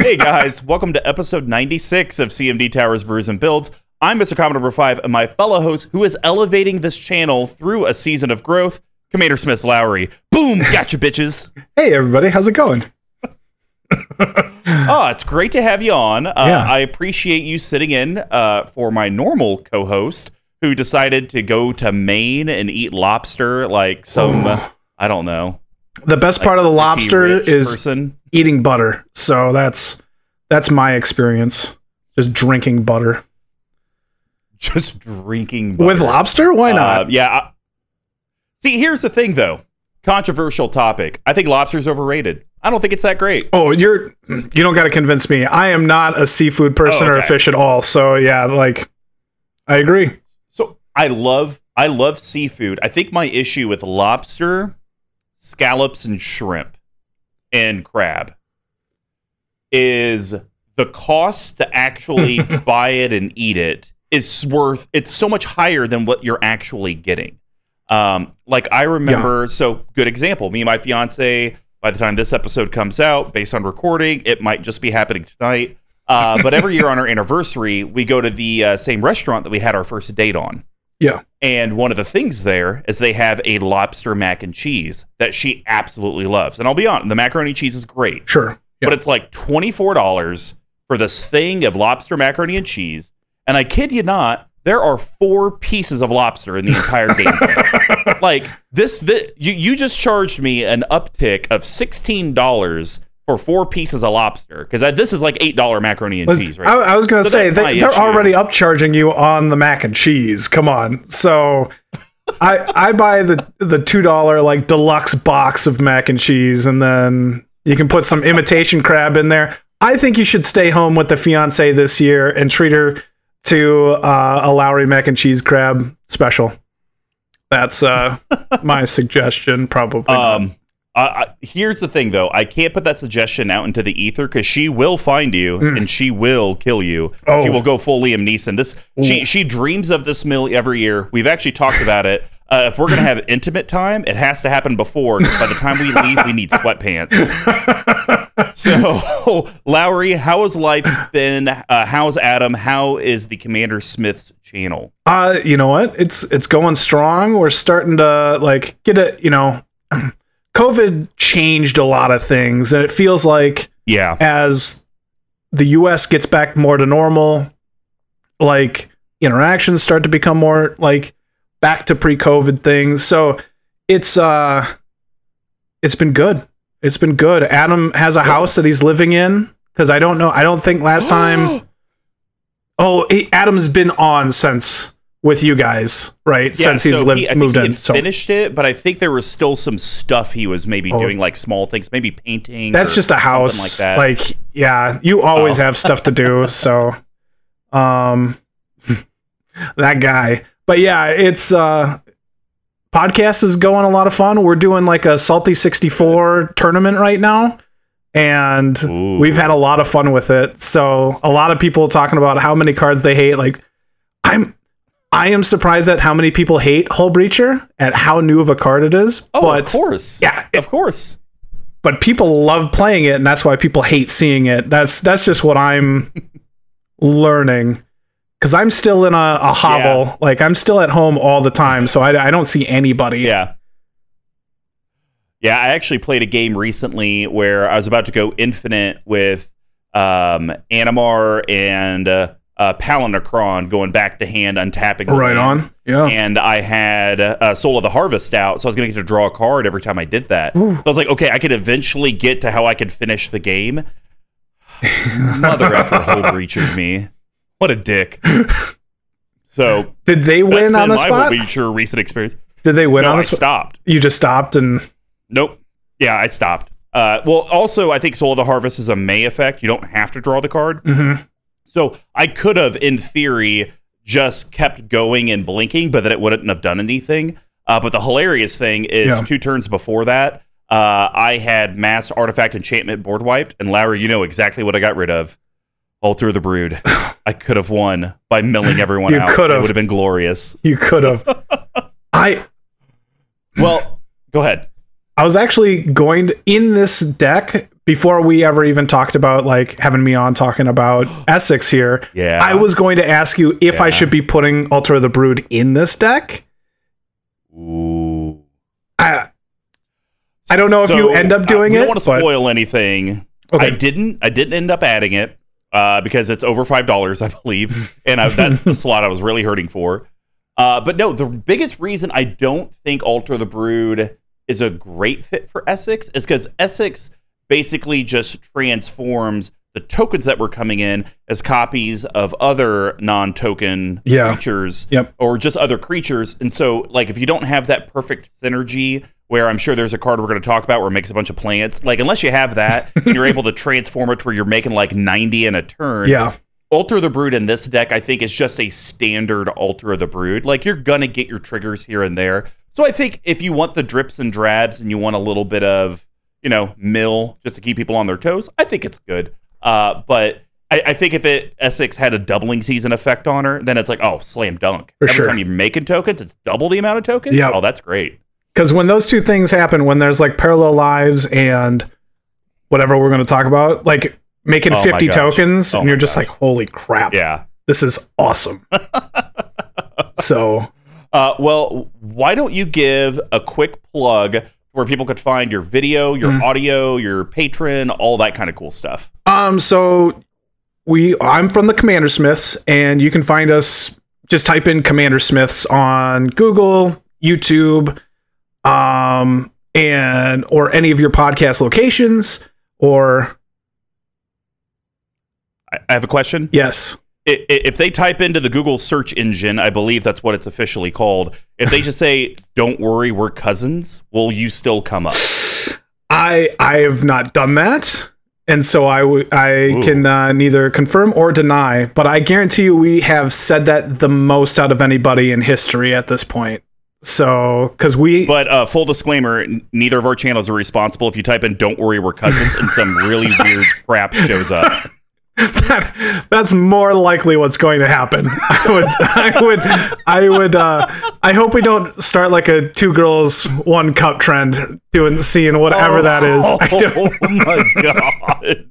Hey guys, welcome to episode 96 of CMD Towers, Brews, and Builds. I'm Mr. Commodore Number 5, and my fellow host, who is elevating this channel through a season of growth, Commander Smith Lowry. Boom! Gotcha, bitches. Hey, everybody, how's it going? oh, it's great to have you on. Uh, Yeah. I appreciate you sitting in uh, for my normal co host who decided to go to Maine and eat lobster like some. I don't know. The best part of the lobster is person. eating butter. So that's that's my experience. Just drinking butter. Just drinking With lobster? Why not? Uh, yeah. I- See, here's the thing, though. Controversial topic. I think lobster's overrated. I don't think it's that great. oh, you're you don't got to convince me. I am not a seafood person Oh, or a fish at all. So yeah, like I agree. So I love I love seafood. I think my issue with lobster, scallops, and shrimp and crab is the cost to actually buy it and eat it is worth it's so much higher than what you're actually getting. Um, like I remember, so good example. Me and my fiance. By the time this episode comes out, based on recording, it might just be happening tonight. Uh, but every year on our anniversary, we go to the uh, same restaurant that we had our first date on. Yeah. And one of the things there is they have a lobster mac and cheese that she absolutely loves. And I'll be honest, the macaroni cheese is great, Sure. Yeah. but it's like $24 for this thing of lobster macaroni and cheese. And I kid you not, there are four pieces of lobster in the entire game like this, thi- you, you just charged me an uptick of $16 for four pieces of lobster because this is like $8 macaroni and Let's- cheese, right? I, I was gonna So say they, they're issue. already upcharging you on the mac and cheese. Come on. So I I buy the the two dollar like deluxe box of mac and cheese, and then you can put some imitation crab in there. I think you should stay home with the fiance this year and treat her to uh, a Lowry mac and cheese crab special. That's uh, my suggestion. Probably. Um, I, here's the thing, though. I can't put that suggestion out into the ether because she will find you and she will kill you. Mm. Oh. She will go full Liam Neeson. This she she dreams of this meal every year. We've actually talked about it. Uh, if we're gonna have intimate time, it has to happen before. by the time we leave, we need sweatpants. So, Lowry, how has life been? Uh, how's Adam? How is the Commander Smith's channel? Uh, you know what? It's it's going strong. We're starting to like get it. you know, COVID changed a lot of things, and it feels like Yeah, as the U.S. gets back more to normal, like interactions start to become more like back to pre-COVID things. So it's uh, it's been good. It's been good. Adam has a house that he's living in because I don't know. I don't think last time. Oh, Adam's been on since with you guys, right? Yeah, since he's lived he- I moved think he in. So finished it, but I think there was still some stuff he was maybe Oh. doing, like small things, maybe painting. that's or just a house. like that. Like, yeah, you always Oh. have stuff to do. So, um, that guy. But yeah, it's uh, podcast is going a lot of fun. We're doing like a Salty sixty four tournament right now, and Ooh. we've had a lot of fun with it. So a lot of people talking about how many cards they hate. Like, I'm. I am surprised at how many people hate Hull Breacher at how new of a card it is. oh, but of course, yeah, of course. but people love playing it and that's why people hate seeing it that's that's just what i'm learning because i'm still in a, a hovel Yeah. like i'm still at home all the time so i, I don't see anybody Yeah. Yeah, I actually played a game recently where I was about to go infinite with um, Animar and uh, uh, Palinchron going back to hand, untapping. right on yeah And I had uh, Soul of the Harvest out, so I was going to get to draw a card every time I did that. So I was like, okay, I could eventually get to how I could finish the game. Mother effer hole breachered me. What a dick. So did they win on the my spot Hullbreacher recent experience. did they win no, on the spot stopped. you just stopped and Nope. Yeah, I stopped. Uh, well, also, I think Soul of the Harvest is a May effect. You don't have to draw the card. Mhm. So I could have, in theory, just kept going and blinking, but that it wouldn't have done anything. Uh, but the hilarious thing is, Yeah. two turns before that, uh, I had mass artifact enchantment board wiped, and Lowry, you know exactly what I got rid of. Altar the Brood. I could have won by milling everyone You out. could It would have been glorious. you could have i Well, go ahead. I was actually going to, in this deck before we ever even talked about like having me on talking about Essex here, Yeah. I was going to ask you if I should be putting Altar of the Brood in this deck. Ooh. I I don't know if you end up doing we it, I don't want to but- spoil anything. okay. I didn't. I didn't end up adding it uh, because it's over five dollars, I believe, and I, that's the slot I was really hurting for. Uh, but no, the biggest reason I don't think Altar the Brood is a great fit for Essex is because Essex basically just transforms the tokens that were coming in as copies of other non-token Yeah. creatures Yep. or just other creatures. And so, like, if you don't have that perfect synergy, where I'm sure there's a card we're going to talk about where it makes a bunch of plants, like, unless you have that, and you're able to transform it to where you're making like 90 in a turn. yeah. Altar the Brood in this deck, I think, is just a standard Altar of the Brood. Like, you're going to get your triggers here and there. So I think if you want the drips and drabs and you want a little bit of, you know, mill just to keep people on their toes, I think it's good. Uh, but I, I think if it Essex had a doubling season effect on her, then it's like, oh, slam dunk. For Every sure. time you're making tokens, it's double the amount of tokens. Yep. Oh, that's great. Because when those two things happen, when there's like parallel lives and whatever we're going to talk about, like making Oh 50 tokens, Oh and you're just gosh. like, holy crap, Yeah. this is awesome. so, Uh, well, why don't you give a quick plug where people could find your video, your Mm. audio, your patron, all that kind of cool stuff? um, so we, I'm from the Commander Smiths, and you can find us. Just type in Commander Smiths on Google, YouTube, um, and or any of your podcast locations. Or I, have a question. yes, If they type into the Google search engine, I believe that's what it's officially called. If they just say, "Don't worry, we're cousins," will you still come up? I I have not done that, and so I w- I Ooh. can uh, neither confirm or deny. But I guarantee you, we have said that the most out of anybody in history at this point. So because we But uh, full disclaimer: n- neither of our channels are responsible. If you type in "Don't worry, we're cousins" and some really weird crap shows up. that, that's more likely what's going to happen. I would I would I would uh, I hope we don't start like a two girls one cup trend doing seeing whatever that is. Oh my god!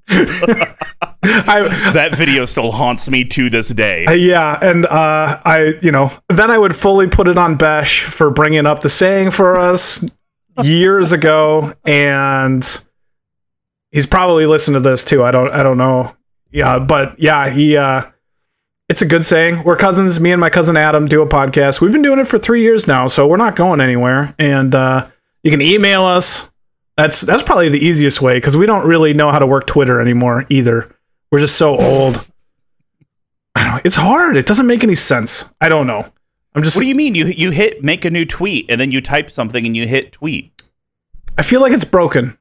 I, that video still haunts me to this day. Uh, yeah, and uh, I, you know, then I would fully put it on Besh for bringing up the saying for us years ago, and he's probably listened to this too. I don't, I don't know. Yeah, but yeah, he. uh It's a good saying. We're cousins. Me and my cousin Adam do a podcast. We've been doing it for three years now, so we're not going anywhere. And uh you can email us. That's that's probably the easiest way because we don't really know how to work Twitter anymore either. We're just so old. I don't, it's hard. It doesn't make any sense. I don't know. I'm just. What do you mean? You you hit make a new tweet and then you type something and you hit tweet. I feel like it's broken.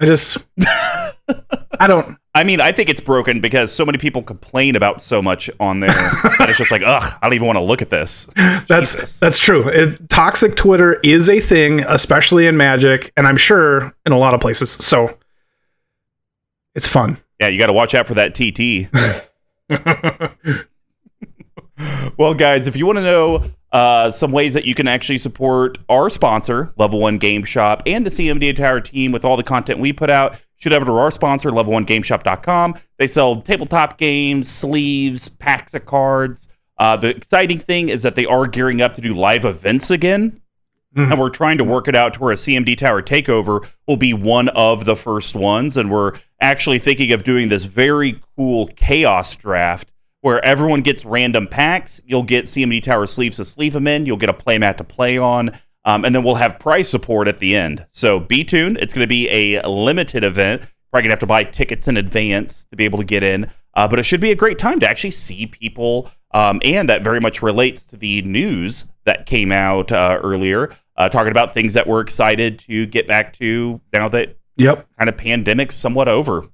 I just. I don't. I mean, I think it's broken because so many people complain about so much on there that it's just like, ugh, I don't even want to look at this. That's Jesus. that's true. It, toxic Twitter is a thing, especially in Magic, and I'm sure in a lot of places. So it's fun. Yeah, you got to watch out for that TT. Well, guys, if you want to know uh, some ways that you can actually support our sponsor, Level One Game Shop, and the CMD entire team with all the content we put out, shoot over to our sponsor, level1gameshop.com. They sell tabletop games, sleeves, packs of cards. Uh, the exciting thing is that they are gearing up to do live events again. And we're trying to work it out to where a CMD Tower takeover will be one of the first ones. And we're actually thinking of doing this very cool chaos draft where everyone gets random packs. You'll get CMD Tower sleeves to sleeve them in. You'll get a playmat to play on. Um, and then we'll have price support at the end. So be tuned. It's going to be a limited event. Probably going to have to buy tickets in advance to be able to get in. Uh, but it should be a great time to actually see people. Um, and that very much relates to the news that came out uh, earlier, uh, talking about things that we're excited to get back to now that Yep. kind of pandemic's somewhat over.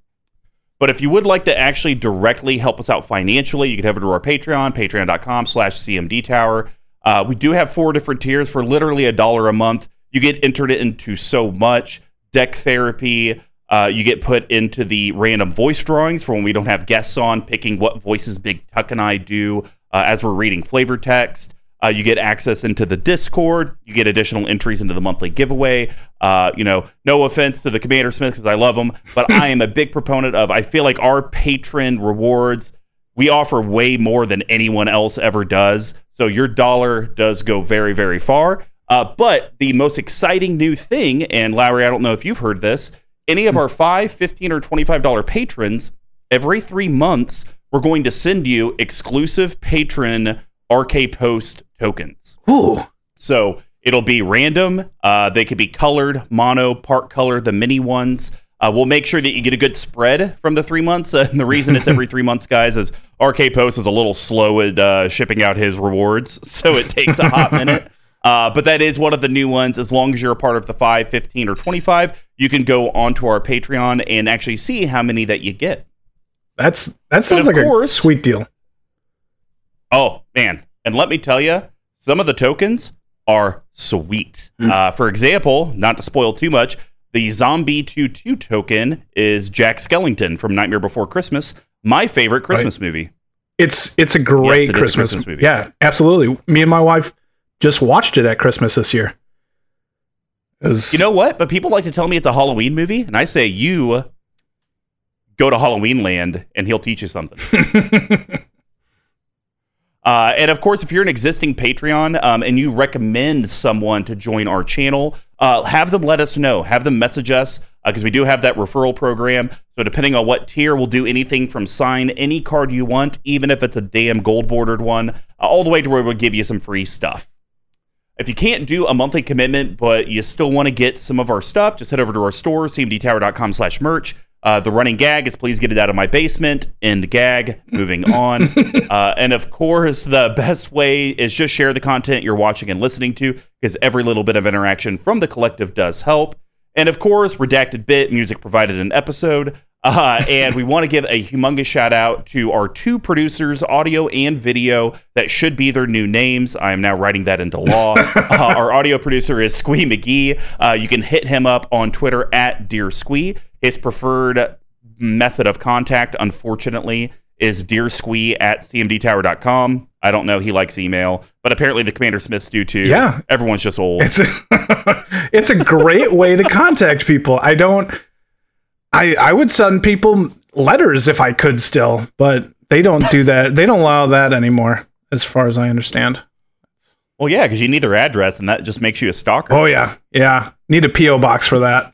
But if you would like to actually directly help us out financially, you can head over to our Patreon, patreon.com slash CMD Tower. Uh, we do have four different tiers for literally a dollar a month. You get entered into so much deck therapy. Uh, you get put into the random voice drawings for when we don't have guests on, picking what voices Big Tuck and I do uh, as we're reading flavor text. Uh, you get access into the Discord. You get additional entries into the monthly giveaway. Uh, you know, no offense to the Commander Smiths because I love them, but I am a big proponent of. I feel like our patron rewards we offer way more than anyone else ever does. So your dollar does go very, very far. Uh, but the most exciting new thing, and Lowry, I don't know if you've heard this, any of our 5 15 or $25 patrons, every three months, we're going to send you exclusive patron RK Post tokens. Ooh. So it'll be random. Uh, they could be colored, mono, part color, the mini ones. Uh, we'll make sure that you get a good spread from the three months. Uh, and the reason it's every three months, guys, is RK Post is a little slow at uh, shipping out his rewards. So it takes a hot minute. Uh, but that is one of the new ones. As long as you're a part of the 5, 15, or 25, you can go onto our Patreon and actually see how many that you get. That's that sounds like course, a sweet deal. Oh man! And let me tell you, some of the tokens are sweet. Mm. Uh, for example, not to spoil too much, the Zombie 22 token is Jack Skellington from Nightmare Before Christmas, my favorite Christmas right. movie. It's it's a great yes, it Christmas, a Christmas movie. Yeah, absolutely. Me and my wife just watched it at Christmas this year. Was... You know what? But people like to tell me it's a Halloween movie, and I say you go to Halloween Land and he'll teach you something. uh, and of course, if you're an existing Patreon um, and you recommend someone to join our channel, uh, have them let us know. Have them message us because uh, we do have that referral program. So depending on what tier, we'll do anything from sign any card you want, even if it's a damn gold bordered one, uh, all the way to where we'll give you some free stuff. If you can't do a monthly commitment, but you still want to get some of our stuff, just head over to our store, cmdtower.com slash merch. Uh, the running gag is please get it out of my basement. End gag. Moving on. uh, and of course, the best way is just share the content you're watching and listening to because every little bit of interaction from the collective does help. And of course, redacted bit music provided an episode. Uh, and we want to give a humongous shout out to our two producers, audio and video, that should be their new names. I am now writing that into law. Uh, our audio producer is Squee McGee. Uh, you can hit him up on Twitter at Dear Squee. His preferred method of contact, unfortunately, is dearsquee at cmdtower.com. I don't know. He likes email, but apparently the Commander Smiths do too. Yeah. Everyone's just old. It's a, it's a great way to contact people. I don't I I would send people letters if I could still, but they don't do that. They don't allow that anymore, as far as I understand. Well, yeah, because you need their address, and that just makes you a stalker. Oh yeah, yeah. Need a PO box for that.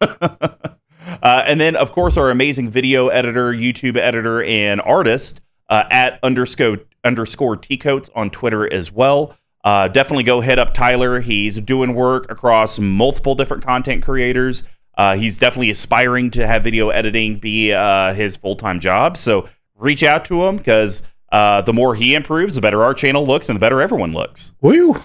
uh, and then, of course, our amazing video editor, YouTube editor, and artist uh, at underscore underscore tcoats on Twitter as well. Uh, definitely go hit up Tyler. He's doing work across multiple different content creators. Uh, he's definitely aspiring to have video editing be uh, his full time job. So reach out to him because uh, the more he improves, the better our channel looks and the better everyone looks. Woo!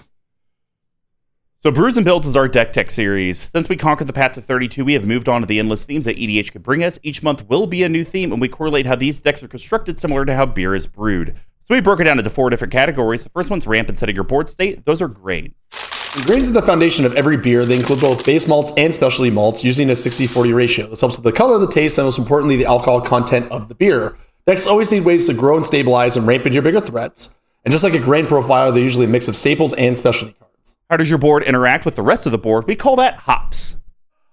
So Brews and Builds is our deck tech series. Since we conquered the path to 32, we have moved on to the endless themes that EDH could bring us. Each month will be a new theme, and we correlate how these decks are constructed similar to how beer is brewed. So we broke it down into four different categories. The first one's ramp and setting your board state. Those are grains. Grains are the foundation of every beer. They include both base malts and specialty malts using a 60-40 ratio. This helps with the color, the taste, and most importantly, the alcohol content of the beer. Decks always need ways to grow and stabilize and ramp into your bigger threats. And just like a grain profile, they're usually a mix of staples and specialty cards. How does your board interact with the rest of the board? We call that hops.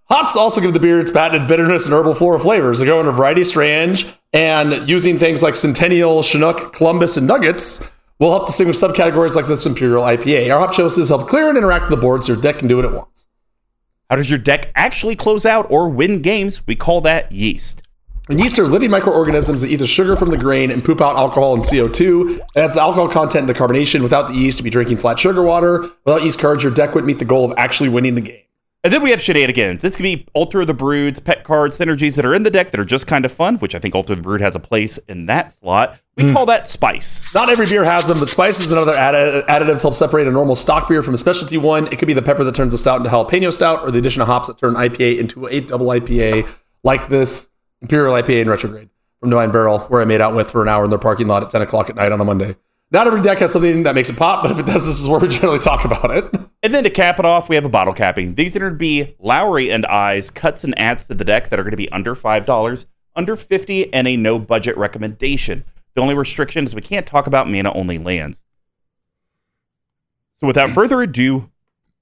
Hops also give the beer its patented bitterness and herbal floral flavors. They go in a variety of strange, and using things like Centennial, Chinook, Columbus, and Nuggets will help distinguish subcategories like this Imperial IPA. Our hop choices help clear and interact with the board so your deck can do what it wants. How does your deck actually close out or win games? We call that yeast. And yeast are living microorganisms that eat the sugar from the grain and poop out alcohol and CO2. It adds the alcohol content in the carbonation. Without the yeast, to be drinking flat sugar water. Without yeast cards, your deck wouldn't meet the goal of actually winning the game. And then we have shenanigans. This can be Altar of the Broods, pet cards, synergies that are in the deck that are just kind of fun, which I think Altar of the Brood has a place in that slot. We mm. call that spice. Not every beer has them, but spices and other additives help separate a normal stock beer from a specialty one. It could be the pepper that turns a stout into jalapeno stout, or the addition of hops that turn IPA into a double IPA, like this Imperial IPA in retrograde from Nine Barrel, where I made out with for an hour in their parking lot at 10 o'clock at night on a Monday. Not every deck has something that makes it pop, but if it does, this is where we generally talk about it. And then to cap it off, we have a bottle capping. These are going to be Lowry and I's cuts and adds to the deck that are going to be under $5, under 50 and a no budget recommendation. The only restriction is we can't talk about mana only lands. So without further ado,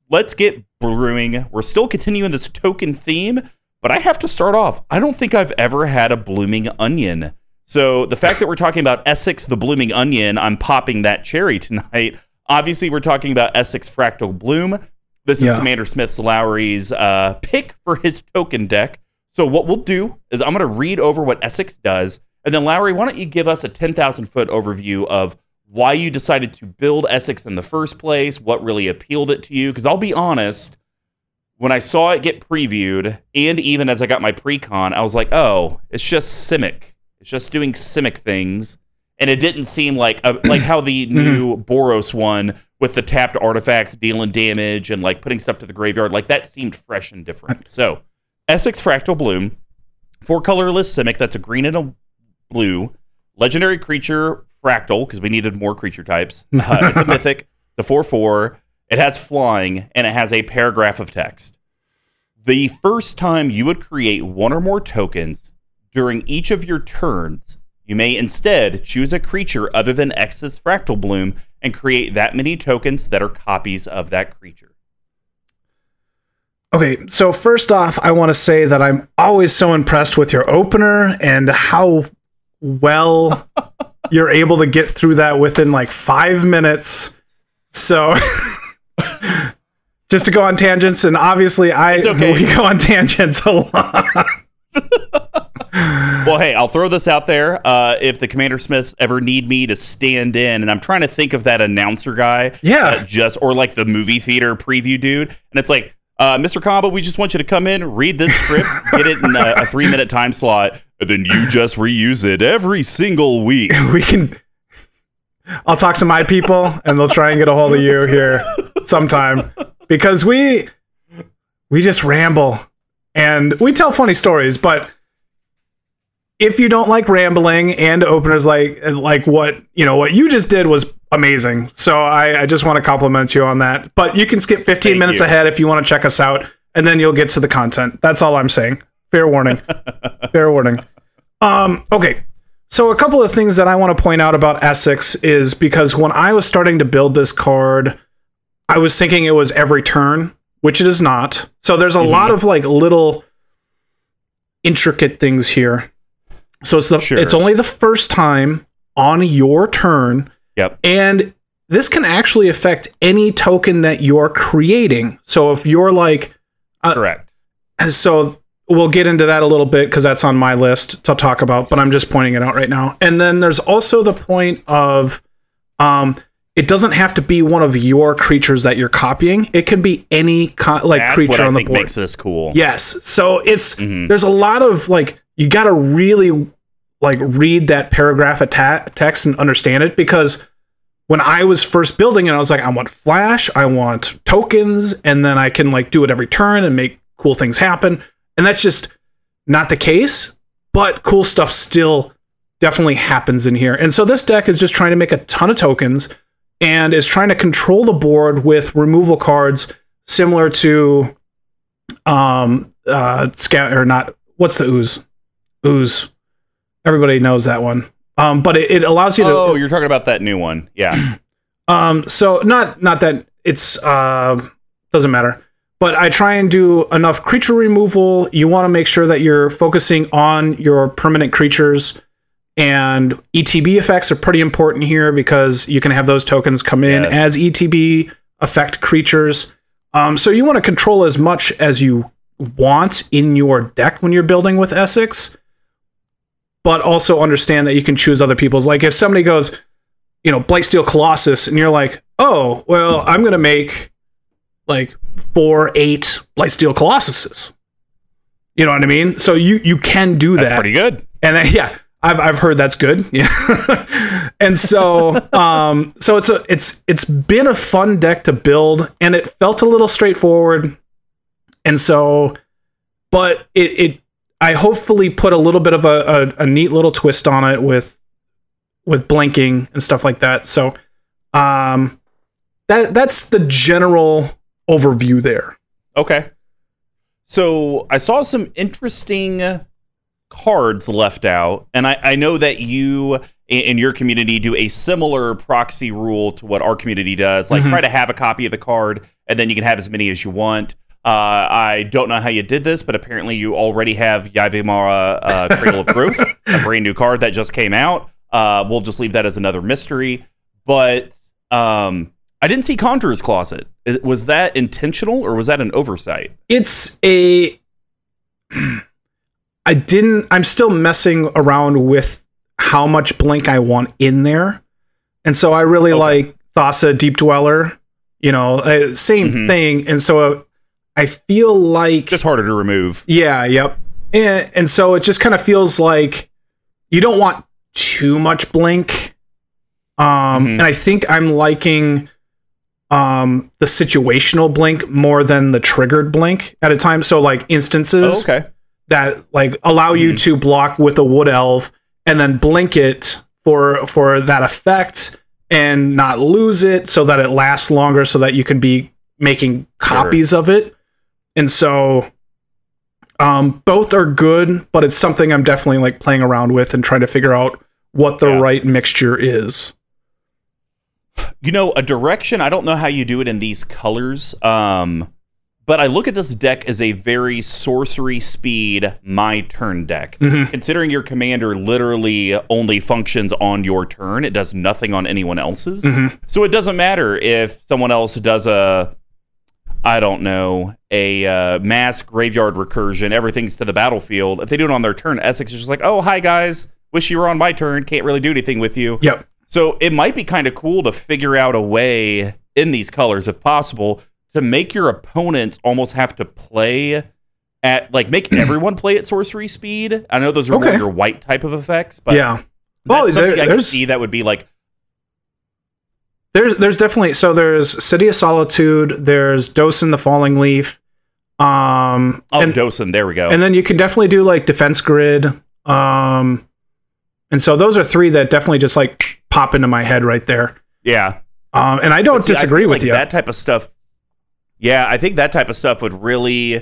let's get brewing. We're still continuing this token theme, but I have to start off. I don't think I've ever had a blooming onion. So the fact that we're talking about Essex the blooming onion, I'm popping that cherry tonight. Obviously, we're talking about Essex Fractal Bloom. This is Yeah. Commander Smith's Lowry's uh, pick for his token deck. So what we'll do is I'm going to read over what Essex does, and then Lowry, why don't you give us a 10,000 foot overview of why you decided to build Essex in the first place, what really appealed it to you? Because I'll be honest, when I saw it get previewed, and even as I got my pre-con, I was like, oh, it's just Simic. It's just doing Simic things. And it didn't seem like a, like how the new Boros one with the tapped artifacts dealing damage and like putting stuff to the graveyard, like that seemed fresh and different. So, Essex Fractal Bloom, four colorless Simic, that's a green and a blue, legendary creature Fractal, because we needed more creature types. Uh, it's a mythic, the 4 4. It has flying, and it has a paragraph of text. The first time you would create one or more tokens during each of your turns, you may instead choose a creature other than X's Fractal Bloom and create that many tokens that are copies of that creature. Okay, so first off, I want to say that I'm always so impressed with your opener and how well you're able to get through that within like five minutes. So, just to go on tangents, and obviously, I okay. we go on tangents a lot. Well, hey, I'll throw this out there. Uh, if the Commander Smiths ever need me to stand in, and I'm trying to think of that announcer guy, Yeah. uh, just or like the movie theater preview dude, and it's like, uh, Mr. Combo, we just want you to come in, read this script, get it in a, a three minute time slot, and then you just reuse it every single week. we can. I'll talk to my people, and they'll try and get a hold of you here sometime because we we just ramble and we tell funny stories. But if you don't like rambling and openers like like what you know what you just did was amazing. So I, I just want to compliment you on that. But you can skip 15 Thank minutes you. ahead if you want to check us out, and then you'll get to the content. That's all I'm saying. Fair warning. Fair warning. Um, okay. So a couple of things that I want to point out about Essex is because when I was starting to build this card, I was thinking it was every turn, which it is not. So there's a Mhm. lot of like little intricate things here. So it's the Sure. it's only the first time on your turn Yep. and this can actually affect any token that you're creating. So if you're like Uh, Correct. so we'll get into that a little bit because that's on my list to talk about but i'm just pointing it out right now and then there's also the point of um it doesn't have to be one of your creatures that you're copying it can be any co- like That's creature what I on the think board makes this cool. yes so it's Mhm. there's a lot of like you got to really like read that paragraph of ta- text and understand it because when I was first building it, I was like, I want flash, I want tokens, and then I can like do it every turn and make cool things happen. And that's just not the case, but cool stuff still definitely happens in here. And so this deck is just trying to make a ton of tokens and is trying to control the board with removal cards similar to um uh scout or not what's the ooze ooze. Everybody knows that one. Um but it, it allows you to Oh, you're talking about that new one. Yeah. um so not not that it's uh doesn't matter. But i try and do enough creature removal. You want to make sure that you're focusing on your permanent creatures. And etb effects are pretty important here because you can have those tokens come in Yes. as etb affect creatures. Um, so you want to control as much as you want in your deck when you're building with essex but also understand that you can choose other people's like if somebody goes you know, Blightsteel Colossus, and you're like, oh, well, I'm gonna make like four, eight Blightsteel Colossuses. You know what I mean? So you you can do That's that, pretty good. and uh, yeah, I've I've heard that's good. Yeah, and so um, so it's a it's it's been a fun deck to build, and it felt a little straightforward, and so, but it it I hopefully put a little bit of a, a, a neat little twist on it with with blinking and stuff like that. So um that that's the general overview there. Okay. So I saw some interesting cards left out, and I, I know that you in, in your community do a similar proxy rule to what our community does. Like try to have a copy of the card, and then you can have as many as you want. Uh, I don't know how you did this, but apparently you already have Yavimaya uh, Cradle of Growth, a brand new card that just came out. Uh, we'll just leave that as another mystery. But um, I didn't see Conjurer's Closet. Was that intentional or was that an oversight? it's a I didn't I'm still messing around with how much blink I want in there. And so I really Okay. like Thassa Deep Dweller, you know, uh, same Mhm. thing. And so uh, I feel like Just harder to remove. yeah, yep. And, and so it just kind of feels like you don't want too much blink. Um, Mhm. and I think I'm liking um the situational blink more than the triggered blink at a time. So like instances Oh, okay. that like allow you Mhm. to block with a wood elf and then blink it for for that effect and not lose it so that it lasts longer so that you can be making copies of it. And so um both are good, but it's something I'm definitely like playing around with and trying to figure out what the Yeah. right mixture is. You know, a direction, I don't know how you do it in these colors. Um, but I look at this deck as a very sorcery speed, my turn deck. Mhm. Considering your commander literally only functions on your turn, it does nothing on anyone else's. Mhm. So it doesn't matter if someone else does a, I don't know, a uh, mass graveyard recursion, everything's to the battlefield. If they do it on their turn, Essex is just like, oh, hi guys, wish you were on my turn, can't really do anything with you. Yep. So it might be kind of cool to figure out a way in these colors, if possible, to make your opponents almost have to play at like make everyone play at sorcery speed. I know those are more your white type of effects, but yeah. that's something there- I can there's- see that would be like There's there's definitely so there's City of Solitude, there's Dosan the Falling Leaf. Um oh and, Dosan, there we go. and then you can definitely do like defense grid. Um and so those are three that definitely just like pop into my head right there. yeah. Um and I don't see, disagree feel with like you. That type of stuff. Yeah, I think that type of stuff would really.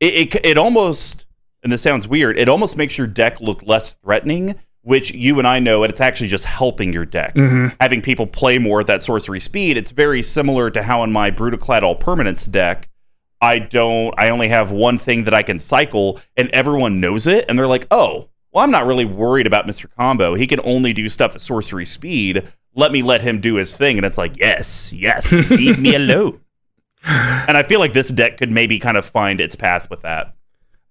It, it it almost, and this sounds weird. It almost makes your deck look less threatening, which you and I know, and it's actually just helping your deck. Mhm. Having people play more at that sorcery speed, it's very similar to how in my Brudiclad All Permanence deck, I don't. I only have one thing that I can cycle, and everyone knows it, and they're like, "Oh, well, I'm not really worried about Mr. Combo. He can only do stuff at sorcery speed. Let me let him do his thing." And it's like, "Yes, yes, leave me alone." And I feel like this deck could maybe kind of find its path with that.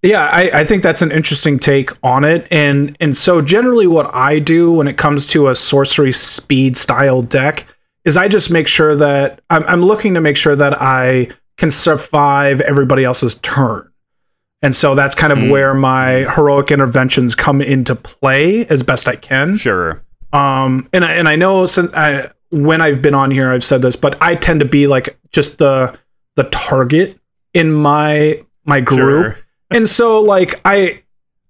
Yeah, I, I think that's an interesting take on it. And and so generally what I do when it comes to a sorcery speed style deck is I just make sure that I'm, I'm looking to make sure that I can survive everybody else's turn. And so that's kind of Mm. where my heroic interventions come into play as best I can. Sure. Um, and I, and I know since I, when I've been on here, I've said this, but I tend to be like just the the target in my my group, Sure. and so like I.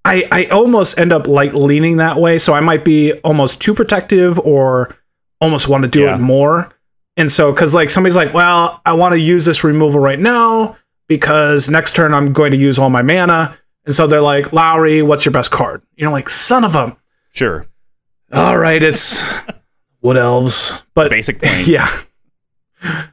I, I almost end up like leaning that way, so I might be almost too protective or almost want to do Yeah. it more. And so, because like somebody's like, well, I want to use this removal right now because next turn I'm going to use all my mana. And so they're like, Lowry, what's your best card? You know, like, son of a. Sure. All right, it's wood elves, but Basic planes. yeah.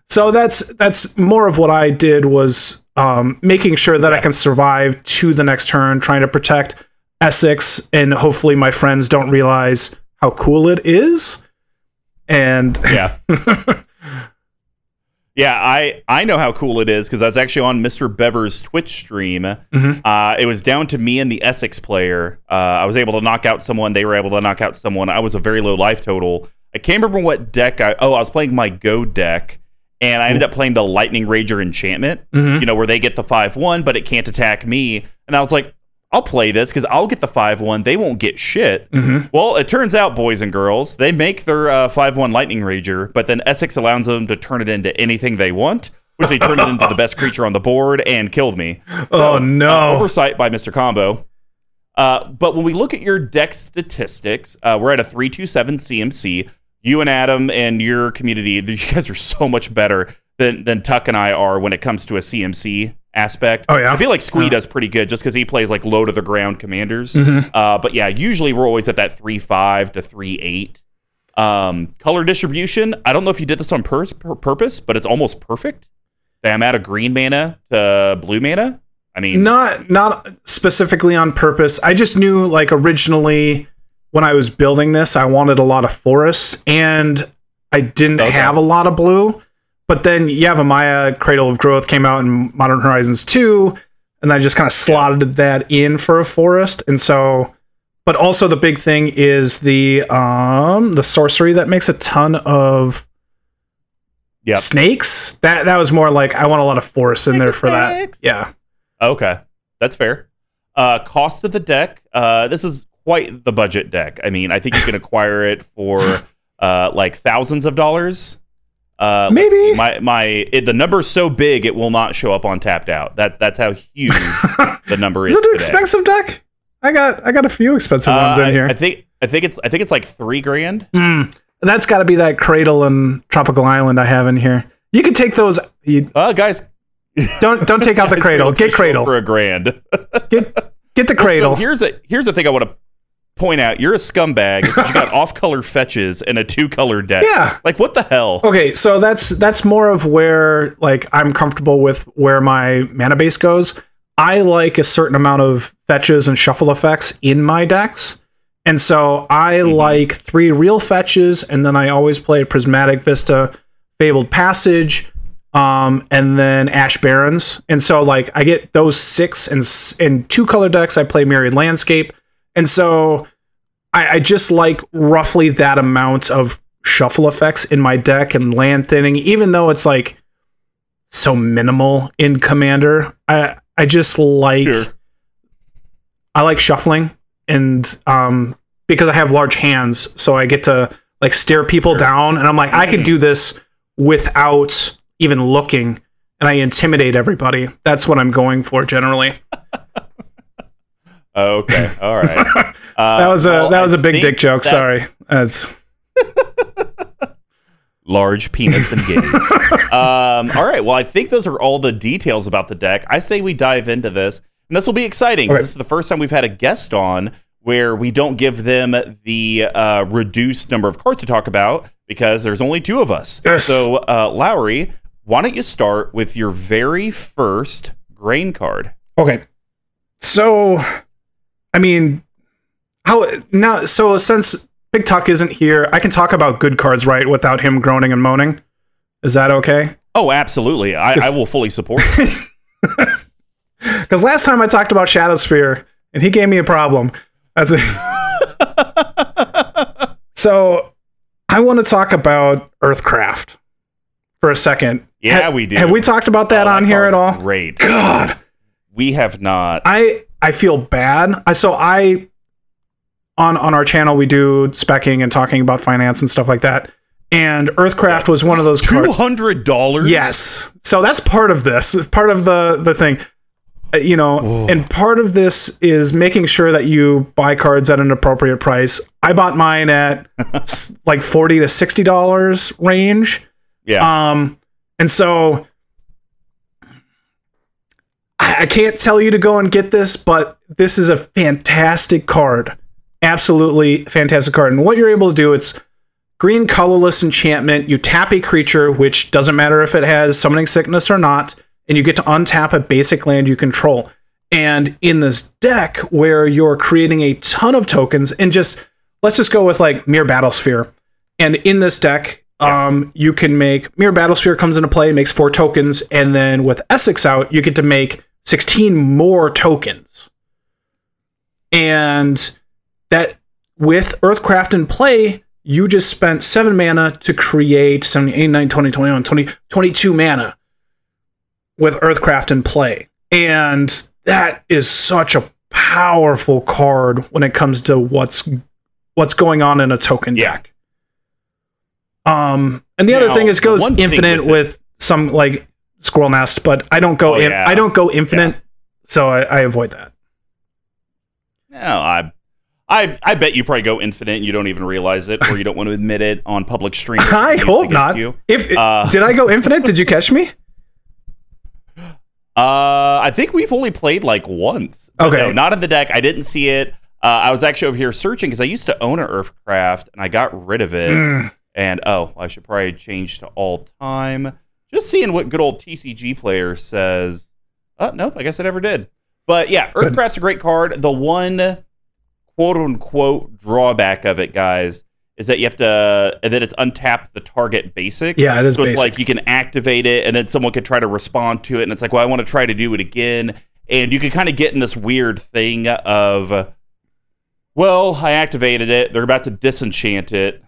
So that's that's more of what I did was um, making sure that I can survive to the next turn, trying to protect Essex, and hopefully my friends don't realize how cool it is. And Yeah. yeah, I I know how cool it is because I was actually on Mr. Bever's Twitch stream. Mhm. Uh, it was down to me and the Essex player. Uh, I was able to knock out someone. They were able to knock out someone. I was a very low life total. I can't remember what deck I. Oh, I was playing my Go deck, and I ended up playing the Lightning Rager enchantment. Mhm. You know where they get the five one, but it can't attack me. And I was like, I'll play this because I'll get the five one. They won't get shit. Mhm. Well, it turns out, boys and girls, they make their uh, 5 1 Lightning Rager, but then Essex allows them to turn it into anything they want, which they turned it into the best creature on the board and killed me. Oh, no. uh, oversight by Mr. Combo. Uh, but when we look at your deck statistics, uh, we're at a 327 CMC. You and Adam and your community, you guys are so much better than than Tuck and I are when it comes to a CMC aspect. Oh, yeah? I feel like Squee Yeah. does pretty good just because he plays like low to the ground commanders. Mhm. Uh, but yeah, usually we're always at that three five to three eight. Um, color distribution. I don't know if you did this on pur- pur- purpose, but it's almost perfect. I'm out of green mana to blue mana. I mean, Not not specifically on purpose. I just knew like originally when I was building this, I wanted a lot of forests and I didn't Okay. have a lot of blue. But then Yavimaya Cradle of Growth came out in Modern Horizons 2 and I just kind of slotted that in for a forest. And so but also the big thing is the um the sorcery that makes a ton of Yep. snakes. That that was more like I want a lot of forests in there for that. Yeah. Okay, that's fair. Uh, cost of the deck. Uh, this is quite the budget deck. I mean, I think you can acquire it for uh, like thousands of dollars. Uh, Maybe. my my it, the number's so big it will not show up on tapped out. That that's how huge the number is. Is it an today. expensive deck? I got I got a few expensive Uh, ones in I, here. I think I think it's I think it's like three grand. Hmm. That's got to be that cradle and tropical island I have in here. You could take those. You Uh, guys, don't don't take out the cradle. Get cradle. for a grand. Get get the cradle. So here's a here's a thing I want to point out. You're a scumbag. you got off color fetches and a two color deck. Yeah. Like what the hell? Okay, so that's that's more of where like I'm comfortable with where my mana base goes. I like a certain amount of fetches and shuffle effects in my decks. And so I like three real fetches, and then I always play Prismatic Vista, Fabled Passage, um, and then Ash Barrens. And so like I get those six and in two color decks. I play Myriad Landscape, and so I, I just like roughly that amount of shuffle effects in my deck and land thinning, even though it's like so minimal in Commander. I I just like Sure. I like shuffling and um because I have large hands, so I get to like stare people down and I'm like, I can do this without even looking and I intimidate everybody. That's what I'm going for generally. Okay. All right. Uh, that was a well, that was a big dick joke. that's Sorry. That's Large penis engaged. um, all right. Well, I think those are all the details about the deck. I say we dive into this, and this will be exciting. 'cause Okay. This is the first time we've had a guest on where we don't give them the uh, reduced number of cards to talk about because there's only two of us. Yes. So, uh, Lowry, why don't you start with your very first grain card? Okay. So, I mean, how now? So, since Big Tuck isn't here, I can talk about good cards, right, without him groaning and moaning. Is that okay? Oh, absolutely. I, I will fully support. Because last time I talked about Shadowspear, and he gave me a problem. That's so. I want to talk about Earthcraft for a second. Yeah, Ha- we do. Have we talked about that Oh, on here at all? Great. God. We have not. I I feel bad. I so I on on our channel we do specking and talking about finance and stuff like that. And Earthcraft was one of those two hundred dollars. Yes. So that's part of this. Part of the the thing. Uh, You know, Oh. and part of this is making sure that you buy cards at an appropriate price. I bought mine at like 40 to 60 dollars range. Yeah. Um, and so I, can't tell you to go and get this, but this is a fantastic card. Absolutely fantastic card. And what you're able to do, it's green colorless enchantment. You tap a creature, which doesn't matter if it has summoning sickness or not, and you get to untap a basic land you control. And in this deck, where you're creating a ton of tokens, and just let's just go with like Myr Battlesphere. And in this deck, um, you can make Myr Battlesphere comes into play, makes four tokens, and then with Essex out, you get to make 16 more tokens. And that with Earthcraft in play, you just spent seven mana to create 7, 8, 9, 20, 21, 20, 22 mana with Earthcraft in play. And that is such a powerful card when it comes to what's what's going on in a token Yeah. deck. Um, and the Now, other thing is goes thing infinite with with, some like Squirrel Nest, but I don't go Oh, in, yeah. I don't go infinite, so I, I avoid that. No, I I I bet you probably go infinite and you don't even realize it, or you don't want to admit it on public stream. I hope not. You. If Uh, did I go infinite? Did you catch me? Uh, I think we've only played like once. Okay. no, not in the deck. I didn't see it. Uh, I was actually over here searching because I used to own an Earthcraft and I got rid of it. Mm, And oh, I should probably change to all time. Just seeing what good old TCG player says. Oh, nope, I guess I never did. But yeah, Earthcraft's a great card. The one quote unquote drawback of it, guys, is that you have to, and then it's untap the target basic. Yeah, it is So it's basic. like you can activate it, and then someone could try to respond to it, and it's like, well, I want to try to do it again. And you can kind of get in this weird thing of, well, I activated it. They're about to disenchant it.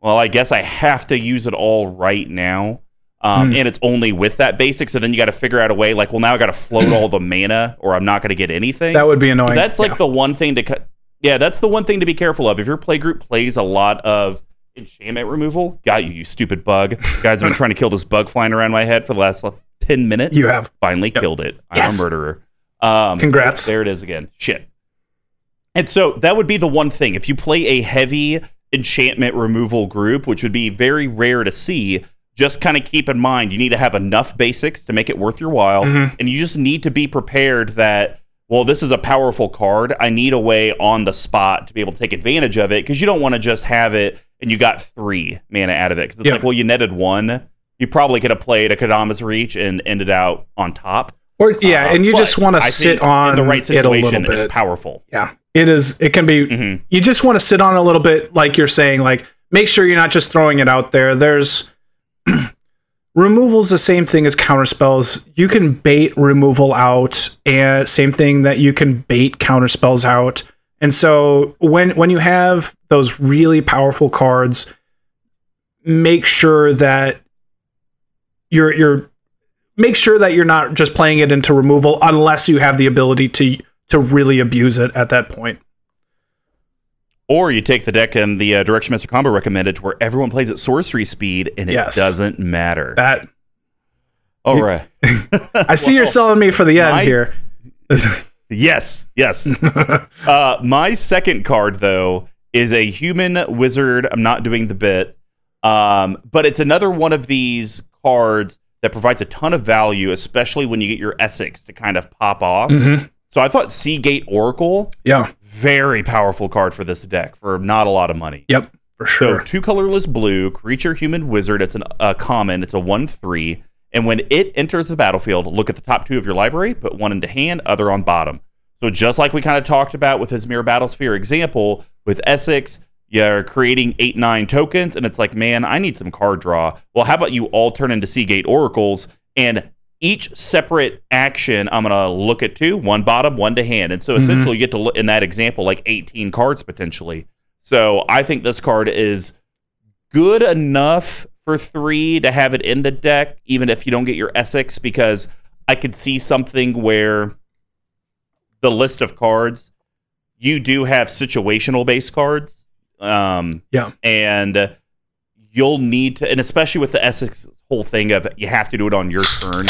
Well, I guess I have to use it all right now. Um, Hmm. And it's only with that basic. So then you got to figure out a way, like, well, now I got to float all the mana, or I'm not going to get anything. that would be annoying. So that's like Yeah. the one thing to cut. Yeah, that's the one thing to be careful of. If your playgroup plays a lot of enchantment removal, got you, you stupid bug. Guys, I've been trying to kill this bug flying around my head for the last like, ten minutes. You have. finally killed it. Yes. I'm a murderer. Um, Congrats. There it is again. Shit. And so that would be the one thing. If you play a heavy enchantment removal group, which would be very rare to see, just kind of keep in mind you need to have enough basics to make it worth your while. Mhm. And you just need to be prepared that, well, this is a powerful card. I need a way on the spot to be able to take advantage of it because you don't want to just have it and you got three mana out of it. Because it's Yeah. like, well, you netted one. You probably could have played a Kodama's Reach and ended out on top. Or yeah, Uh, and you just want to sit on in the right it a little situation. It's powerful. Yeah, it is. It can be. hmm You just want to sit on a little bit, like you're saying. Like make sure you're not just throwing it out there. There's removal's is the same thing as counterspells. You can bait removal out, and same thing that you can bait counterspells out. And so when when you have those really powerful cards, make sure that you're you're make sure that you're not just playing it into removal unless you have the ability to to really abuse it at that point. Or you take the deck and the uh, Direction Master combo recommended to where everyone plays at sorcery speed and it Yes. doesn't matter. That All right. I see you're selling me for the end my- here. Yes, yes. uh, my second card, though, is a human wizard. I'm not doing the bit, um, but it's another one of these cards that provides a ton of value, especially when you get your Esix to kind of pop off. Mhm. So I thought Sea Gate Oracle, Yeah. Very powerful card for this deck for not a lot of money. Yep. For sure. So two colorless blue creature human wizard. It's an- a common. It's a one three. And when it enters the battlefield, look at the top two of your library, put one into hand, other on bottom. So just like we kind of talked about with his Myr Battlesphere example, with Esix, you're creating eight nine tokens, and it's like, man, I need some card draw. Well, how about you all turn into Sea Gate oracles and each separate action, I'm gonna look at two, one bottom, one to hand, and so Mhm. essentially you get to look in that example like 18 cards potentially. So I think this card is good enough for three to have it in the deck, even if you don't get your Esix, because I could see something where the list of cards, you do have situational based cards. Um, Yeah. And you'll need to, and especially with the Esix whole thing of you have to do it on your turn.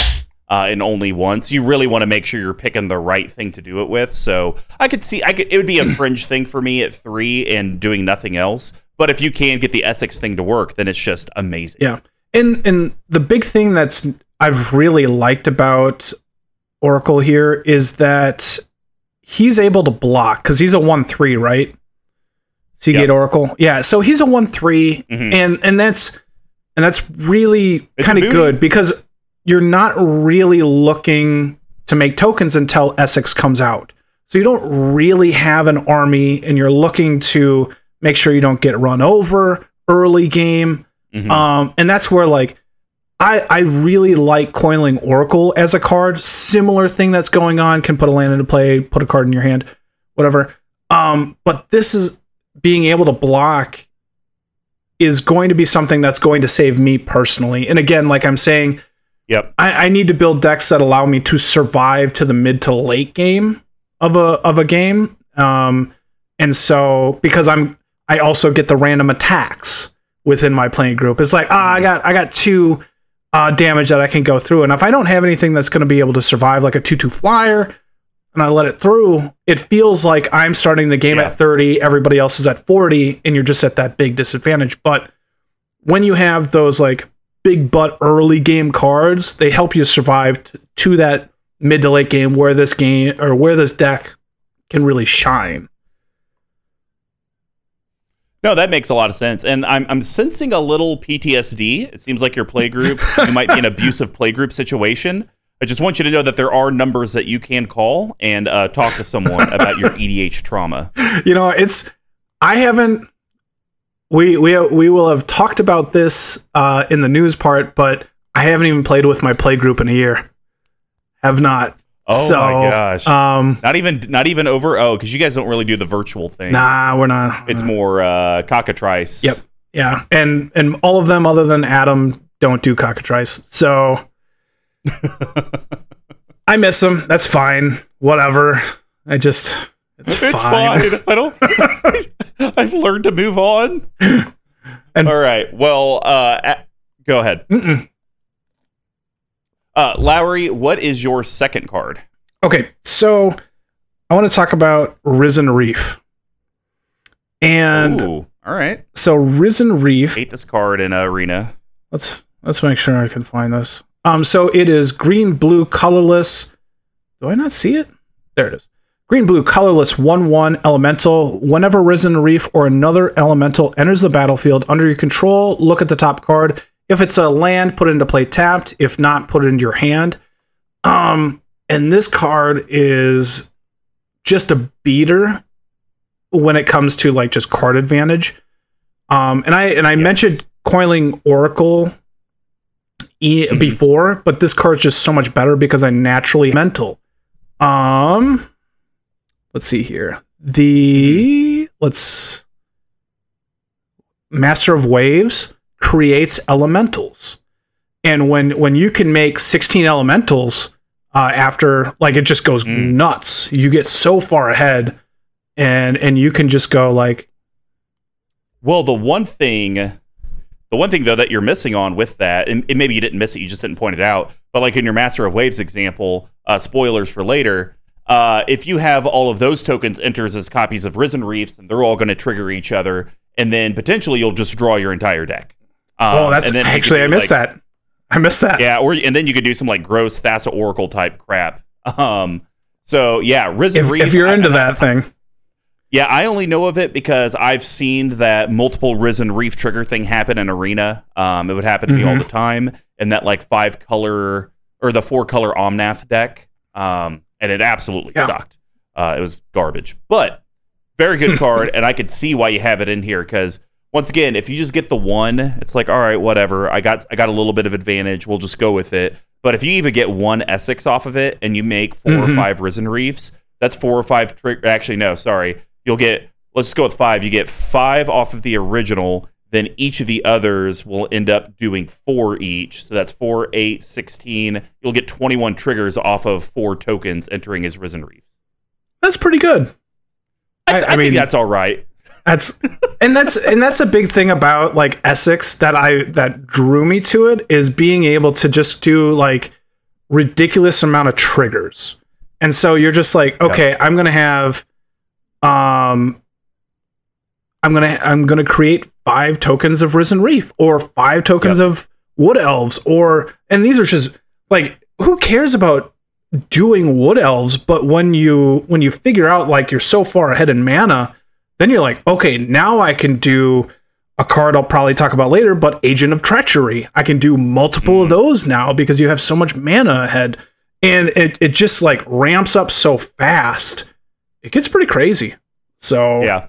Uh, and only once. You really want to make sure you're picking the right thing to do it with. So I could see, I could, it would be a fringe thing for me at three and doing nothing else. But if you can get the Esix thing to work, then it's just amazing. Yeah. And and the big thing that's I've really liked about Oracle here is that he's able to block because he's a one three, right? Sea Gate Yep. Oracle. Yeah. So he's a one three Mhm. and and that's and that's really kind of good because you're not really looking to make tokens until Esix comes out. So you don't really have an army and you're looking to make sure you don't get run over early game. Mhm. Um, and that's where like I I really like coiling Oracle as a card. Similar thing that's going on can put a land into play, put a card in your hand, whatever. Um, but this is being able to block is going to be something that's going to save me personally. And again, like I'm saying, yep. I, I need to build decks that allow me to survive to the mid to late game of a of a game. Um, and so because I'm I also get the random attacks within my playing group. It's like ah, I got I got two uh, damage that I can go through, and if I don't have anything that's going to be able to survive, like a two two flyer, and I let it through, it feels like I'm starting the game Yeah. at 30, everybody else is at 40, and you're just at that big disadvantage. But when you have those like big butt early game cards, they help you survive t- to that mid to late game where this game or where this deck can really shine. No, that makes a lot of sense. And I'm, I'm sensing a little PTSD. It seems like your playgroup, you might be in an abusive playgroup situation. I just want you to know that there are numbers that you can call and uh, talk to someone about your EDH trauma. you know it's i haven't we we we will have talked about this uh in the news part but i haven't even played with my play group in a year have not Oh So, my gosh. um not even not even over oh because you guys don't really do the virtual thing. nah we're not It's more uh, cockatrice. Yep. yeah and and all of them other than adam don't do cockatrice so i miss them that's fine whatever i just it's, It's fine. fine. I don't. I've learned to move on. And- All right. Well, uh, go ahead. Mm-mm. Uh, Lowry, what is your second card? Okay, so I want to talk about Risen Reef. And Ooh, all right. so Risen Reef, Hate this card in arena. let's let's make sure I can find this. Um so it is green blue colorless. Do I not see it? There it is. Green blue colorless 1/1 elemental. Whenever Risen Reef or another elemental enters the battlefield under your control, look at the top card. If it's a land, put it into play tapped. If not, put it into your hand. Um and this card is just a beater when it comes to like just card advantage. Um, and I and I Yes. mentioned coiling Oracle e- Mhm. before, but this card's just so much better because I naturally mental. Um, let's see here. The let's Master of Waves creates elementals, and when when you can make sixteen elementals uh, after like it just goes Mm. nuts. You get so far ahead, and and you can just go like Well, the one thing, the one thing though that you're missing on with that, and, and maybe you didn't miss it, you just didn't point it out. But like in your Master of Waves example, uh, spoilers for later. Uh, if you have all of those tokens enters as copies of Risen Reefs, and they're all going to trigger each other, and then potentially you'll just draw your entire deck. Um, oh, that's actually I missed like- that. I missed that. Yeah, or and then you could do some like gross Thassa's Oracle type crap. Um, so yeah, Risen If, Reef. if you're I- into I- that thing, yeah, I only know of it because I've seen that multiple Risen Reef trigger thing happen in Arena. Um, it would happen to me all the time, and that like five color or the four color Omnath deck, um, and it absolutely Yeah. sucked. Uh, it was garbage, but very good card, and I could see why you have it in here because once again, if you just get the one, it's like all right, whatever. I got I got a little bit of advantage. We'll just go with it. But if you even get one Esix off of it and you make 4 or Mhm. five Risen Reefs, that's four or five trick. Actually, no, sorry. You'll get. Let's just go with five. You get five off of the original. Then each of the others will end up doing four each. So that's four, eight, 16. You'll get 21 triggers off of four tokens entering as Risen Reefs. that's pretty good. I, I- I I mean- think that's all right. That's and that's and that's a big thing about like Esix that I that drew me to it is being able to just do like ridiculous amount of triggers. And so you're just like, okay, I'm gonna have um I'm gonna I'm gonna create five tokens of Risen Reef or five tokens of Wood Elves or and these are just like who cares about doing Wood Elves? But when you when you figure out like you're so far ahead in mana, then you're like, okay, now I can do a card I'll probably talk about later, but Agent of Treachery. I can do multiple of those now because you have so much mana ahead. And it, it just like ramps up so fast. It gets pretty crazy. So Yeah.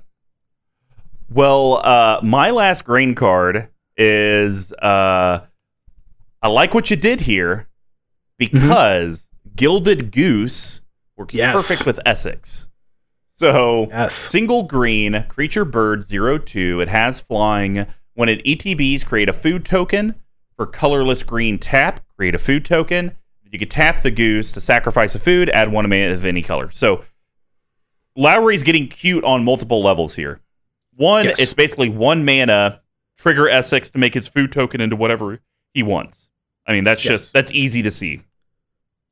Well, uh, my last grain card is uh, I like what you did here because Gilded Goose works Yes. perfect with Esix. So yes. single green creature bird zero two. It has flying. When it ETBs, create a food token. For colorless green tap, create a food token. You can tap the goose to sacrifice a food, add one mana of any color. So Lowry's getting cute on multiple levels here. One, Yes. it's basically one mana, trigger Esix to make his food token into whatever he wants. I mean, that's Yes. just that's easy to see.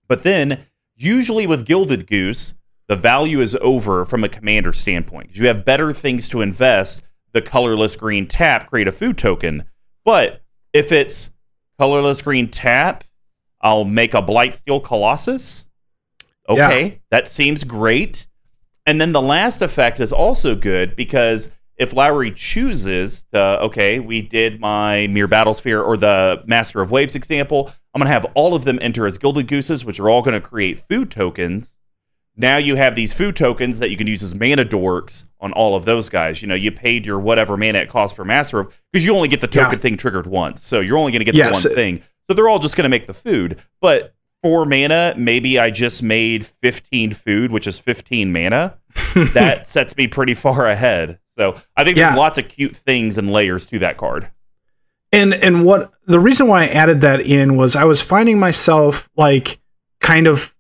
But then, usually with Gilded Goose, the value is over from a commander standpoint. You have better things to invest. The colorless green tap create a food token, but if it's colorless green tap, I'll make a Blightsteel Colossus. Okay, yeah. that seems great. And then the last effect is also good because if Lowry chooses to, okay, we did my Myr Battlesphere or the Master of Waves example, I'm going to have all of them enter as Gilded Gooses, which are all going to create food tokens. Now you have these food tokens that you can use as mana dorks on all of those guys. You know, you paid your whatever mana it costs for Master of, because you only get the token yeah. thing triggered once. So you're only going to get yes. the one thing. So they're all just going to make the food. But for mana, maybe I just made 15 food, which is 15 mana. that sets me pretty far ahead. So I think there's yeah. lots of cute things and layers to that card. And and what the reason why I added that in was I was finding myself like kind of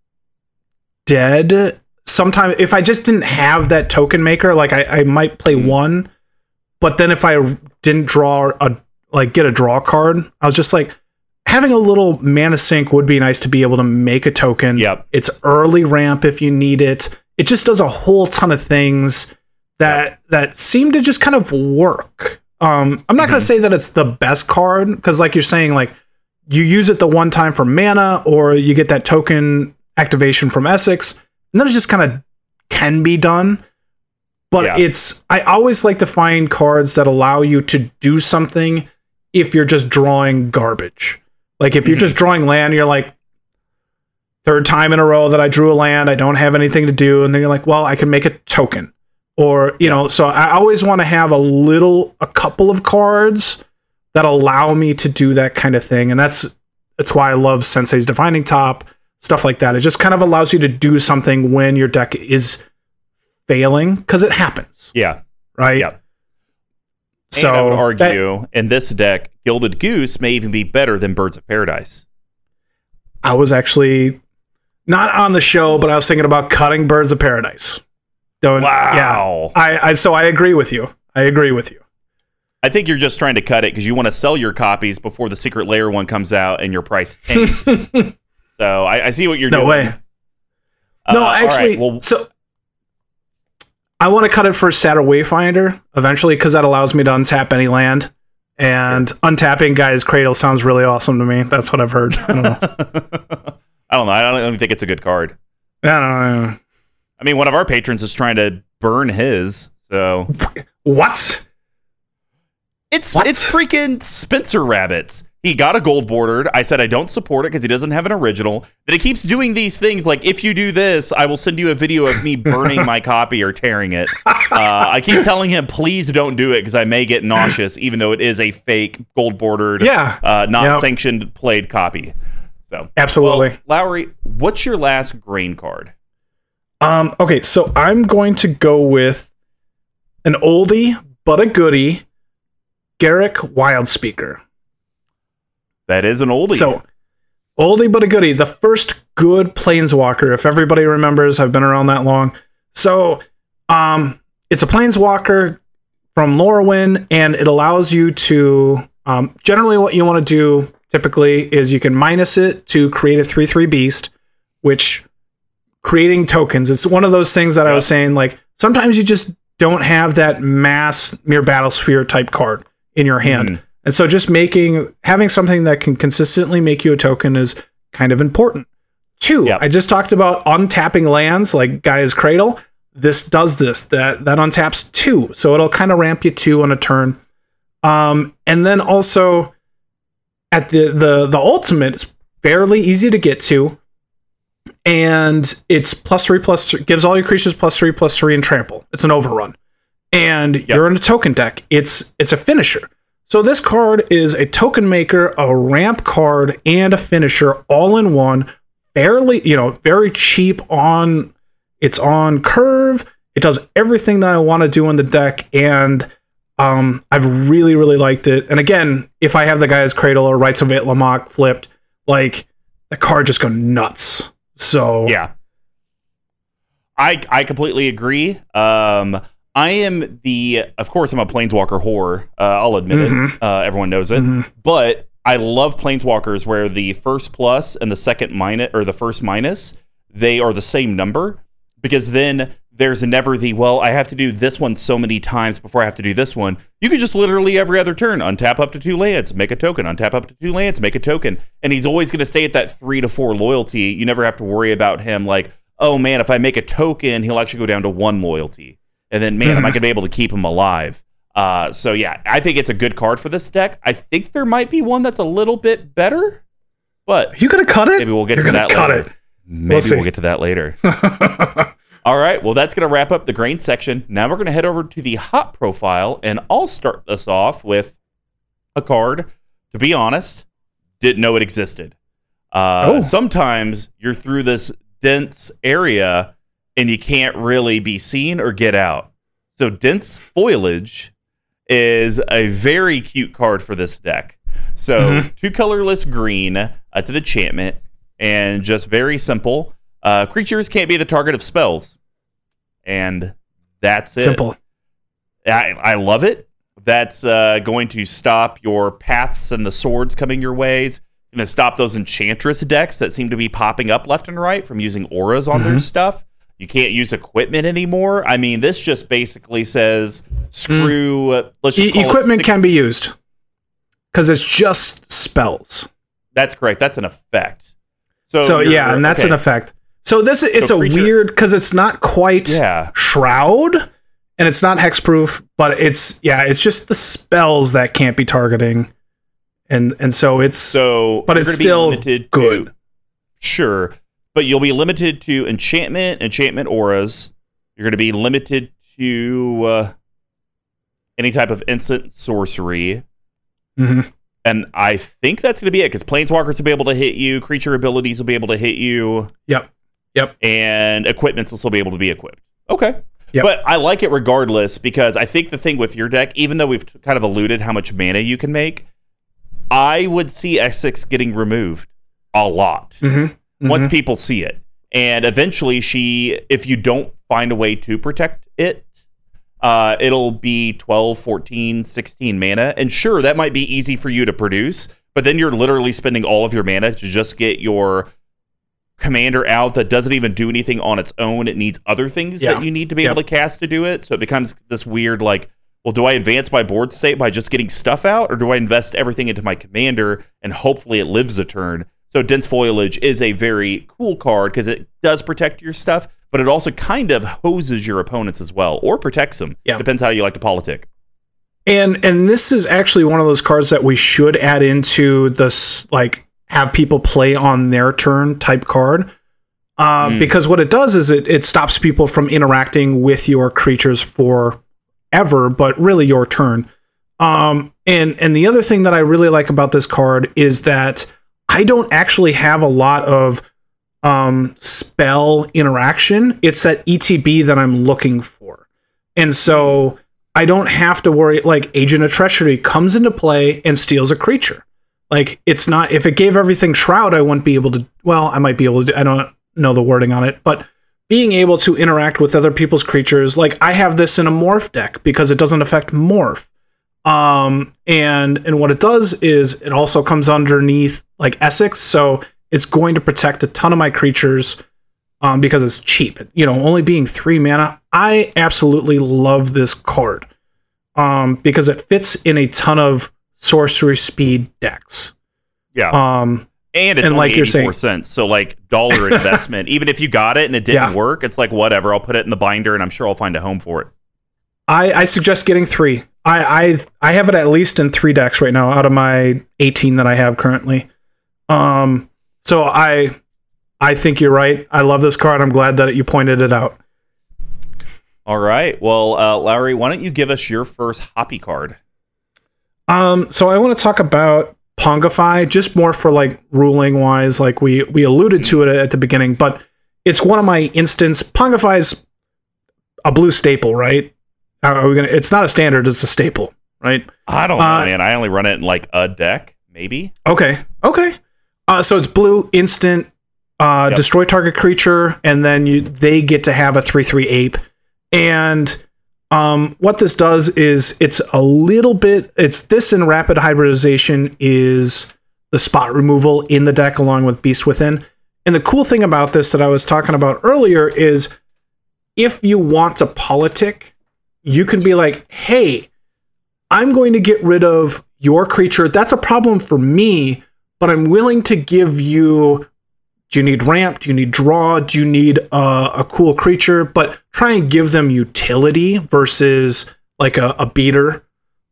dead. Sometimes if I just didn't have that token maker, like I, I might play mm-hmm. one, but then if I didn't draw a like get a draw card, I was just like, having a little mana sink would be nice to be able to make a token. Yep. It's early ramp if you need it. It just does a whole ton of things that that seem to just kind of work. Um, I'm not mm-hmm. gonna say that it's the best card because, like you're saying, like you use it the one time for mana, or you get that token activation from Esix, and then it just kind of can be done. But yeah. it's I always like to find cards that allow you to do something if you're just drawing garbage. Like if you're mm-hmm. just drawing land, you're like third time in a row that I drew a land, I don't have anything to do, and then you're like, well, I can make a token. Or, you know, so I always want to have a little a couple of cards that allow me to do that kind of thing. And that's that's why I love Sensei's Divining Top, stuff like that. It just kind of allows you to do something when your deck is failing because it happens. Yeah. Right? Yeah. So and I would argue that, in this deck, Gilded Goose may even be better than Birds of Paradise. I was actually not on the show, but I was thinking about cutting Birds of Paradise. Don't, wow. Yeah. I, I so I agree with you. I agree with you. I think you're just trying to cut it because you want to sell your copies before the Secret Lair one comes out and your price tanks. so I, I, see what you're no doing. No way. Uh, no, actually, right, well, so I want to cut it for Satyr Wayfinder eventually because that allows me to untap any land. And untapping Gaia's Cradle sounds really awesome to me. That's what I've heard. I don't know. I don't know. I don't even think it's a good card. I don't know. I mean, one of our patrons is trying to burn his. So what? It's what? it's freaking Spencer rabbits. He got a gold bordered. I said I don't support it because he doesn't have an original. But he keeps doing these things like if you do this, I will send you a video of me burning my copy or tearing it. Uh, I keep telling him please don't do it because I may get nauseous, even though it is a fake gold bordered, yeah, uh, not yep. sanctioned played copy. So absolutely, well, Lowery. What's your last grain card? Um. Okay, so I'm going to go with an oldie but a goodie, Garruk Wildspeaker. That is an oldie. So, oldie but a goodie. The first good planeswalker, if everybody remembers, I've been around that long. So, um, it's a planeswalker from Lorwyn, and it allows you to. Um, generally, what you want to do typically is you can minus it to create a 3 3 beast, which creating tokens, it's one of those things that yep. I was saying, like, sometimes you just don't have that mass Myr Battlesphere type card in your hand. Mm. And so just making having something that can consistently make you a token is kind of important. Two, yep. I just talked about untapping lands like Gaia's Cradle. This does this. That that untaps two. So it'll kind of ramp you two on a turn. Um, and then also at the the the ultimate, it's fairly easy to get to. And it's plus three plus three gives all your creatures plus three plus three and trample. It's an overrun. And yep. you're in a token deck. It's it's a finisher. So this card is a token maker, a ramp card, and a finisher all in one. Fairly, you know, very cheap on it's on curve. It does everything that I want to do in the deck, and um, I've really, really liked it. And again, if I have the Gaia's Cradle or Rites of it Itlimoc flipped, like the card just go nuts. So yeah, I I completely agree. Um, I am the, of course, I'm a Planeswalker whore. Uh, I'll admit mm-hmm. it. Uh, everyone knows it. Mm-hmm. But I love Planeswalkers where the first plus and the second minus, or the first minus, they are the same number. because then there's never the well i have to do this one so many times before i have to do this one. You could just literally every other turn untap up to two lands make a token untap up to two lands make a token. And he's always going to stay at that three to four loyalty. You never have to worry about him like oh man if i make a token he'll actually go down to one loyalty. And then man am i going to be able to keep him alive? Uh, so yeah i think it's a good card for this deck. I think there might be one that's a little bit better but You gonna cut it? maybe we'll get You're to that cut later. maybe see. we'll get to that later all right. Well, that's going to wrap up the grain section. Now we're going to head over to the hot profile, and I'll start this off with a card. To be honest, didn't know it existed. Uh, Oh. Sometimes you're through this dense area and you can't really be seen or get out. So, dense foliage is a very cute card for this deck. So, Mhm. two colorless green. It's an enchantment and just very simple. Uh, creatures can't be the target of spells, and that's it. Simple. I, I love it. That's uh, going to stop your paths and the swords coming your ways. It's going to stop those enchantress decks that seem to be popping up left and right from using auras on their Mhm. stuff. You can't use equipment anymore. I mean, this just basically says screw. uh, let's just E- equipment can be used because it's just spells. That's correct. That's an effect. So, So yeah, and that's an effect. So this it's So a creature- weird because it's not quite Yeah. shroud and it's not hexproof, but it's yeah, it's just the spells that can't be targeting, and and so it's So, But it's still limited to- good. sure, but you'll be limited to enchantment, enchantment auras. You're going to be limited to uh, any type of instant sorcery, Mhm. and I think that's going to be it because planeswalkers will be able to hit you, creature abilities will be able to hit you, Yep. Yep. and equipments will still be able to be equipped. Okay. Yep. But I like it regardless because I think the thing with your deck, even though we've kind of alluded how much mana you can make, I would see Esix getting removed a lot Mhm. once Mhm. people see it. And eventually, she, if you don't find a way to protect it, uh, it'll be 12, 14, 16 mana. And sure, that might be easy for you to produce, but then you're literally spending all of your mana to just get your commander out that doesn't even do anything on its own. It needs other things Yeah. that you need to be Yep. able to cast to do it. So it becomes this weird, like, well, do I advance my board state by just getting stuff out, or do I invest everything into my commander and hopefully it lives a turn? So dense foliage is a very cool card because it does protect your stuff, but it also kind of hoses your opponents as well, or protects them. Yeah. Depends how you like to politic. And and this is actually one of those cards that we should add into this like have people play on their turn type card. Uh, Mm. Because what it does is it, it stops people from interacting with your creatures for ever, but really your turn. Um, and and the other thing that I really like about this card is that I don't actually have a lot of um, spell interaction. It's that ETB that I'm looking for, and so I don't have to worry. Like Agent of Treachery comes into play and steals a creature. Like it's not if it gave everything Shroud, I wouldn't be able to. Well, I might be able to. I don't know the wording on it, but being able to interact with other people's creatures, like I have this in a morph deck because it doesn't affect morph. Um, and and what it does is it also comes underneath like Esix, so it's going to protect a ton of my creatures um, because it's cheap. You know, only being three mana. I absolutely love this card um, because it fits in a ton of sorcery speed decks. Yeah. Um, and it's and only like you're 84 saying- cents. So, like, dollar investment. Even if you got it and it didn't Yeah. work, it's like, whatever. I'll put it in the binder and I'm sure I'll find a home for it. I, I suggest getting three. I, I I have it at least in three decks right now out of my 18 that I have currently. Um, so I I think you're right. I love this card. I'm glad that you pointed it out. All right. Well, uh, Lowry, why don't you give us your first hoppy card? Um, so I want to talk about Pongify, just more for like ruling wise, like we we alluded to it at the beginning, but it's one of my instance. Pongify's a blue staple, right? Are we gonna? It's not a standard; it's a staple, right? I don't know, Uh, man. I only run it in like a deck, maybe. Okay. Okay. Uh, so it's blue instant, uh, Yep. destroy target creature, and then you they get to have a three three ape. And um, what this does is it's a little bit. It's this and rapid hybridization is the spot removal in the deck along with Beast Within. And the cool thing about this that I was talking about earlier is if you want to politic, you can be like, hey, I'm going to get rid of your creature. That's a problem for me, but I'm willing to give you. Do you need ramp? Do you need draw? Do you need uh, a cool creature? But try and give them utility versus like a, a beater,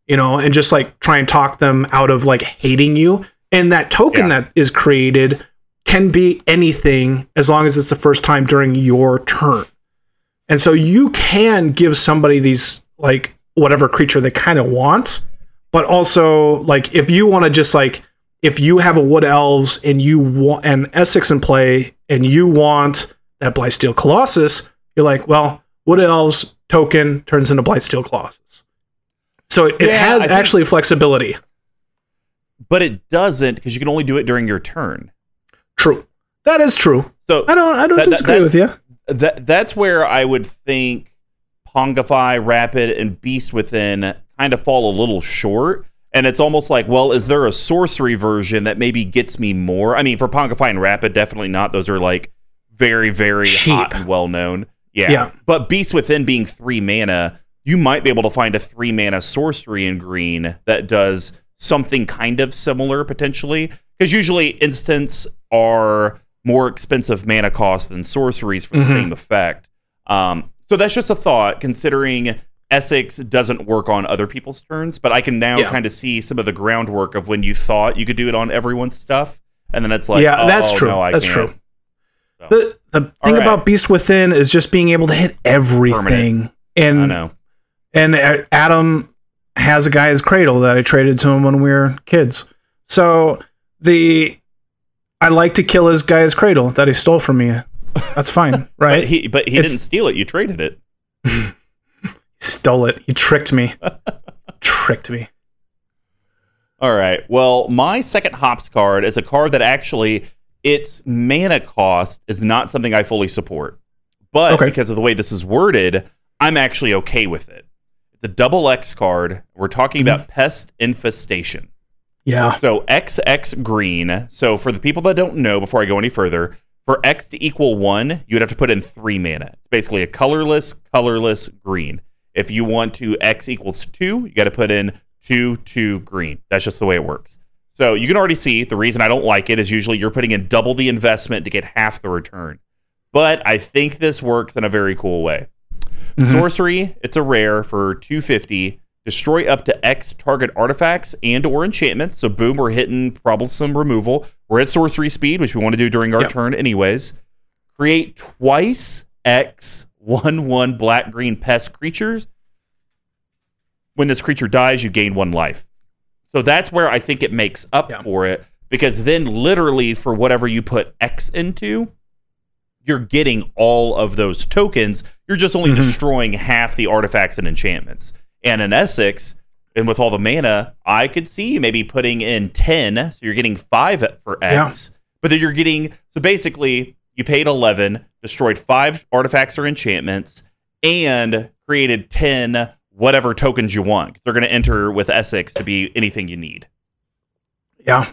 you know, and just like try and talk them out of like hating you. And that token Yeah. that is created can be anything as long as it's the first time during your turn. And so you can give somebody these like whatever creature they kind of want, but also like if you want to just like if you have a wood elves and you want an Esix in play and you want that Blightsteel Colossus, you're like, well, wood elves token turns into Blightsteel Colossus. So it, it has I think- actually flexibility. But it doesn't because you can only do it during your turn. True. That is true. So I don't I don't that- disagree that- with you. that that's where I would think Pongify, Rapid, and Beast Within kind of fall a little short. And it's almost like, well, is there a sorcery version that maybe gets me more? I mean, for Pongify and Rapid, definitely not. Those are like very, very Cheap. hot and well known. Yeah. Yeah. But Beast Within being three mana, you might be able to find a three mana sorcery in green that does something kind of similar potentially. Because usually instants are more expensive mana cost than sorceries for the Mhm. same effect. Um, so that's just a thought, considering Esix doesn't work on other people's turns, but I can now Yeah. kind of see some of the groundwork of when you thought you could do it on everyone's stuff. And then it's like, Yeah, that's oh, true. no, I That's can't. true. So, The the thing right. about Beast Within is just being able to hit everything. I And know. and uh, Adam has a Gaia's cradle that I traded to him when we were kids. So the I like to kill his Gaia's cradle that he stole from me. That's fine, right? But he, but he It's- didn't steal it. You traded it. Stole it. He tricked me. tricked me. All right. Well, my second hops card is a card that actually its mana cost is not something I fully support. But Okay. because of the way this is worded, I'm actually okay with it. It's a double X card. We're talking Mm-hmm. about pest infestation. Yeah. So XX green. So for the people that don't know, before I go any further, for X to equal one, you would have to put in three mana. It's basically a colorless, colorless green. If you want to X equals two, you got to put in two, two green. That's just the way it works. So you can already see the reason I don't like it is usually you're putting in double the investment to get half the return. But I think this works in a very cool way. Mhm. Sorcery, it's a rare for 250. Destroy up to X target artifacts and or enchantments. So boom, we're hitting troublesome removal. We're at sorcery speed, which we want to do during our Yep. turn anyways. Create twice X one one black green pest creatures. When this creature dies, you gain one life. So that's where I think it makes up Yeah. for it. Because then literally for whatever you put X into, you're getting all of those tokens. You're just only Mhm. destroying half the artifacts and enchantments. And in Esix, and with all the mana, I could see you maybe putting in 10. So you're getting five for X. But then you're getting, so basically, you paid 11, destroyed five artifacts or enchantments, and created 10 whatever tokens you want. They're going to enter with Esix to be anything you need. Yeah.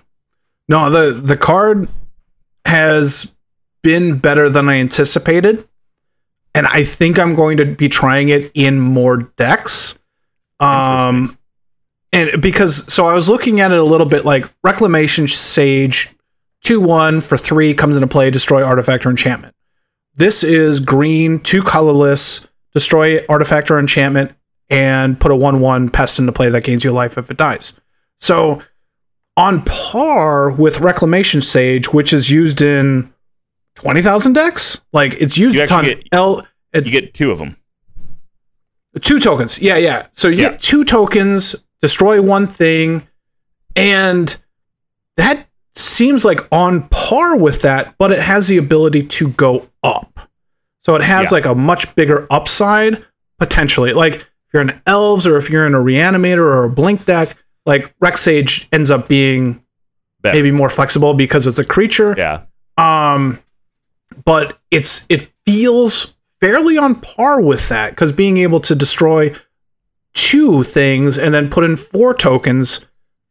No, the the card has been better than I anticipated. And I think I'm going to be trying it in more decks. Um and because so I was looking at it a little bit like Reclamation Sage 2-1 for 3 comes into play destroy artifact or enchantment. This is green, two colorless, destroy artifact or enchantment and put a 1-1 pest into play that gains you life if it dies. So on par with Reclamation Sage, which is used in twenty thousand decks. Like it's used a ton. get- L You get two of them. two tokens. Yeah, yeah. So you Yeah. get two tokens, destroy one thing, and that seems like on par with that, but it has the ability to go up. So it has Yeah. like a much bigger upside potentially. Like if you're an elves or if you're in a reanimator or a blink deck, like Rec Sage ends up being Better. maybe more flexible because it's a creature. Yeah. Um, but it's it feels fairly on par with that because being able to destroy two things and then put in four tokens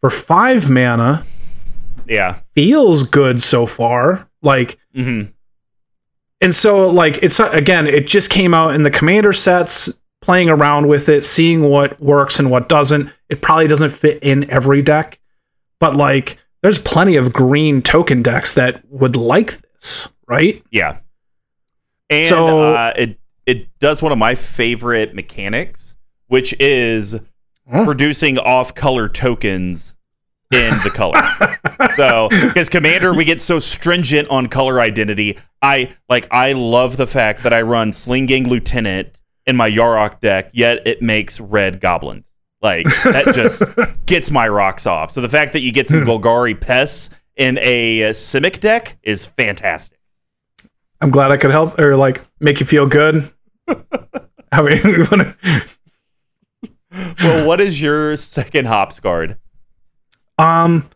for five mana Yeah. feels good so far. Like hmm and so like it's again, it just came out in the commander sets, playing around with it, seeing what works and what doesn't. It probably doesn't fit in every deck, but like there's plenty of green token decks that would like this, right? Yeah. And So- uh, it it does one of my favorite mechanics, which is Huh? producing off color tokens in the color. so because commander we get so stringent on color identity. I like i love the fact that i run sling gang lieutenant in my yarok deck yet it makes red goblins. Like that just gets my rocks off. So the fact that you get some golgari pests in a uh, simic deck is fantastic. I'm glad I could help or like make you feel good. I mean, well what is your second hops guard um,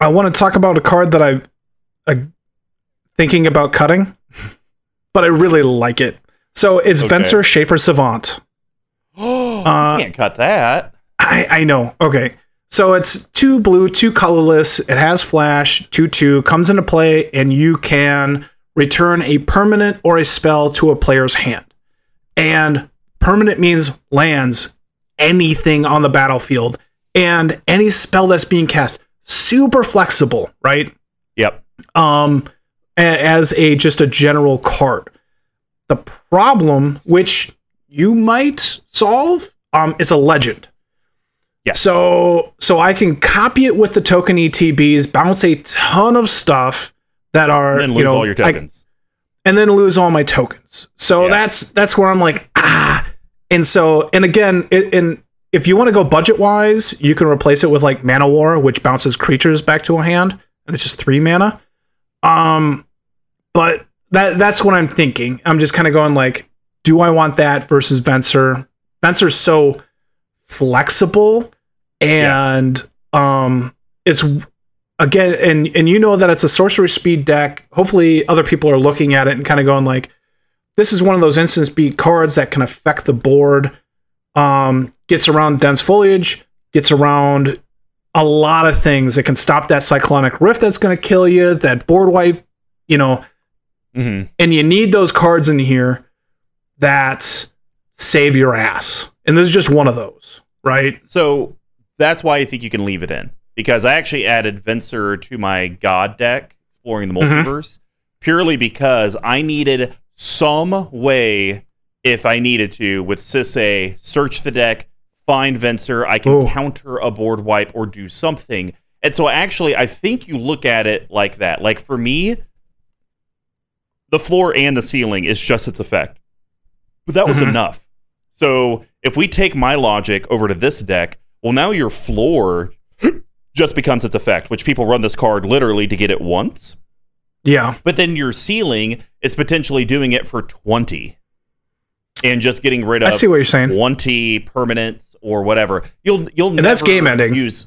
I want to talk about a card that I, am thinking about cutting, but I really like it. So it's Okay. Venser Shaper Savant. oh Uh, you can't cut that I, I know. Okay. So it's two blue, two colorless. It has flash, 2 2, comes into play, and you can return a permanent or a spell to a player's hand. And permanent means lands anything on the battlefield and any spell that's being cast. Super flexible, right? yep um, as a just a general card. The problem, which you might solve, um, it's a legend. yes So so I can copy it with the token ETBs, bounce a ton of stuff that are and then lose you know, all your I- tokens and then lose all my tokens. So Yeah. that's that's where I'm like ah. And so and again, it, and if you want to go budget wise, you can replace it with like Man-o'-War, which bounces creatures back to a hand, and it's just three mana. Um, but that that's what I'm thinking. I'm just kind of going like, do I want that versus Venser? Venser's so flexible, and um, it's again, and and you know that it's a sorcery speed deck. Hopefully, other people are looking at it and kind of going like, this is one of those instant beat cards that can affect the board. Um, gets around dense foliage, gets around a lot of things. It can stop that cyclonic rift that's going to kill you. That board wipe, you know, hmm and you need those cards in here that save your ass. And this is just one of those, right? So that's why I think you can leave it in because I actually added Venser to my God deck, exploring the Mhm. multiverse, purely because I needed some way, if I needed to, with Sisse, search the deck, find Venser, I can Ooh. counter a board wipe or do something. And so actually, I think you look at it like that. Like for me, the floor and the ceiling is just its effect. But that was Mhm. enough. So if we take my logic over to this deck, well, now your floor just becomes its effect, which people run this card literally to get it once. Yeah. But then your ceiling is potentially doing it for 20 and just getting rid of I see what you're saying. 20 permanents or whatever. You'll you'll And that's never game ending. Use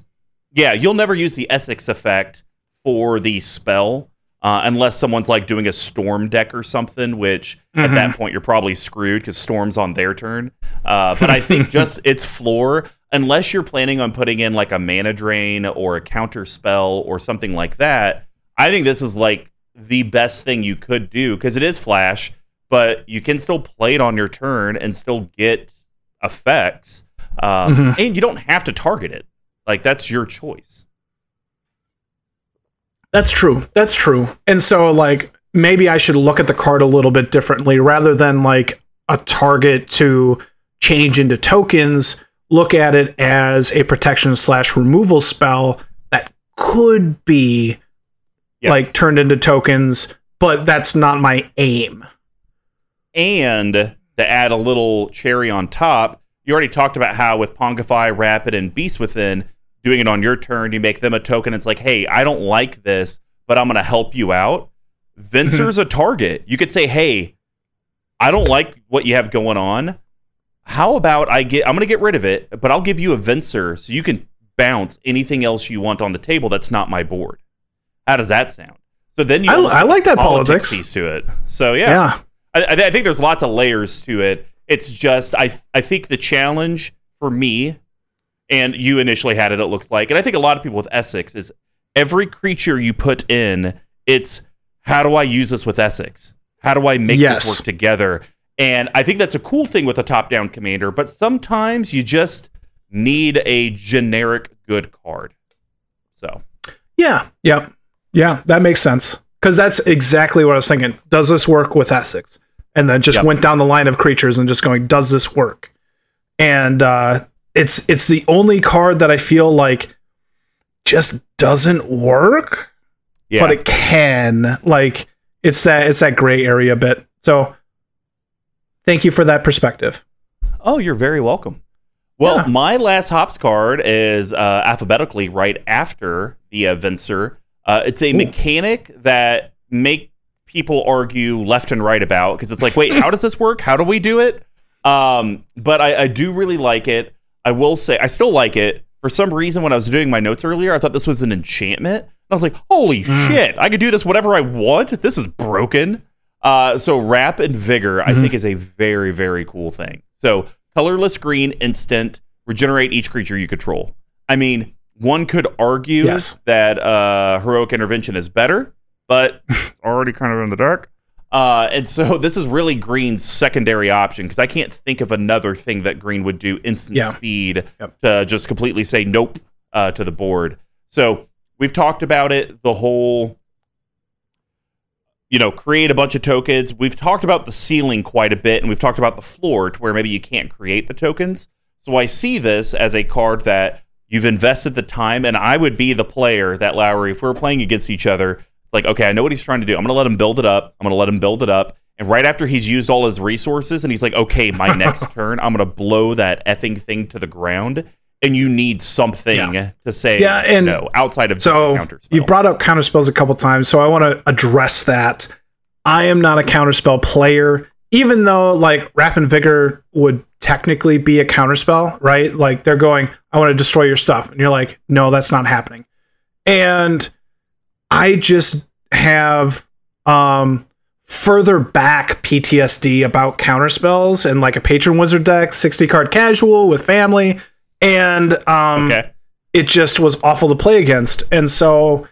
yeah, you'll never use the Esix effect for the spell uh, unless someone's like doing a storm deck or something. Which at Mm-hmm. that point you're probably screwed because storm's on their turn. Uh, but I think just its floor, unless you're planning on putting in like a mana drain or a counter spell or something like that, I think this is like the best thing you could do because it is flash but you can still play it on your turn and still get effects. Um, Mhm. And you don't have to target it. Like, that's your choice. That's true. That's true. And so like maybe I should look at the card a little bit differently rather than like a target to change into tokens, look at it as a protection slash removal spell that could be Yes. like turned into tokens, but that's not my aim. and to add a little cherry on top, you already talked about how with Pongify, Rapid, and Beast Within, doing it on your turn, you make them a token. It's like, hey, I don't like this, but I'm going to help you out. Venser's a target. You could say, hey, I don't like what you have going on. How about I get, I'm going to get rid of it, but I'll give you a Vincer so you can bounce anything else you want on the table that's not my board. How does that sound? So then you I- I like that politics. piece to it. So Yeah. I, I I think there's lots of layers to it. It's just I I think the challenge for me, and you initially had it. It looks like, and I think a lot of people with Esix is every creature you put in It's how do I use this with Esix? How do I make Yes. this work together? And I think that's a cool thing with a top-down commander, but sometimes you just need a generic good card. So, Yeah, yeah, yeah. That makes sense because that's exactly what I was thinking. Does this work with Esix? And then just Yep. went down the line of creatures and just going, does this work? And uh, it's it's the only card that I feel like just doesn't work, yeah. but it can. Like it's that it's that gray area bit. So thank you for that perspective. Oh, you're very welcome. Well, Yeah. my last hops card is uh, alphabetically right after the uh, Venser. Uh, it's a mechanic that make people argue left and right about because it's like, wait, how does this work? How do we do it? Um, but I, I do really like it. I will say I still like it. For some reason, when I was doing my notes earlier, I thought this was an enchantment. And I was like, holy shit, I could do this whatever I want. This is broken. Uh, so Wrap in Vigor, I think, is a very, very cool thing. So colorless green, instant, regenerate each creature you control. I mean, one could argue Yes. that uh, heroic intervention is better, but it's already kind of in the dark. Uh, and so this is really Green's secondary option because I can't think of another thing that Green would do instant Yeah. speed Yep. to just completely say nope uh, to the board. So we've talked about it, the whole, you know, create a bunch of tokens. We've talked about the ceiling quite a bit, and we've talked about the floor to where maybe you can't create the tokens. So I see this as a card that you've invested the time, and I would be the player that Lowry, if we were playing against each other, it's like, okay, I know what he's trying to do. I'm going to let him build it up. I'm going to let him build it up. And right after he's used all his resources, and he's like, okay, my next turn, I'm going to blow that effing thing to the ground. And you need something to say Yeah, and no outside of So counter you've brought up counterspells a couple times, so I want to address that. I am not a counterspell player, even though like Wrap in Vigor would technically be a counterspell, right? Like they're going, I want to destroy your stuff, and you're like, no, that's not happening. And I just have um further back PTSD about counterspells and like a patron wizard deck, 60 card casual with family, and um okay. it just was awful to play against. And so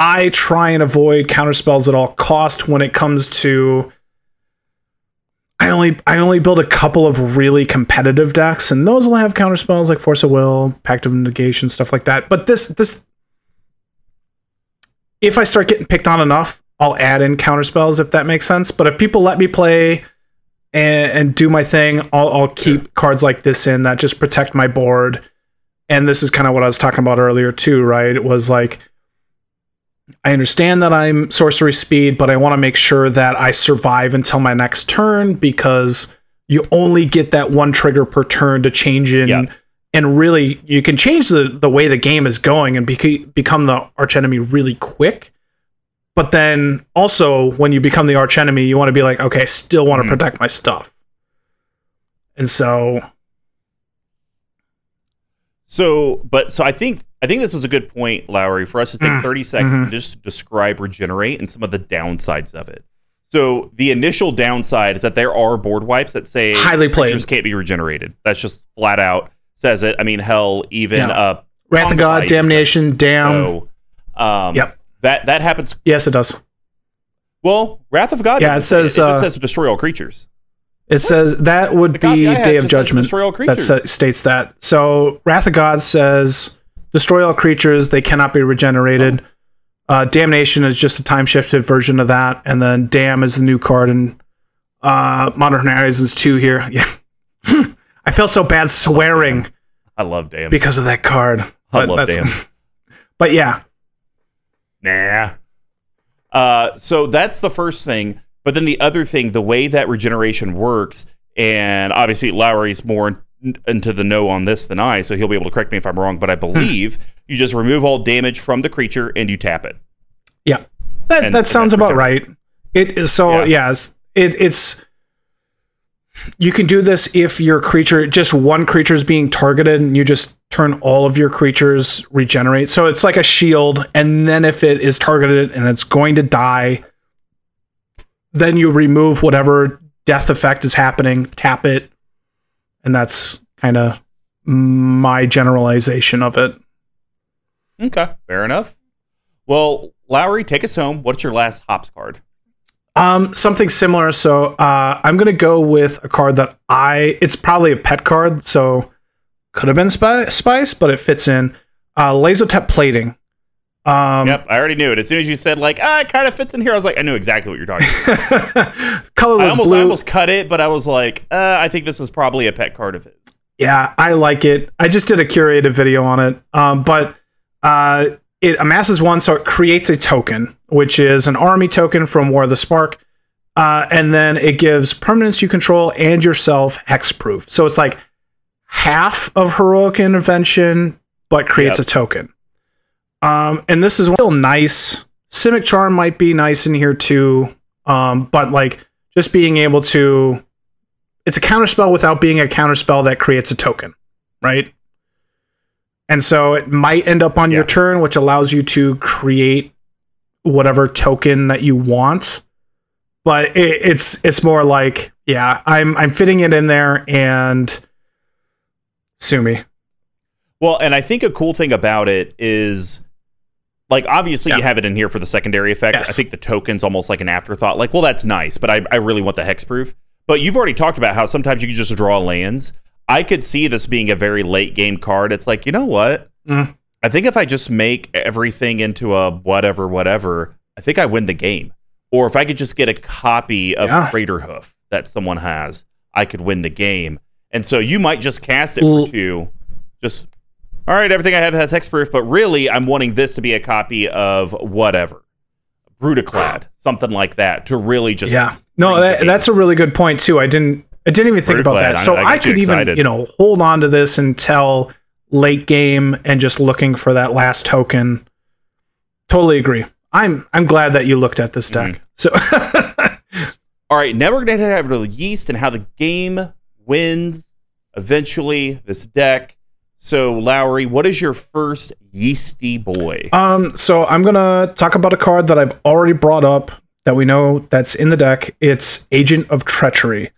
I try and avoid counterspells at all cost when it comes to I only I only build a couple of really competitive decks, and those will have counterspells like Force of Will, Pact of Negation, stuff like that. But this this if I start getting picked on enough, I'll add in counterspells if that makes sense. But if people let me play and, and do my thing, I'll, I'll keep cards like this in that just protect my board and this is kind of what I was talking about earlier too, right? It was like I understand that I'm sorcery speed, but I want to make sure that I survive until my next turn because you only get that one trigger per turn to change in Yeah. and really you can change the the way the game is going and become the archenemy really quick. But then also when you become the archenemy, you want to be like, okay, I still want to Mhm. protect my stuff. And so So, but so I think I think this is a good point, Lowry, for us to take Mm, 30 seconds mhm. and just describe regenerate and some of the downsides of it. So the initial downside is that there are board wipes that say Highly played. creatures can't be regenerated. That's just flat out says it. I mean, hell, even Yeah. uh, Wrath of God, Damnation, Damn. so, um, Yep. that that happens. Yes, it does. Well, Wrath of God. Yeah, it says, it, just uh, says destroy all creatures. It says that would be Day of Judgment. That creatures. sa- states that. So Wrath of God says destroy all creatures; they cannot be regenerated. Uh, Damnation is just a time shifted version of that, and then Damn is the new card in uh, Modern Horizons two here. Yeah, I feel so bad swearing I love damn. because of that card. I But love damn. But yeah, Nah. Uh, so that's the first thing. But then the other thing, the way that regeneration works, and obviously Lowry's more into the know on this than I, so he'll be able to correct me if I'm wrong. But I hmm. believe you just remove all damage from the creature and you tap it. Yeah, that And- that sounds about right. It is so Yeah. yes, it it's you can do this if your creature just one creature is being targeted and you just turn all of your creatures regenerate. So it's like a shield, and then if it is targeted and it's going to die, then you remove whatever death effect is happening, tap it, and that's kind of my generalization of it. Okay, fair enough. Well, Lowry, take us home. What's your last hops card? Um, something similar. So uh, I'm gonna go with a card that I. It's probably a pet card, so could have been Spi- Spice, but it fits in. Uh, Lazotep Plating. Um, Yep, I already knew it. As soon as you said like, ah, it kind of fits in here, I was like, I knew exactly what you're talking about. colorless I almost, blue. I almost cut it, but I was like, uh, I think this is probably a pet card of his. Yeah, I like it. I just did a curated video on it. Um, but uh, it amasses one, so it creates a token, which is an army token from War of the Spark. Uh, and then it gives permanents you control and yourself hexproof. So it's like half of heroic intervention, but creates Yep. a token. Um, and this is still nice. Simic Charm might be nice in here too. Um, but like just being able to it's a counterspell without being a counterspell that creates a token, right? And so it might end up on your turn, which allows you to create whatever token that you want. But it, it's it's more like, yeah, I'm I'm fitting it in there and sue me. Well, and I think a cool thing about it is like obviously you have it in here for the secondary effect. Yes. I think the token's almost like an afterthought. Like, well, that's nice, but I, I really want the hexproof. But you've already talked about how sometimes you can just draw lands. I could see this being a very late game card. It's like, you know what? Mm. I think if I just make everything into a whatever, whatever, I think I win the game. Or if I could just get a copy of Yeah. Craterhoof that someone has, I could win the game. And so you might just cast it Well- for two. Just all right, everything I have has hexproof, but really I'm wanting this to be a copy of whatever. Brudiclad, something like that, to really just yeah. No, that, that's a really good point too. I didn't I didn't even think about that. So I I, you could even, you know, hold on to this until late game and just looking for that last token. Totally agree. I'm I'm glad that you looked at this deck. Mm-hmm. So All right, now we're going to head over to the yeast and how the game wins eventually this deck. So, Lowry, what is your first yeasty boy? um so I'm going to talk about a card that I've already brought up that we know that's in the deck. It's Agent of Treachery.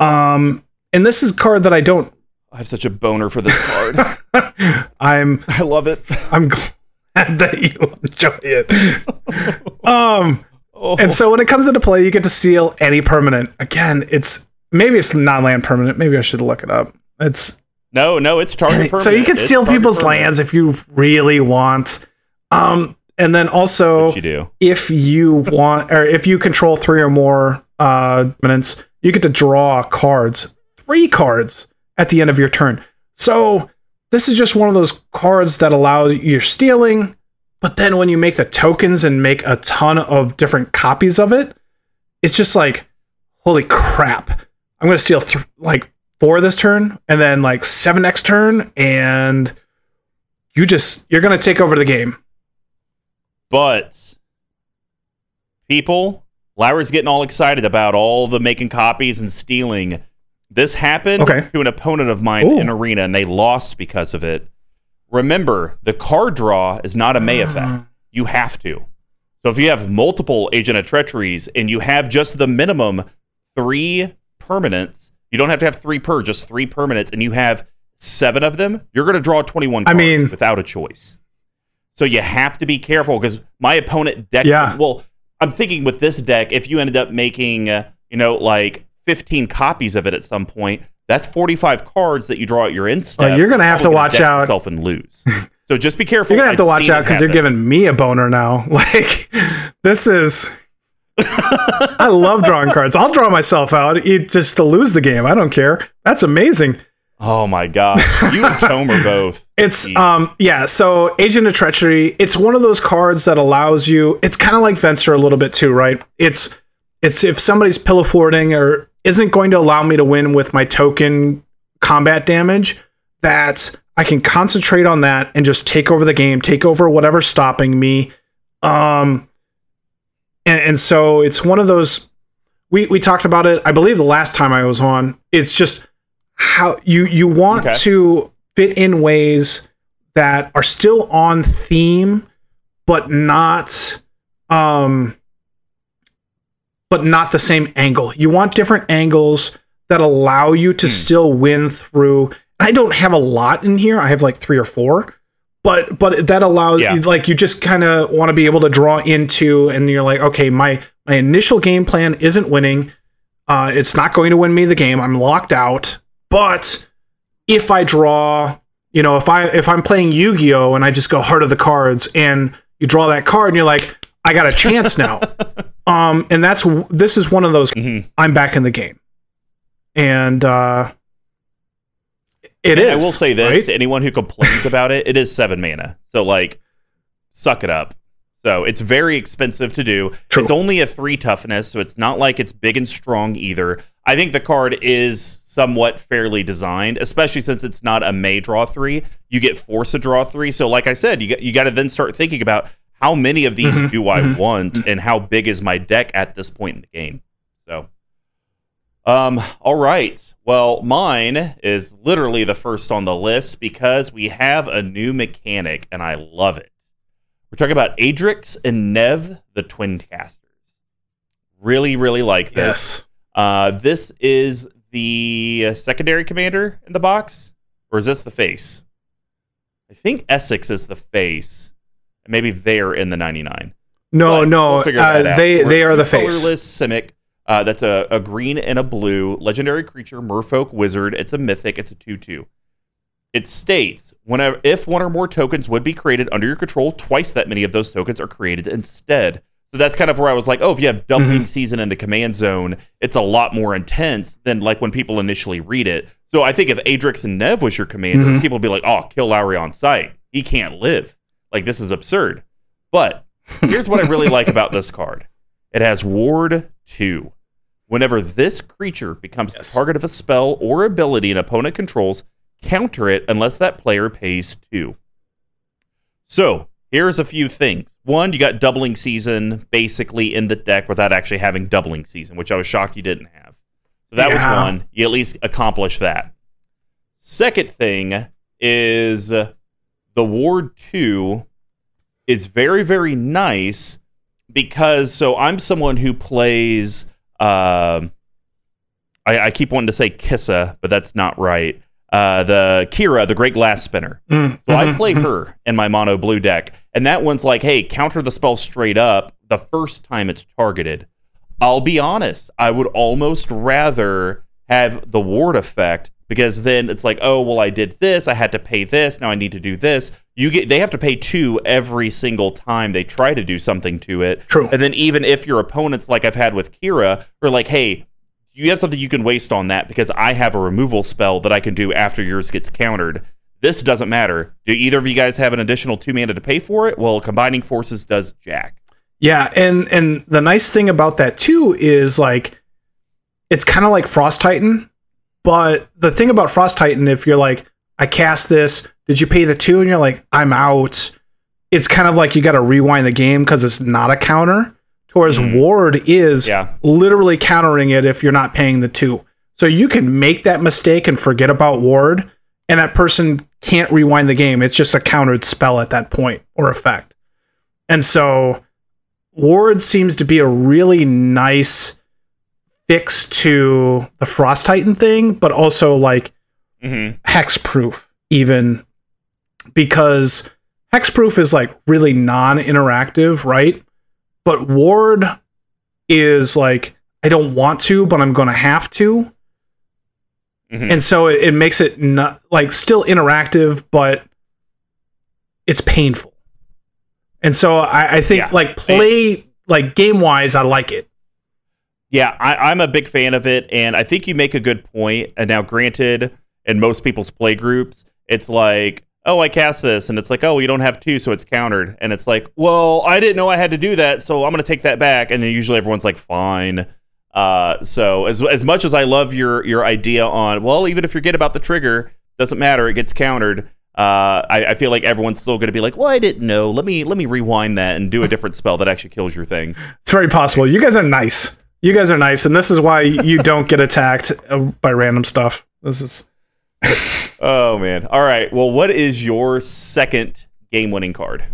Um and this is a card that I don't I have such a boner for this card. I'm I love it. I'm glad that you enjoy it. um Oh, And so when it comes into play, you get to steal any permanent. Again, it's maybe it's non-land permanent. Maybe I should look it up. It's no, no, it's target permanent. so you can steal people's permanent. lands if you really want. Um, and then also you do. if you want or if you control three or more uh permanents, you get to draw cards, three cards at the end of your turn. So this is just one of those cards that allow you're stealing, but then when you make the tokens and make a ton of different copies of it, it's just like, holy crap! I'm gonna steal th- like four this turn, and then like seven next turn, and you just you're gonna take over the game. But people, Lowry's getting all excited about all the making copies and stealing. This happened Okay. to an opponent of mine Ooh. in arena, and they lost because of it. Remember, the card draw is not a May effect. Ah. You have to. So if you have multiple Agent of Treacheries and you have just the minimum three permanents, you don't have to have three per, just three permanents, and you have seven of them, you're going to draw 21 I cards mean- without a choice. So you have to be careful because my opponent deck. Yeah. Well, I'm thinking with this deck, if you ended up making, uh, you know, like 15 copies of it at some point, that's 45 cards that you draw at your step. Oh, you're gonna have to watch out. yourself and lose. So just be careful. You're gonna have to watch out because you're giving me a boner now. Like this is. I love drawing cards. I'll draw myself out just to lose the game. I don't care. That's amazing. Oh my god, you and Tome are both. It's Jeez. um yeah, so Agent of Treachery, it's one of those cards that allows you it's kind of like Venser a little bit too, right? It's it's if somebody's pillow forwarding or isn't going to allow me to win with my token combat damage, that I can concentrate on that and just take over the game, take over whatever's stopping me. Um and, and so it's one of those we we talked about it, I believe the last time I was on. It's just how you you want Okay. to fit in ways that are still on theme but not um but not the same angle. You want different angles that allow you to Hmm. still win through. I don't have a lot in here. I have like 3 or 4, but but that allows Yeah. like you just kind of want to be able to draw into and you're like okay my my initial game plan isn't winning. Uh it's not going to win me the game. I'm locked out. But if i draw you know if i if i'm playing yu-gi-oh! and i just go heart of the cards and you draw that card and you're like i got a chance now. Um and that's this is one of those mm-hmm. i'm back in the game. And uh it And is. I will say this right? to anyone who complains about it, it is seven mana. So like suck it up. So it's very expensive to do. True. It's only a three toughness, so it's not like it's big and strong either. I think the card is somewhat fairly designed, especially since it's not a may draw three. You get force a draw three. So like I said, you got you got to then start thinking about how many of these Mhm, do I mhm. want and how big is my deck at this point in the game. So um, all right. Well, mine is literally the first on the list because we have a new mechanic and I love it. We're talking about Adrix and Nev, the twin casters. Really, really like this. yes Uh, this is the secondary commander in the box, or is this the face? I think Esix is the face. And maybe they're in the 99. No, But no, we'll uh, they they are the face. Colorless Simic. Uh, that's a, a green and a blue legendary creature, Merfolk Wizard. It's a mythic. It's a two-two. It states whenever if one or more tokens would be created under your control, twice that many of those tokens are created instead. So that's kind of where I was like, oh, if you have doubling season in the command zone, it's a lot more intense than like when people initially read it. So I think if Adrix and Nev was your commander, Mhm. people would be like, oh, kill Lowry on sight. He can't live. Like this is absurd. But here's what I really like about this card. It has Ward 2. Whenever this creature becomes Yes. the target of a spell or ability an opponent controls, counter it unless that player pays 2. So, here's a few things. One, you got doubling season basically in the deck without actually having doubling season, which I was shocked you didn't have. So that was one. You at least accomplished that. Second thing is uh, the Ward 2 is very, very nice because so I'm someone who plays. Um I, I keep wanting to say Kissa, but that's not right. Uh, the Kira, the Great Glass Spinner. Mm, So I mhm, play mhm. her in my mono blue deck, and that one's like, hey, counter the spell straight up the first time it's targeted. I'll be honest, I would almost rather have the ward effect because then it's like, oh, well, I did this, I had to pay this, now I need to do this. You get they have to pay two every single time they try to do something to it. True. And then even if your opponents, like I've had with Kira, are like, hey, you have something you can waste on that because I have a removal spell that I can do after yours gets countered. This doesn't matter. Do either of you guys have an additional two mana to pay for it? Well, combining forces does jack. Yeah, and and the nice thing about that too is like it's kind of like Frost Titan, but the thing about Frost Titan, if you're like, I cast this, did you pay the two? And you're like, I'm out. It's kind of like you got to rewind the game because it's not a counter. Whereas Mhm. Ward is Yeah. literally countering it if you're not paying the two. So you can make that mistake and forget about Ward, and that person can't rewind the game. It's just a countered spell at that point or effect. And so Ward seems to be a really nice fix to the Frost Titan thing, but also like Mm-hmm. hexproof, even because hexproof is like really non-interactive, right? But Ward is like I don't want to, but I'm going to have to, hmm and so it, it makes it not like still interactive, but it's painful. And so I, I think Yeah. like play like game wise, I like it. Yeah, I, I'm a big fan of it, and I think you make a good point. And now, granted, in most people's play groups, it's like, oh, I cast this, and it's like, oh, you don't have two, so it's countered, and it's like, well, I didn't know I had to do that, so I'm gonna take that back, and then usually everyone's like, fine. Uh, so as as much as I love your your idea on, well, even if you forget about the trigger, doesn't matter, it gets countered. Uh, I, I feel like everyone's still gonna be like, well, I didn't know. Let me let me rewind that and do a different spell that actually kills your thing. It's very possible. You guys are nice. You guys are nice, and this is why you don't get attacked uh, by random stuff. This is Oh man. All right. Well, what is your second game winning card?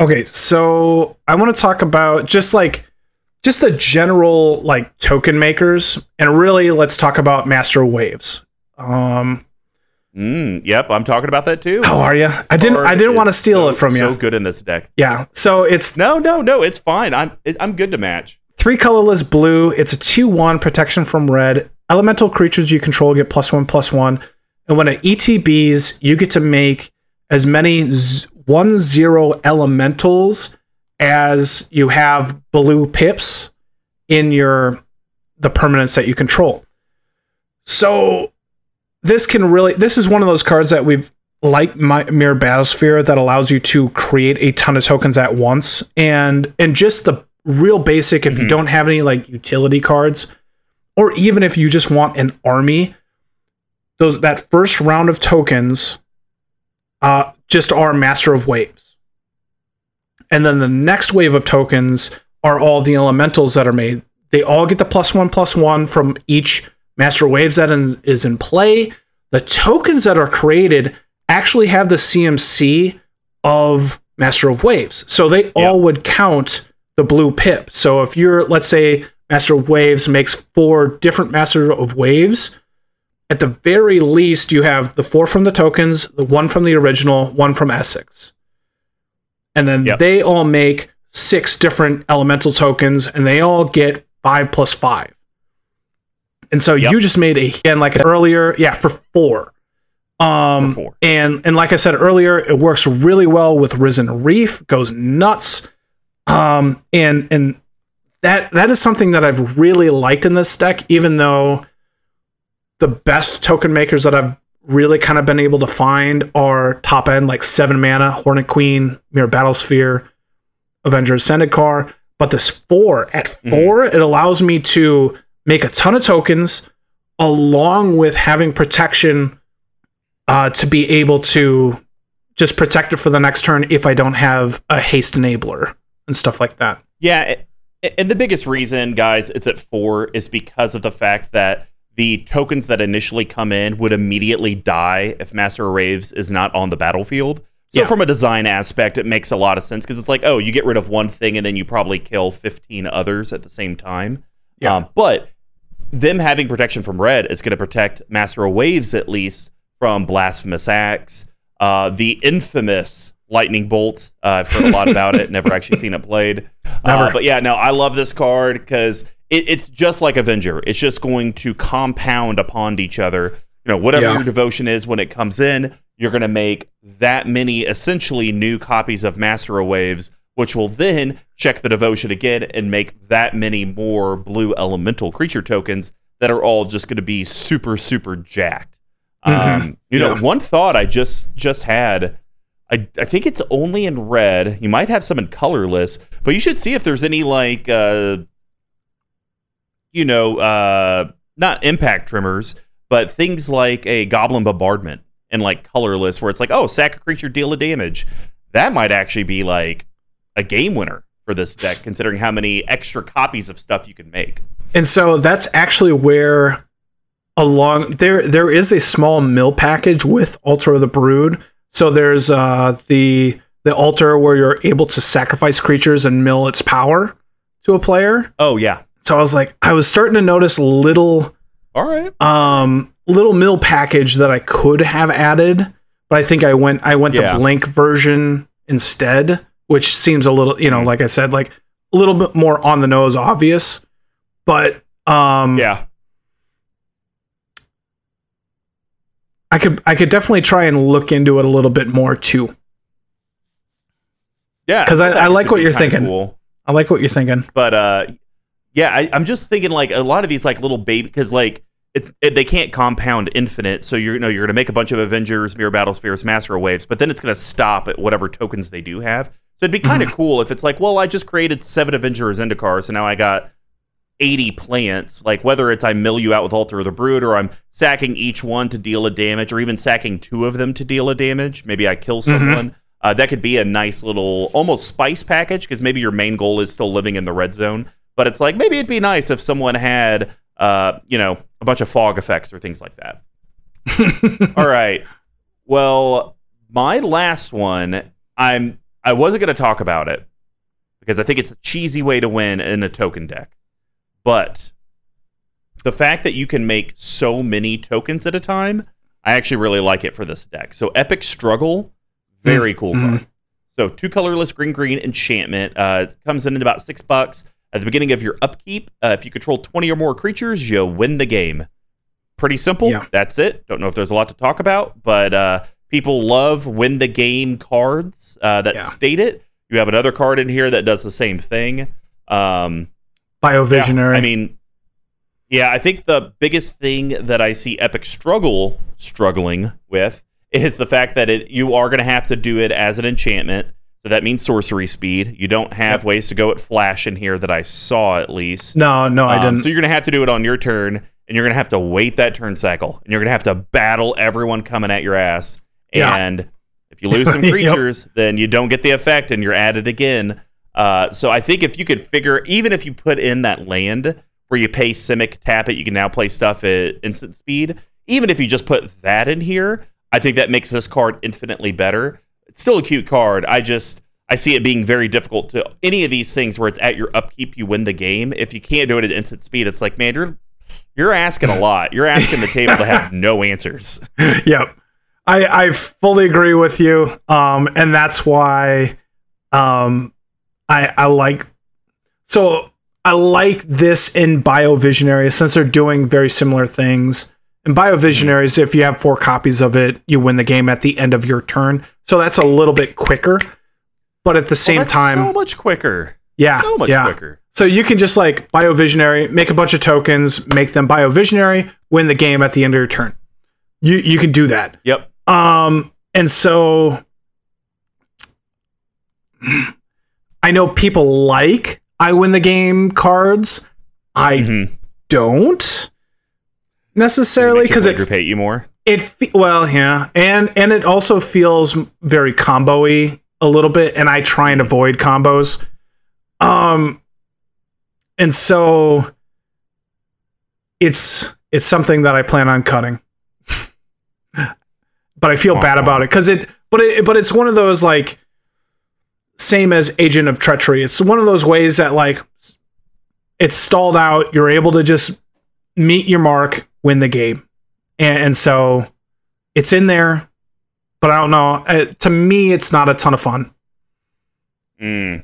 Okay, so I want to talk about just like just the general like token makers and really let's talk about master waves. Um Mm, yep, I'm talking about that too. How are you? I didn't. I didn't want to steal so- it from you. So good in this deck. yeah. So it's No, no, no. It's fine. I'm it, I'm good to match. Three colorless blue. It's a two one protection from red. Elemental creatures you control get plus one plus one, and when it ETBs, you get to make as many z- one zero elementals as you have blue pips in your the permanents that you control. So this can really this is one of those cards that we've like my Myr Battlesphere that allows you to create a ton of tokens at once and and just the real basic if you Mhm. don't have any like utility cards or even if you just want an army those that first round of tokens uh just are master of waves. And then the next wave of tokens are all the elementals that are made. They all get the plus one plus one from each master waves that in, is in play. The tokens that are created actually have the cmc of master of waves. So they all would count the blue pip so if you're let's say master of waves makes four different master of waves at the very least you have the four from the tokens the one from the original one from Esix and then Yep. they all make six different elemental tokens and they all get five plus five and so Yep. you just made a like I said earlier yeah for four um For four. and and like i said earlier it works really well with risen reef goes nuts um and and that that is something that i've really liked in this deck even though the best token makers that i've really kind of been able to find are top end like seven mana hornet queen Myr Battlesphere Avenger of Zendikar. But this four at 4 it allows me to make a ton of tokens along with having protection uh, to be able to just protect it for the next turn if I don't have a haste enabler and stuff like that. Yeah, and the biggest reason, guys, it's at four is because of the fact that the tokens that initially come in would immediately die if Master of Waves is not on the battlefield. So Yeah. from a design aspect, it makes a lot of sense because it's like, oh, you get rid of one thing and then you probably kill 15 others at the same time. Yeah. Um, but them having protection from red is going to protect Master of Waves at least from Blasphemous Acts, uh, the infamous Lightning Bolt. Uh, I've heard a lot about it, never actually seen it played. Never. Uh, but yeah, no, I love this card because it, it's just like Avenger. It's just going to compound upon each other. You know, whatever Yeah. your devotion is when it comes in, you're going to make that many essentially new copies of Master of Waves, which will then check the devotion again and make that many more blue elemental creature tokens that are all just going to be super, super jacked. Um, you know, one thought I just just had. I, I think it's only in red. You might have some in colorless, but you should see if there's any like uh you know, uh not Impact Tremors, but things like a goblin bombardment and like colorless where it's like, oh, sack a creature, deal a damage. That might actually be like a game winner for this deck, considering how many extra copies of stuff you can make. And so that's actually where along there there is a small mill package with of the Brood. So there's uh the the altar where you're able to sacrifice creatures and mill its power to a player. Oh yeah. So I was like I was starting to notice little All right. um little mill package that I could have added, but I think I went I went Yeah. the blank version instead, which seems a little, you know, like I said, like a little bit more on the nose obvious. But um Yeah. I could I could definitely try and look into it a little bit more too. Yeah. 'Cause I- that I like what you're thinking. Cool. I like what you're thinking. but uh yeah I, i'm just thinking like a lot of these like little baby because like it's it, they can't compound infinite so you're you know you're gonna make a bunch of avengers Myr Battlespheres master waves but then it's gonna stop at whatever tokens they do have so it'd be kind of cool if it's like well i just created seven avengers Zendikar, so now i got 80 plants like whether it's i mill you out with altar of the brood or i'm sacking each one to deal a damage or even sacking two of them to deal a damage maybe i kill someone uh, that could be a nice little almost spice package because maybe your main goal is still living in the red zone. But it's like maybe it'd be nice if someone had uh, you know a bunch of fog effects or things like that. All right. Well my last one i'm i wasn't going to talk about it because i think it's a cheesy way to win in a token deck but the fact that you can make so many tokens at a time I actually really like it for this deck. So Epic Struggle, very cool Mm. card. So two colorless green green enchantment. Uh, it comes in at about six bucks. At the beginning of your upkeep, uh, if you control 20 or more creatures, you win the game. Pretty simple. Yeah. That's it. Don't know if there's a lot to talk about, but uh, people love win the game cards uh, that Yeah. state it. You have another card in here that does the same thing. Um, Biovisionary. yeah, I mean, yeah, I think the biggest thing that I see Epic struggle struggling with is the fact that it you are going to have to do it as an enchantment. So that means sorcery speed. You don't have Yep. ways to go at flash in here that I saw at least. no, no, I Um, didn't. So you're going to have to do it on your turn, and you're going to have to wait that turn cycle, and you're going to have to battle everyone coming at your ass. Yeah. And if you lose some Yep. creatures, then you don't get the effect, and you're at it again. Uh, so I think if you could figure, even if you put in that land where you pay Simic, tap it, you can now play stuff at instant speed. Even if you just put that in here, I think that makes this card infinitely better. It's still a cute card. I just I see it being very difficult to any of these things where it's at your upkeep, you win the game. If you can't do it at instant speed, it's like, man, you're you're asking a lot. You're asking the table to have no answers. yep. I, I fully agree with you. Um, and that's why um, I, I like so I like this in Biovisionary since they're doing very similar things. In Biovisionaries, if you have four copies of it, you win the game at the end of your turn. So that's a little bit quicker. But at the same Well, that's time, so much quicker, yeah, so much yeah. quicker. So you can just like biovisionary, make a bunch of tokens, make them biovisionary, win the game at the end of your turn. You you can do that. Yep. Um, and so I know people like I win the game cards. I Mhm. don't necessarily because it pay you more. it fe- well yeah and and it also feels very combo-y a little bit and i try and avoid combos um and so it's it's something that i plan on cutting but i feel bad about it because it but it but it's one of those like same as agent of treachery it's one of those ways that like it's stalled out you're able to just meet your mark win the game and, and so it's in there but i don't know uh, to me it's not a ton of fun Mm.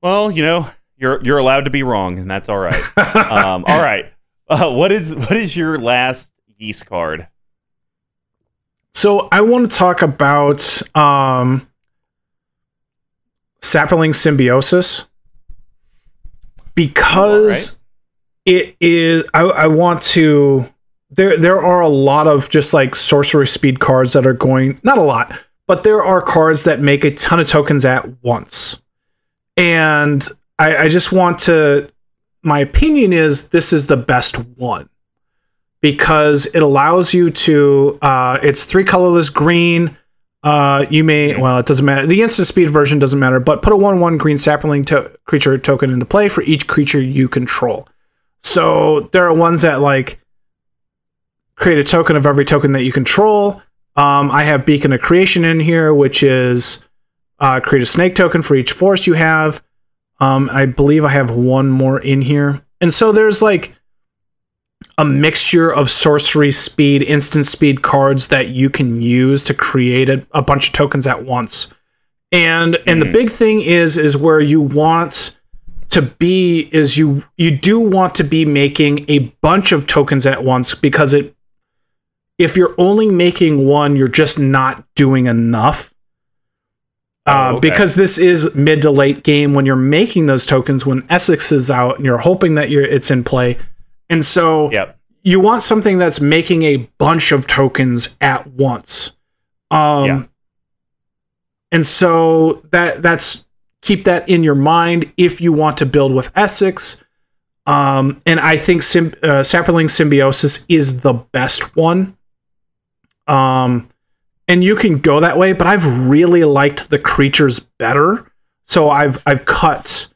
Well, you know, you're you're allowed to be wrong, and that's all right. um, all right. Uh, what is what is your last yeast card? so i want to talk about um Saproling Symbiosis? Because it is I, I want to there there are a lot of just like sorcery speed cards that are going not a lot but there are cards that make a ton of tokens at once. And i i just want to my opinion is this is the best one. Because it allows you to uh it's three colorless green uh, you may well, it doesn't matter. The instant speed version doesn't matter, but put a one-one green Saproling to- creature token into play for each creature you control. So there are ones that like create a token of every token that you control. Um, I have Beacon of Creation in here, which is uh, create a snake token for each force you have. Um, I believe I have one more in here, and so there's like a mixture of sorcery speed, instant speed cards that you can use to create a, a bunch of tokens at once. And and the Mhm. big thing is is where you want to be is you you do want to be making a bunch of tokens at once because it if you're only making one, you're just not doing enough. Uh, Oh, okay. Because this is mid to late game when you're making those tokens when Esix is out and you're hoping that you're it's in play, and so Yep. you want something that's making a bunch of tokens at once. Um Yeah. and so that that's keep that in your mind if you want to build with Esix. Um and I think Sym- uh, Saproling Symbiosis is the best one. Um and you can go that way, but I've really liked the creatures better. So I've I've cut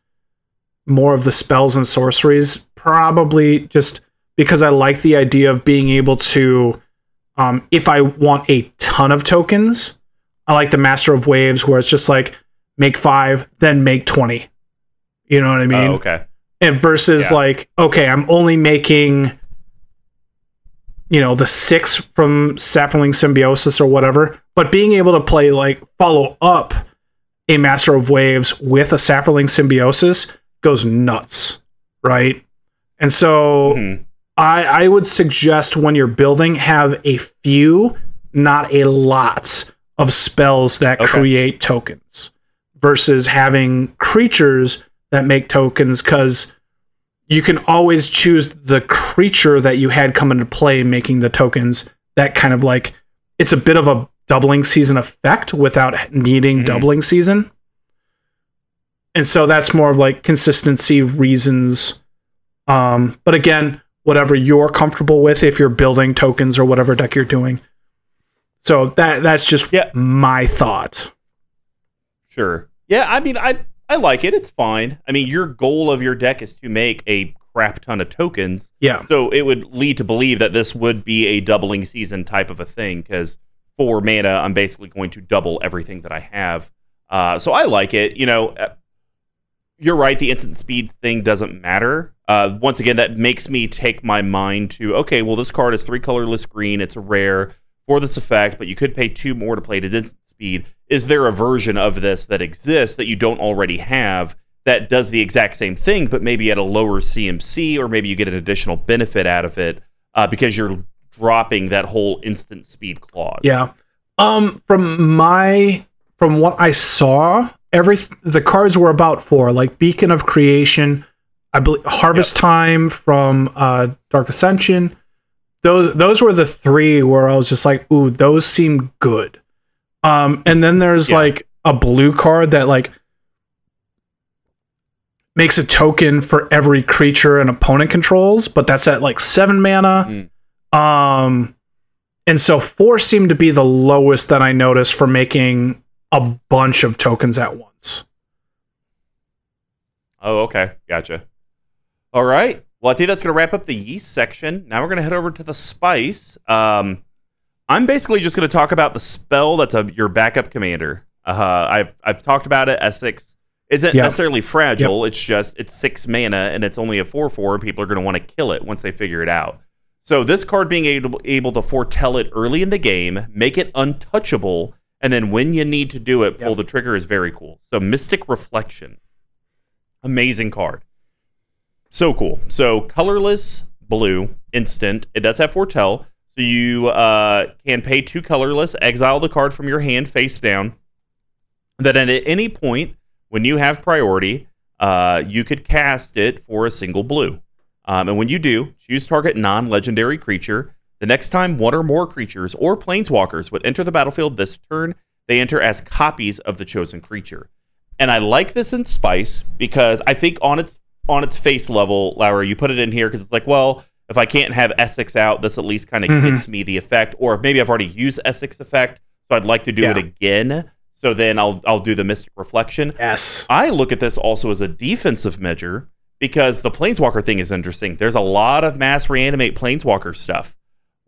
more of the spells and sorceries probably just because I like the idea of being able to, um, if I want a ton of tokens, I like the Master of Waves where it's just like make five, then make 20. You know what I mean? oh, okay. And versus Yeah. like, okay, I'm only making you know, the six from Saproling Symbiosis or whatever, but being able to play like follow up a Master of Waves with a Saproling Symbiosis goes nuts, right? And so Mhm. I, I would suggest when you're building, have a few, not a lot, of spells that Okay. create tokens versus having creatures that make tokens because you can always choose the creature that you had come into play making the tokens that kind of like it's a bit of a doubling season effect without needing Mhm. doubling season and so that's more of like consistency reasons um but again whatever you're comfortable with if you're building tokens or whatever deck you're doing so that that's just Yeah. my thought Sure. Yeah, I mean, I I like it. It's fine. I mean, your goal of your deck is to make a crap ton of tokens, yeah so it would lead to believe that this would be a doubling season type of a thing. Because for mana, I'm basically going to double everything that I have. Uh, so I like it. You know, uh, you're right. The instant speed thing doesn't matter. Uh, once again, that makes me take my mind to okay. Well, this card is three colorless green. It's a rare for this effect, but you could pay two more to play it at instant speed. Is there a version of this that exists that you don't already have that does the exact same thing, but maybe at a lower CMC, or maybe you get an additional benefit out of it uh, because you're dropping that whole instant speed clause? Yeah. Um from my from what I saw, every the cards were about four, like Beacon of Creation, I believe Harvest Time from uh Dark Ascension. Those those were the three where I was just like, ooh, those seem good. Um and then there's Yeah. like a blue card that like makes a token for every creature an opponent controls, but that's at like seven mana. Um and so four seemed to be the lowest that I noticed for making a bunch of tokens at once. Oh, okay. Gotcha. All right. Well, I think that's going to wrap up the yeast section. Now we're going to head over to the spice. Um, I'm basically just going to talk about the spell that's a, your backup commander. Uh, I've I've talked about it. Esix isn't Yep. necessarily fragile. It's just it's six mana and it's only a four four. And people are going to want to kill it once they figure it out. So this card being able able to foretell it early in the game, make it untouchable, and then when you need to do it, pull Yep. the trigger is very cool. So Mystic Reflection, amazing card, so cool. So colorless blue instant. It does have foretell, so you uh, can pay two colorless, exile the card from your hand face down. Then at any point when you have priority, uh, you could cast it for a single blue. Um, and when you do, choose target non legendary creature. The next time one or more creatures or planeswalkers would enter the battlefield this turn, they enter as copies of the chosen creature. And I like this in Spice because I think on its on its face level, Laura, you put it in here because it's like, well, if I can't have Esix out, this at least kind of Mhm. gets me the effect. Or maybe I've already used Esix effect, so I'd like to do Yeah. it again. So then I'll I'll do the Mystic Reflection. Yes. I look at this also as a defensive measure because the Planeswalker thing is interesting. There's a lot of mass reanimate Planeswalker stuff.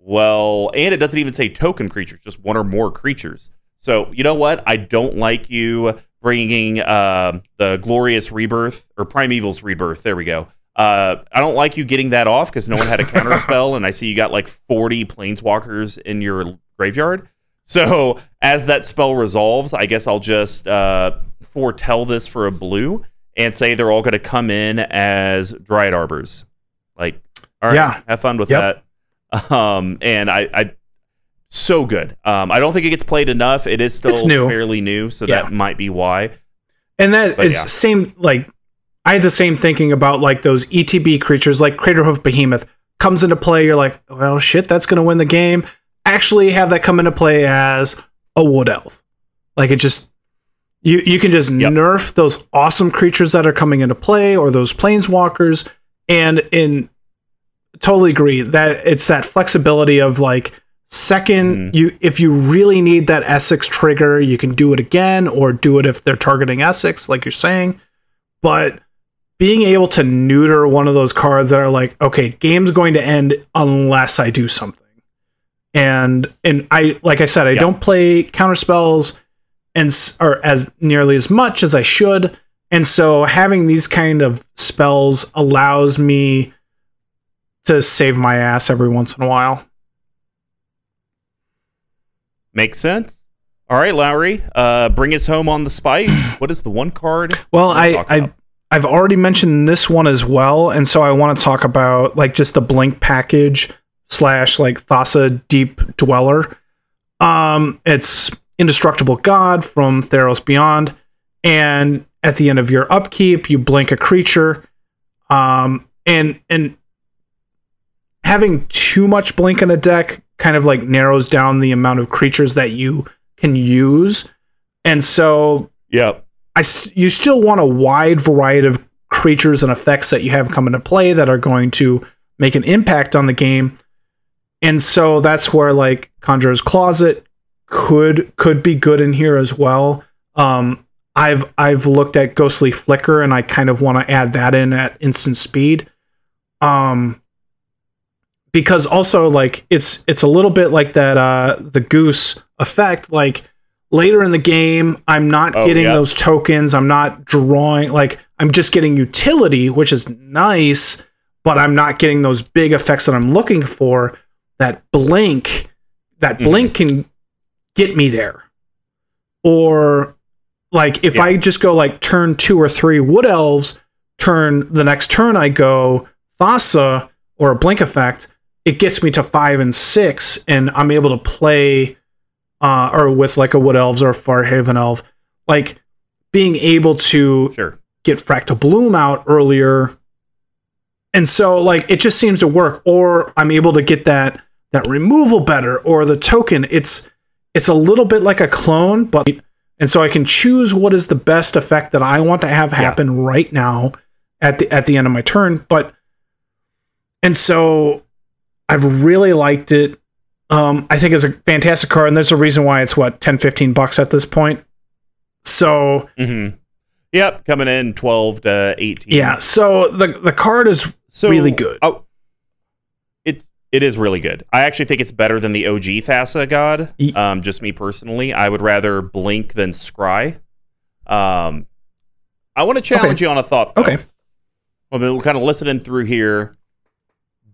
Well, and it doesn't even say token creatures, just one or more creatures. So, you know what? I don't like you bringing uh, the Glorious Rebirth or Primeval's Rebirth. There we go. Uh, I don't like you getting that off because no one had a counter spell, and I see you got like 40 Planeswalkers in your graveyard. So, as that spell resolves, I guess I'll just uh, foretell this for a blue and say they're all going to come in as Dryad Arbors. Like, all right, Yeah. have fun with Yep. that. Um, and I, I, so good. Um, I don't think it gets played enough. It is still It's new. fairly new, so Yeah. that might be why. And that But is yeah. same like I had the same thinking about like those ETB creatures like Craterhoof Behemoth comes into play, you're like, well shit, that's gonna win the game. Actually have that come into play as a wood elf. Like it just you you can just Yep. nerf those awesome creatures that are coming into play or those planeswalkers and in totally agree that it's that flexibility of like second Mhm. you if you really need that Esix trigger you can do it again or do it if they're targeting Esix like you're saying but being able to neuter one of those cards that are like okay game's going to end unless i do something and and i like i said i Yeah. don't play counter spells and s- or as nearly as much as i should and so having these kind of spells allows me to save my ass every once in a while Makes sense. All right, Lowry, uh, bring us home on the spice. what is the one card? Well, I, I I've already mentioned this one as well, and so I want to talk about like just the blink package slash like Thassa Deep-Dwelling. Um, it's indestructible god from Theros Beyond, and at the end of your upkeep, you blink a creature. Um, and and having too much blink in a deck kind of like narrows down the amount of creatures that you can use, and so Yep. I you still want a wide variety of creatures and effects that you have come into play that are going to make an impact on the game. And so that's where like Conjurer's Closet could could be good in here as well. Um I've I've looked at Ghostly Flicker and I kind of want to add that in at instant speed. Um because also like it's it's a little bit like that uh the goose effect like later in the game i'm not Oh, getting yeah. those tokens i'm not drawing like i'm just getting utility which is nice but i'm not getting those big effects that i'm looking for that blink that Mhm. blink can get me there or like if Yeah. i just go like turn two or three wood elves turn the next turn i go thassa or a blink effect it gets me to five and six and i'm able to play uh, or with like a wood elves or a farhaven elf. Like being able to Sure. get fractal bloom out earlier. And so like it just seems to work. Or i'm able to get that that removal better or the token. It's it's a little bit like a clone but and so i can choose what is the best effect that i want to have happen right now at the at the end of my turn but and so i've really liked it um i think it's a fantastic card and there's a reason why it's what 10 15 bucks at this point so Mm-hmm. Yep. Coming in 12 to 18. yeah so the the card is So, really good. Oh, it's it is really good. I actually think it's better than the OG Thassa God. Um, just me personally, I would rather blink than scry. Um, I want to challenge you on a thought. Though. Okay. Well, we're kind of listening through here.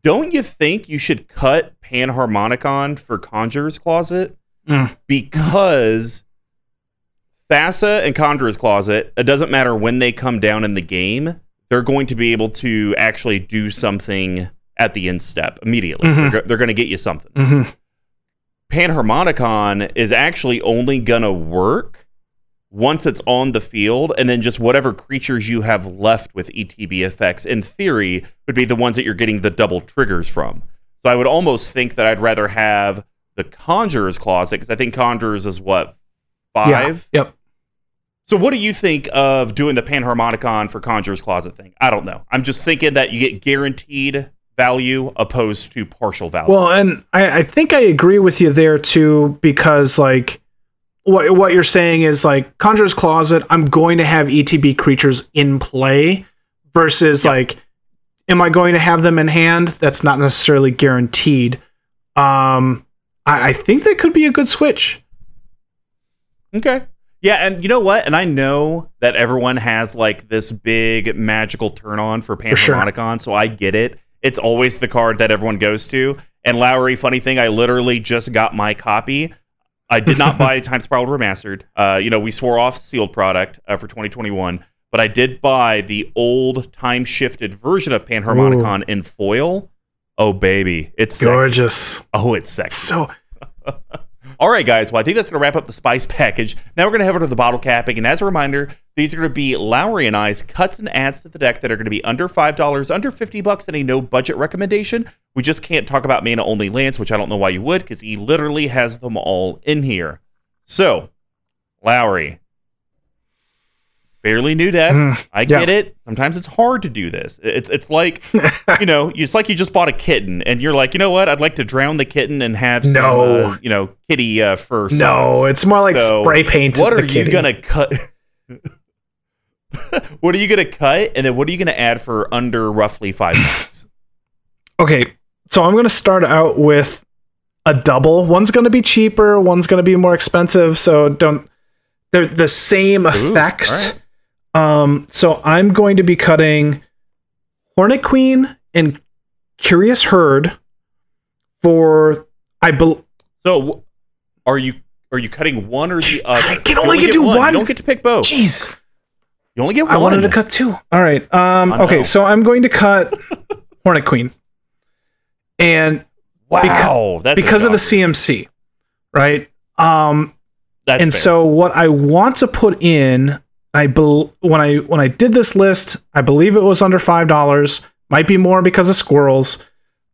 Don't you think you should cut Panharmonicon for Conjurer's Closet? Mm. Because Thassa and Conjurer's Closet, it doesn't matter when they come down in the game, they're going to be able to actually do something at the end step immediately. Mhm. They're, they're going to get you something. hmm Panharmonicon is actually only going to work once it's on the field, and then just whatever creatures you have left with ETB effects, in theory, would be the ones that you're getting the double triggers from. So I would almost think that I'd rather have the Conjurer's Closet, because I think Conjurer's is what, five? Yep. So what do you think of doing the Panharmonicon for Conjurer's Closet thing? I don't know. I'm just thinking that you get guaranteed value opposed to partial value. Well, and I, I think I agree with you there too, because like what what you're saying is like Conjurer's Closet, I'm going to have ETB creatures in play versus Yep. like am I going to have them in hand? That's not necessarily guaranteed. Um I, I think that could be a good switch. Okay. Yeah, and you know what? And I know that everyone has like this big magical turn on for sure. Panharmonicon, so I get it. It's always the card that everyone goes to. And Lowry, funny thing, I literally just got my copy. I did not buy Time Spiral Remastered. Uh, you know, we swore off sealed product uh, for 2021, but I did buy the old time shifted version of Panharmonicon in foil. Oh baby, it's sexy. Gorgeous. Oh, it's sexy. So All right, guys. Well, I think that's going to wrap up the spice package. Now we're going to head over to the bottle capping. And as a reminder, these are going to be Lowry and I's cuts and adds to the deck that are going to be under $5, under 50 bucks, and a no budget recommendation. We just can't talk about mana only lands, which I don't know why you would, because he literally has them all in here. So, Lowry, fairly new deck. Mm, I yeah. get it. Sometimes it's hard to do this. It's it's like you know, it's like you just bought a kitten and you're like, you know what? I'd like to drown the kitten and have some, No. uh, you know, kitty uh, fur. no, socks. it's more like So, spray paint. What are you kitty. gonna cut? what are you gonna cut? And then what are you gonna add for under roughly five bucks? Okay, so I'm going to start out with a double. One's going to be cheaper, one's going to be more expensive, so don't they're the same effect. alright. Um so I'm going to be cutting Hornet Queen and Curious Herd for I believe. So, are you are you cutting one or the other? I can You only get do one. You don't get to pick both. Jeez. You only get one. I wanted to cut two. All right. Um, know. okay, so I'm going to cut Hornet Queen. And Wow, that's because of the. CMC, right? Um, That's and fair. so what I want to put in, I bel when I when I did this list, I believe it was under five dollars. Might be more because of squirrels.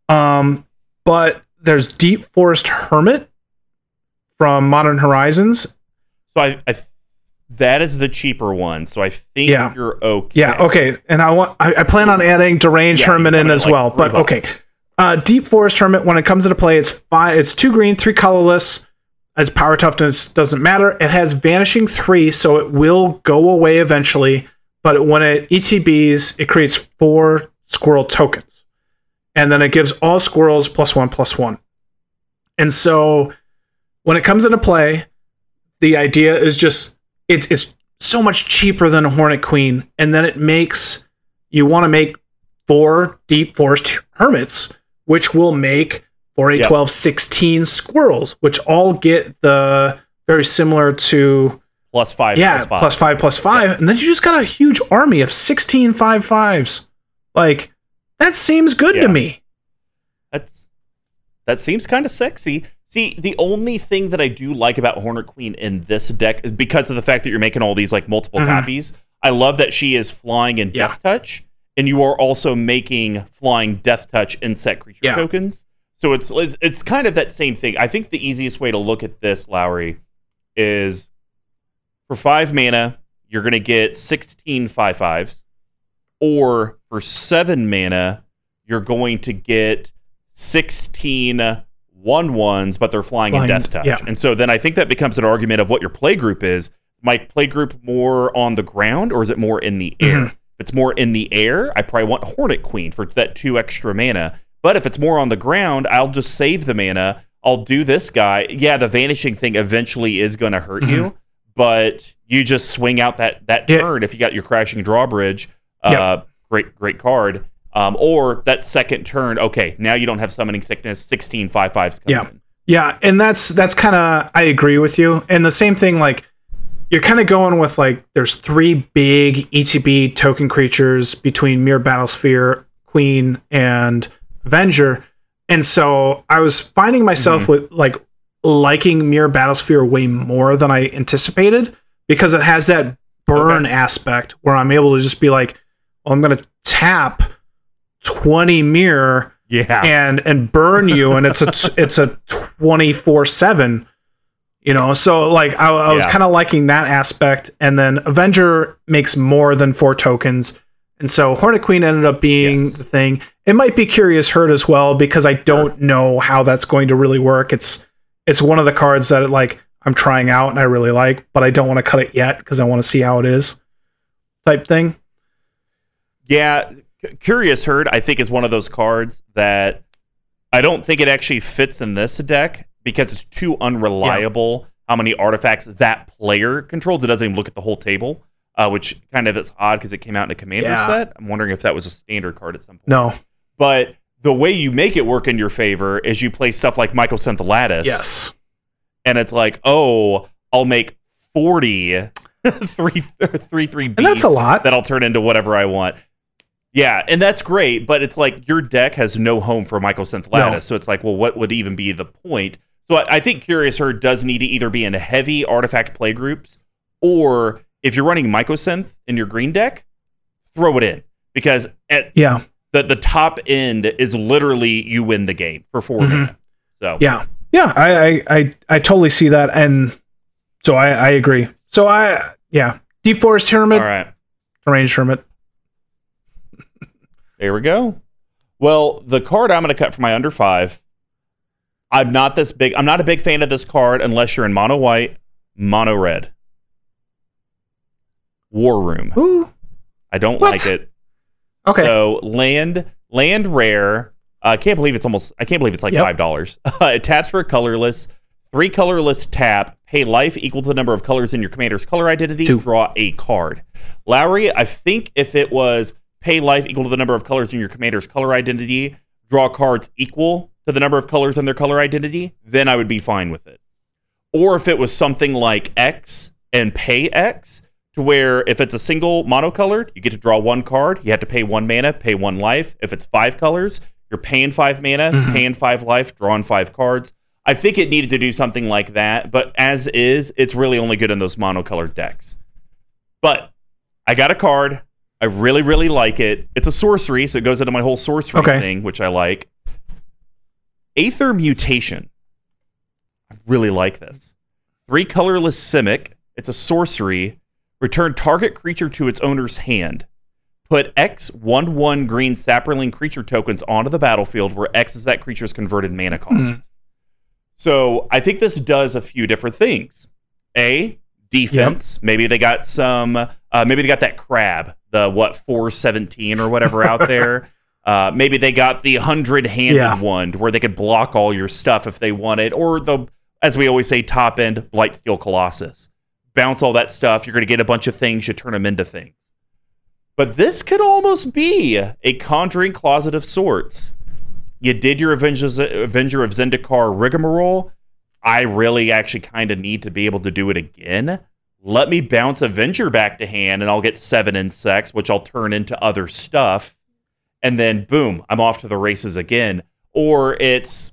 Um, but there's Deep Forest Hermit from Modern Horizons. So I, I that is the cheaper one. So I think Yeah. you're okay. Yeah, okay. And I want I, I plan on adding Deranged Yeah, Hermit in as like well. But bucks. okay. Uh, Deep Forest Hermit, when it comes into play, it's five it's two green, three colorless. As power toughness doesn't matter. It has vanishing three, so it will go away eventually. But when it ETBs, it creates four squirrel tokens. And then it gives all squirrels plus one plus one. And so when it comes into play, the idea is just it's it's so much cheaper than a Hornet Queen, and then it makes you want to make four deep forest hermits, which will make for a Yep. 12, 16 squirrels, which all get the very similar to plus five. yeah, plus five. plus five plus five, and then you just got a huge army of 16 five fives. Like that seems good Yeah. to me. That's that seems kind of sexy. See, the only thing that I do like about Hornet Queen in this deck is because of the fact that you're making all these like multiple Mhm. copies. I love that she is flying in Yeah. Death Touch, and you are also making flying Death Touch insect creature Yeah. tokens. So it's, it's it's kind of that same thing. I think the easiest way to look at this, Lowry, is for five mana, you're gonna get 16 five fives, or for seven mana, you're going to get 16 one ones, but they're flying, Flying, in death touch. yeah. And so then I think that becomes an argument of what your play group is. My play group more on the ground, or is it more in the air? Mhm. If it's more in the air, I probably want Hornet Queen for that two extra mana. But if it's more on the ground, I'll just save the mana. I'll do this guy. Yeah, the vanishing thing eventually is going to hurt you, but you just swing out that that Yeah. turn if you got your crashing drawbridge. Uh, Yep. Great, great card. Um, or that second turn. Okay, now you don't have summoning sickness. 16 five fives. coming Yeah. in. Yeah, and that's that's kind of I agree with you. And the same thing like you're kind of going with like there's three big ETB token creatures between Myr Battlesphere, Queen, and Avenger. And so I was finding myself Mm-hmm. with like liking Myr Battlesphere way more than I anticipated because it has that burn aspect where I'm able to just be like, well, I'm going to tap 20 Myr Yeah. and and burn you and it's a it's a 24/7 you know so like i, I was Yeah. kind of liking that aspect and then avenger makes more than four tokens and so hornet queen ended up being Yes. the thing. It might be Curious Herd as well because i don't know how that's going to really work. It's it's one of the cards that like i'm trying out and i really like but i don't want to cut it yet because i want to see how it is type thing. Yeah, C- Curious Herd, I think, is one of those cards that I don't think it actually fits in this deck because it's too unreliable how many artifacts that player controls. It doesn't even look at the whole table, uh, which kind of is odd because it came out in a commander Yeah. set. I'm wondering if that was a standard card at some point. no But the way you make it work in your favor is you play stuff like Mycosynth Lattice. yes And it's like, oh, I'll make 40 three, three, three beasts that's a lot. that I'll turn into whatever I want. Yeah, and that's great, but it's like your deck has no home for Mycosynth Lattice, No. so it's like, well, what would even be the point? So I, I think Curious Herd does need to either be in heavy artifact play groups, or if you're running Mycosynth in your green deck, throw it in because at yeah the the top end is literally you win the game for 4 Mhm. mana. So Yeah, yeah, I, I, I, I totally see that, and so I, I agree. So I, yeah, Deep Forest Tournament, all right. Range Tournament. There we go. Well, the card I'm going to cut for my under five. I'm not this big. I'm not a big fan of this card unless you're in mono white, mono red. War Room. Ooh, I don't What? like it. okay, So land, land rare. Uh, I can't believe it's almost. I can't believe it's like Yep. five dollars. Uh, it taps for a colorless. Three colorless tap. Pay life equal to the number of colors in your commander's color identity. Two. Draw a card. Lowry, I think if it was pay life equal to the number of colors in your commander's color identity, draw cards equal to the number of colors in their color identity, then I would be fine with it. or if it was something like X and pay X, to where if it's a single monocolored, you get to draw one card, you have to pay one mana, pay one life. If it's five colors, you're paying five mana, Mhm. paying five life, drawing five cards. I think it needed to do something like that, but as is, it's really only good in those monocolored decks. But I got a card. I really, really like it. It's a sorcery, so it goes into my whole sorcery Okay. thing, which I like. Aether Mutation. I really like this. Three colorless Simic. It's a sorcery. Return target creature to its owner's hand. Put X 1 1 green Saproling creature tokens onto the battlefield where X is that creature's converted mana cost. So I think this does a few different things. A, defense. Maybe they got some, uh, maybe they got that crab, the what, 417 or whatever out there. Uh, maybe they got the hundred handed Yeah. one where they could block all your stuff if they wanted, or the, as we always say, top end Blightsteel Colossus. Bounce all that stuff. You're going to get a bunch of things. You turn them into things. But this could almost be a conjuring closet of sorts. You did your Avengers, Avenger of Zendikar rigmarole. I really actually kind of need to be able to do it again. Let me bounce Avenger back to hand, and I'll get seven insects, which I'll turn into other stuff. And then, boom, I'm off to the races again. Or it's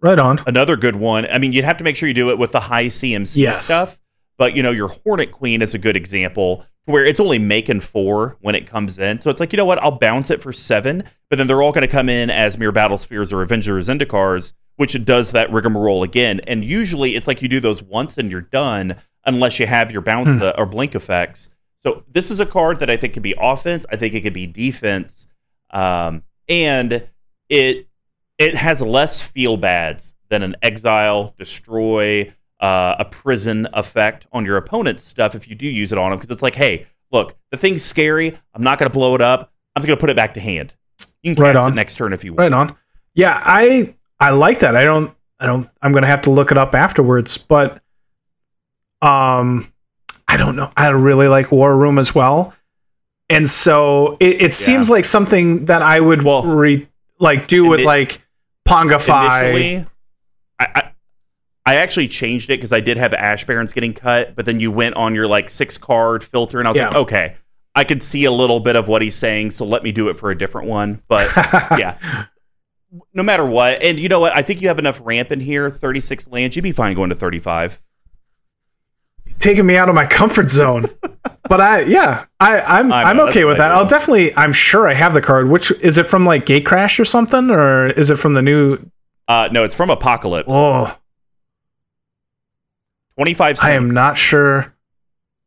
Right on. another good one. I mean, you'd have to make sure you do it with the high CMC Yes. stuff. But you know, your Hornet Queen is a good example where it's only making four when it comes in. So it's like, you know what? I'll bounce it for seven, but then they're all going to come in as Myr Battlespheres or Avengers Zendikars, which does that rigmarole again. And usually it's like you do those once and you're done, unless you have your bounce Hmm. uh, or blink effects. So this is a card that I think could be offense. I think it could be defense, um, and it it has less feel bads than an exile, destroy, uh, a prison effect on your opponent's stuff if you do use it on them. Because it's like, hey, look, the thing's scary. I'm not going to blow it up. I'm just going to put it back to hand. You can Right cast on. it next turn if you want. Right on. Yeah, I I like that. I don't I don't I'm gonna have to look it up afterwards, but um I don't know. I really like War Room as well. And so it, it seems like something that I would Well, re, like do with ini- like Pongify. I, I, I actually changed it because I did have Ash Barrens getting cut, but then you went on your like six card filter, and I was like, okay, I could see a little bit of what he's saying, so let me do it for a different one. But yeah. No matter what, and you know what, I think you have enough ramp in here. Thirty-six lands, you'd be fine going to thirty-five. taking me out of my comfort zone. but I, yeah, I, I'm, I I'm okay with that. I'll definitely, I'm sure I have the card. Which is it from like Gatecrash or something, or is it from the new? Uh, no, it's from Apocalypse. Oh, Twenty-five. cents. I am not sure.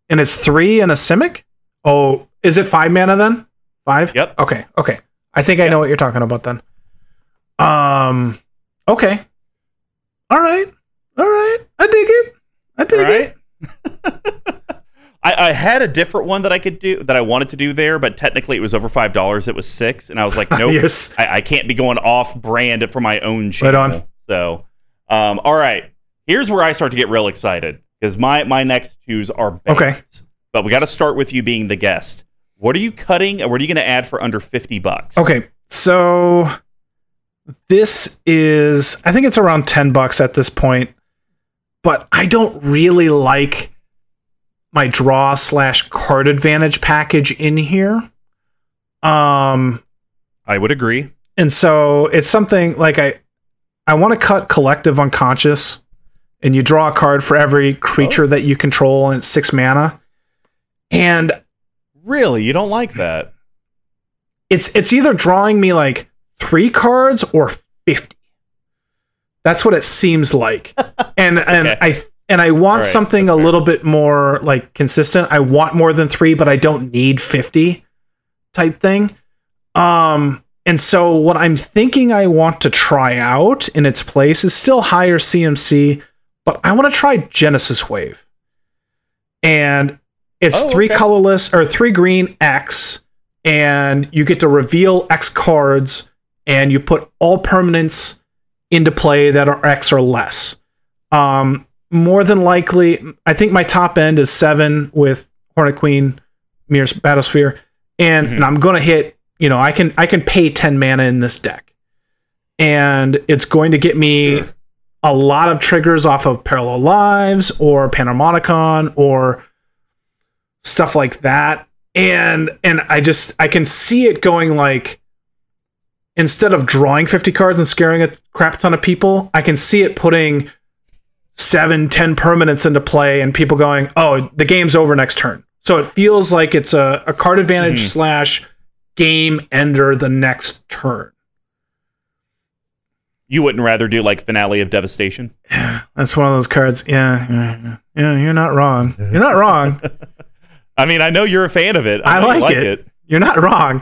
And it's three and a Simic. Oh, is it five mana then? Five. Yep. Okay. Okay. I think I know what you're talking about then. Um. Okay. All right. All right. I dig it. I dig All it. I, I had a different one that I could do that I wanted to do there, but technically it was over five dollars. It was six, and I was like, nope, Yes. I, I can't be going off brand for my own channel. Right on. So, um, all right, here's where I start to get real excited because my my next twos are bans. Okay. But we got to start with you being the guest. What are you cutting, and what are you going to add for under fifty bucks? Okay, so this is I think it's around 10 bucks at this point, but I don't really like my draw slash card advantage package in here. Um I would agree. and so it's something like I I want to cut collective unconscious and you draw a card for every creature Oh. that you control and it's six mana. And Really, you don't like that? it's it's either drawing me like three cards or 50 that's what it seems like and and Okay. i and i want right, something a fair. little bit more like consistent i want more than three but i don't need 50 type thing um and so what i'm thinking i want to try out in its place is still higher cmc but i want to try genesis wave and it's Oh, three okay. colorless or three green x and you get to reveal X cards and you put all permanents into play that are X or less. Um, more than likely, I think my top end is seven with Hornet Queen, Myr's Battlesphere, and, Mhm. and I'm gonna hit. You know, I can I can pay ten mana in this deck, and it's going to get me Sure. A lot of triggers off of Parallel Lives or Panharmonicon or stuff like that. And and I just I can see it going like instead of drawing 50 cards and scaring a crap ton of people, I can see it putting seven, ten permanents into play and people going, oh, the game's over next turn. So it feels like it's a, a card advantage Mhm. slash game ender the next turn. You wouldn't rather do like finale of devastation? That's one of those cards. Yeah, yeah, yeah. yeah you're not wrong. You're not wrong. I mean, I know you're a fan of it. I know you like it. You're not wrong.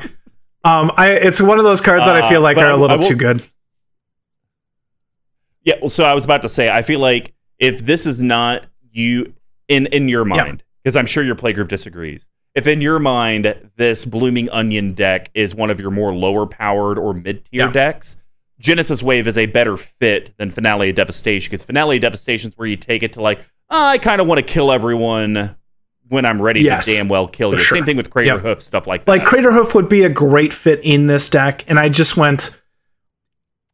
Um, I it's one of those cards that I Uh, feel like are I- a I little will- too good. Yeah, well, so I was about to say, I feel like if this is not you in in your mind, because I'm sure your playgroup disagrees. If in your mind this blooming onion deck is one of your more lower powered or mid tier Yeah. decks, Genesis Wave is a better fit than Finale of Devastation because Finale of Devastation is where you take it to like, "Oh, I kind of want to kill everyone when I'm ready Yes, to damn well kill you. sure. Same thing with Crater Yep. Hoof, stuff like that. Like Craterhoof would be a great fit in this deck, and I just went,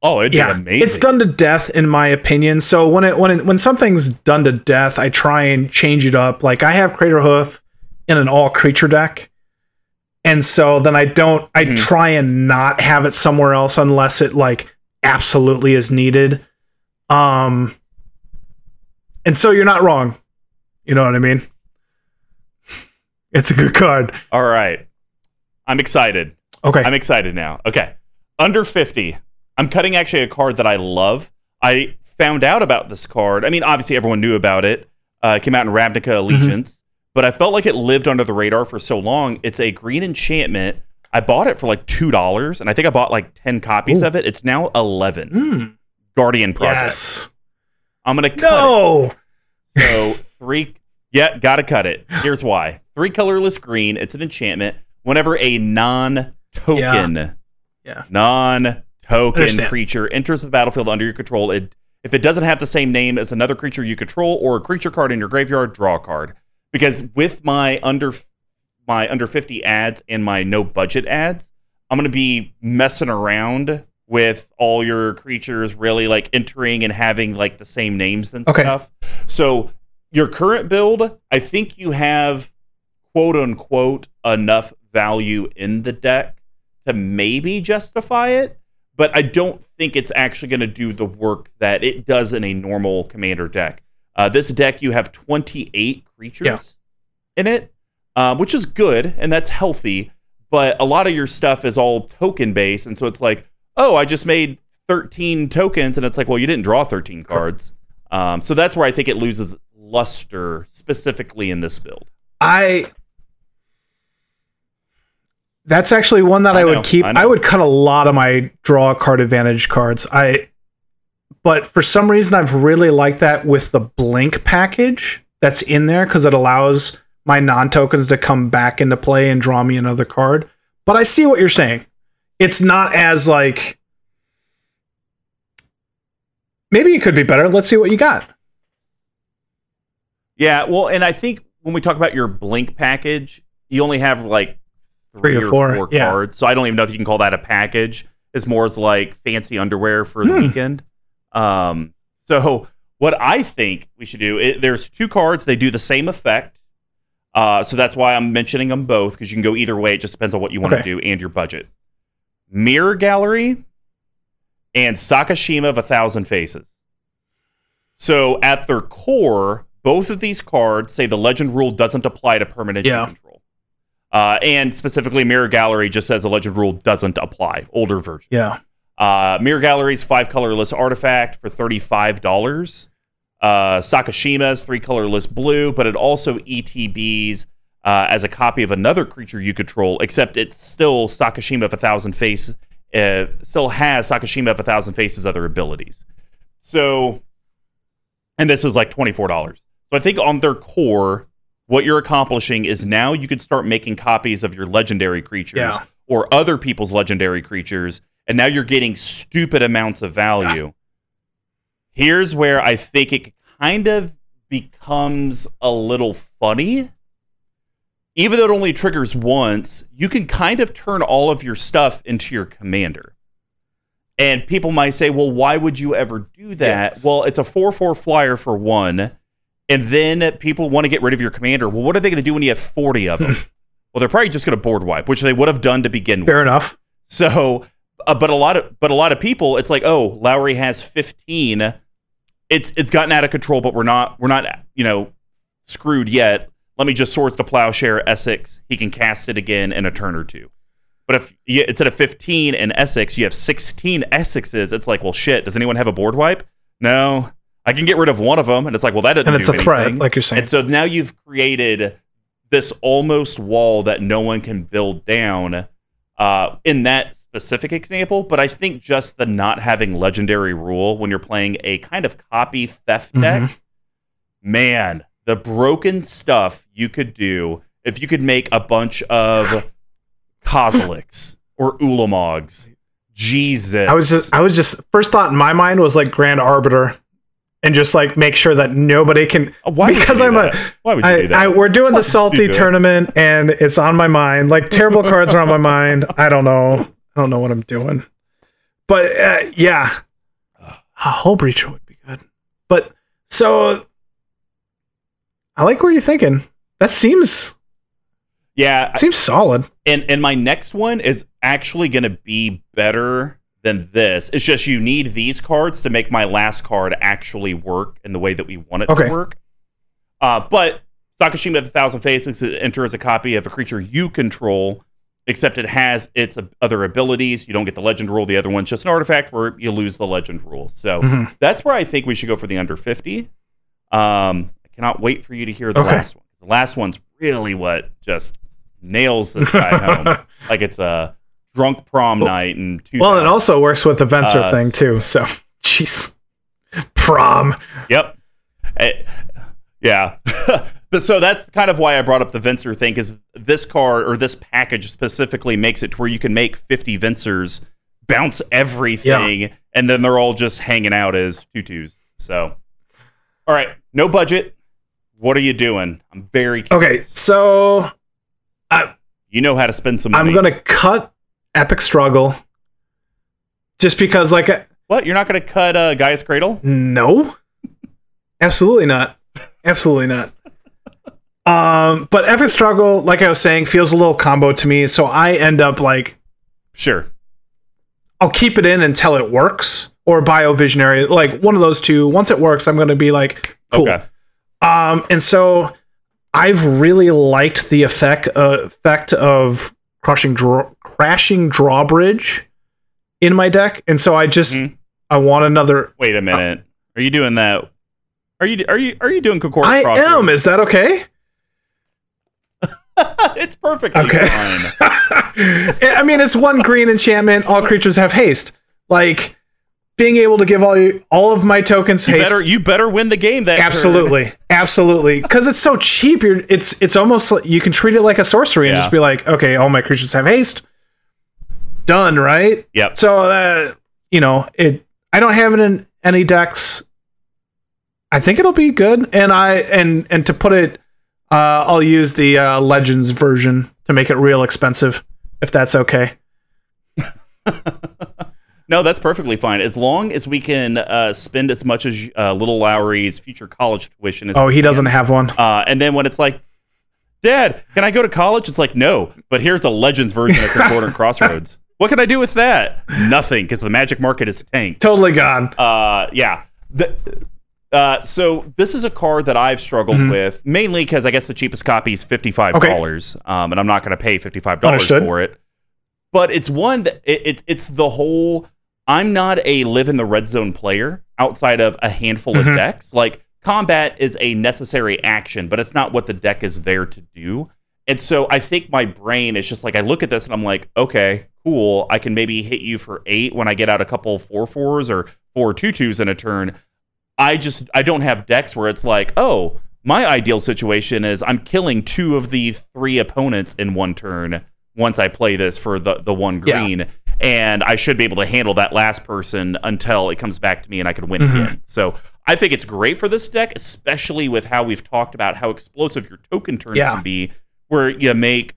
oh, it'd yeah, be amazing. it's done to death in my opinion. So when it when it, when something's done to death, I try and change it up. Like I have Craterhoof in an all creature deck. And so then I don't I Mhm. try and not have it somewhere else unless it like absolutely is needed. Um and so you're not wrong. You know what I mean? It's a good card. All right. I'm excited. Okay. I'm excited now. Okay. Under 50. I'm cutting actually a card that I love. I found out about this card. I mean, obviously everyone knew about it. Uh, it came out in Ravnica Allegiance, but I felt like it lived under the radar for so long. It's a green enchantment. I bought it for like $2, and I think I bought like 10 copies Ooh. of it. It's now 11. Mm, Guardian Project. yes. I'm going to cut No. it. So three, yeah, gotta cut it. Here's why: three colorless green. It's an enchantment. Whenever a non-token, Yeah. non-token creature enters the battlefield under your control, it if it doesn't have the same name as another creature you control or a creature card in your graveyard, draw a card. Because with my under my under 50 ads and my no budget ads, I'm going to be messing around with all your creatures really like entering and having like the same names and Okay. stuff. So your current build, I think you have quote unquote enough value in the deck to maybe justify it, but I don't think it's actually going to do the work that it does in a normal commander deck. Uh, this deck, you have 28 creatures Yeah. in it, um, which is good and that's healthy, but a lot of your stuff is all token based. And so it's like, oh, I just made 13 tokens. And it's like, well, you didn't draw 13 cards. Um, so that's where I think it loses luster specifically in this build. I That's actually one that I I, know, would keep. I I, would cut a lot of my draw card advantage cards. I but for some reason I've really liked that with the blink package that's in there cuz it allows my non-tokens to come back into play and draw me another card. But I see what you're saying. It's not as like Maybe it could be better. Let's see what you got. Yeah, well, and I think when we talk about your blink package, you only have like three, Three or or four, four, yeah. cards. So I don't even know if you can call that a package. It's more as like fancy underwear for the Hmm. weekend. Um, so what I think we should do, it, there's two cards. They do the same effect. Uh, so that's why I'm mentioning them both because you can go either way. It just depends on what you want to Okay. do and your budget. Mirror Gallery and Sakashima of a Thousand Faces. So at their core, both of these cards say the legend rule doesn't apply to permanent Yeah. control. Uh, and specifically, Mirror Gallery just says the legend rule doesn't apply. Older version. Yeah. Uh, Mirror Gallery's five colorless artifact for $35. Uh, Sakashima's three colorless blue, but it also ETBs uh, as a copy of another creature you control, except it's still Sakashima of a Thousand Faces, uh, still has Sakashima of a Thousand Faces other abilities. So, and this is like $24. So I think on their core, what you're accomplishing is now you could start making copies of your legendary creatures Yeah. or other people's legendary creatures, and now you're getting stupid amounts of value. Here's where I think it kind of becomes a little funny. Even though it only triggers once, you can kind of turn all of your stuff into your commander. And people might say, well, why would you ever do that? Yes. Well, it's a 4 4 flyer for one. And then people want to get rid of your commander. Well, what are they going to do when you have 40 of them? well, they're probably just going to board wipe, which they would have done to begin with. Fair enough. So, uh, but a lot of but a lot of people, it's like, oh, Lowry has 15. It's it's gotten out of control, but we're not we're not you know screwed yet. Let me just Swords to Plowshare Esix. He can cast it again in a turn or two. But if you, instead of 15 in Esix, you have 16 Esixes, it's like, well, shit. Does anyone have a board wipe? No. I can get rid of one of them, and it's like, well, that doesn't And it's do a threat, like you're saying. And so now you've created this almost wall that no one can build down uh, in that specific example. But I think just the not having legendary rule when you're playing a kind of copy theft deck, Mhm. man, the broken stuff you could do if you could make a bunch of Koziliks or Ulamogs. Jesus. I was just, I was just, first thought in my mind was like Grand Arbiter, and just like make sure that nobody can. Uh, Why you because I'm that? a, Why would you I, do that? I, we're doing Why the salty tournament, and it's on my mind. Like terrible cards are on my mind. I don't know. I don't know what I'm doing. But uh, yeah, a Hullbreacher would be good. But so, I like where you're thinking. That seems yeah, seems solid. and and my next one is actually going to be better than this. It's just you need these cards to make my last card actually work in the way that we want it Okay. to work. Uh, but Sakashima of the Thousand Faces enters a copy of a creature you control, except it has its other abilities. You don't get the legend rule. The other one's just an artifact where you lose the legend rule. So Mhm. that's where I think we should go for the under 50. Um, I cannot wait for you to hear the Okay. last one. The last one's really what just nails this guy home. Like it's a drunk prom night and two. Well, it also works with the Venser Uh, thing too. So, jeez, prom. Yep. Eh, yeah. but so that's kind of why I brought up the Venser thing because this card or this package specifically makes it to where you can make 50 Vensers bounce everything and then they're all just hanging out as tutus. So, all right, no budget. What are you doing? I'm very curious. Okay, so I, You know how to spend some money. I'm gonna cut Epic Struggle, just because, like, I- What? You're not going to cut uh, Gaia's Cradle? no, absolutely not, absolutely not. Um, but Epic Struggle, like I was saying, feels a little combo to me. So I end up like Sure. I'll keep it in until it works, or Biovisionary, like one of those two. Once it works, I'm gonna be like, cool. Okay. Um, and so I've really liked the effect uh, effect of crushing draw, crashing drawbridge in my deck, and so I just Mhm. I want another. Wait a minute. Are you doing that? Are you are you are you doing Concord I Crossroads? am. Is that okay? it's perfectly Okay. fine. I mean, it's one green enchantment. All creatures have haste. Like being able to give all you all of my tokens You haste. better you better win the game that turn. absolutely absolutely because it's so cheap you're it's it's almost like you can treat it like a sorcery and Yeah. just be like okay all my creatures have haste done right Yep. so uh, you know it i don't have it in any decks i think it'll be good and i and and to put it uh i'll use the uh legends version to make it real expensive if that's okay No, that's perfectly fine. As long as we can uh, spend as much as uh, Little Lowry's future college tuition as oh he doesn't have one Uh, and then when it's like, Dad, can I go to college? It's like, no, but here's a Legends version of Concordant Crossroads. What can I do with that? Nothing, because the magic market is tanked. totally gone Uh, yeah. The, uh, so this is a card that I've struggled with mainly because I guess the cheapest copy is fifty five dollars, um, and I'm not going to pay fifty five dollars for it. But it's one that it, it, it's the whole. I'm not a live in the red zone player outside of a handful of Mhm. decks. Like combat is a necessary action, but it's not what the deck is there to do. And so I think my brain is just like I look at this and I'm like, okay, cool. I can maybe hit you for eight when I get out a couple four fours or four two twos in a turn. I just I don't have decks where it's like, oh, my ideal situation is I'm killing two of the three opponents in one turn once I play this for the the one Yeah. And I should be able to handle that last person until it comes back to me and I can win Mhm. again. So I think it's great for this deck, especially with how we've talked about how explosive your token turns Yeah. can be, where you make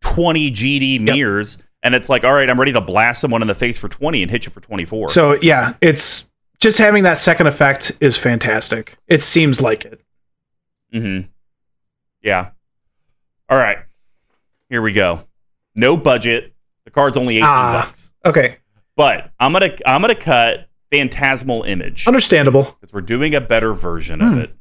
20 GD Myrs And it's like, all right, I'm ready to blast someone in the face for 20 and hit you for 24. So yeah, it's just having that second effect is fantastic. It seems like it. Mm-hmm. Yeah. All right. Here we go. No budget. The card's only 18 Ah. bucks. Okay, But I'm gonna I'm gonna cut Phantasmal Image understandable. because we're doing a better version Hmm. of it.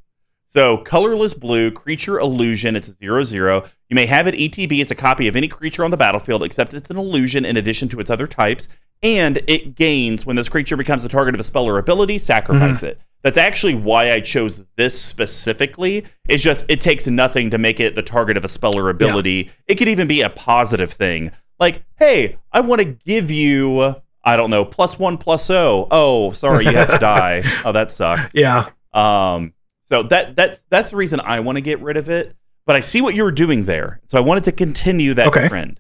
So colorless blue creature illusion. It's a zero zero. You may have it ETB. It's a copy of any creature on the battlefield, except it's an illusion in addition to its other types. And it gains when this creature becomes the target of a spell or ability. Sacrifice it. That's actually why I chose this specifically. It's just it takes nothing to make it the target of a spell or ability. It could even be a positive thing, like, hey, I want to give you. I don't know, plus one, plus oh. Oh, sorry, you have to die. Oh, that sucks. Yeah, Um, so that that's that's the reason I want to get rid of it. But I see what you were doing there, so I wanted to continue that Okay. trend.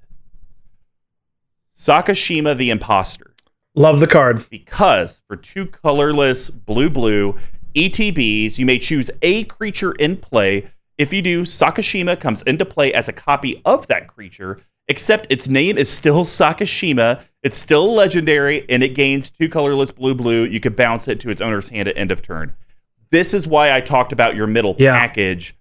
Sakashima the Imposter, love the card. because for two colorless blue blue ETBs, you may choose a creature in play. If you do, Sakashima comes into play as a copy of that creature, except its name is still Sakashima. It's still legendary, and it gains two colorless blue blue. You could bounce it to its owner's hand at end of turn. This is why I talked about your middle Yeah. package.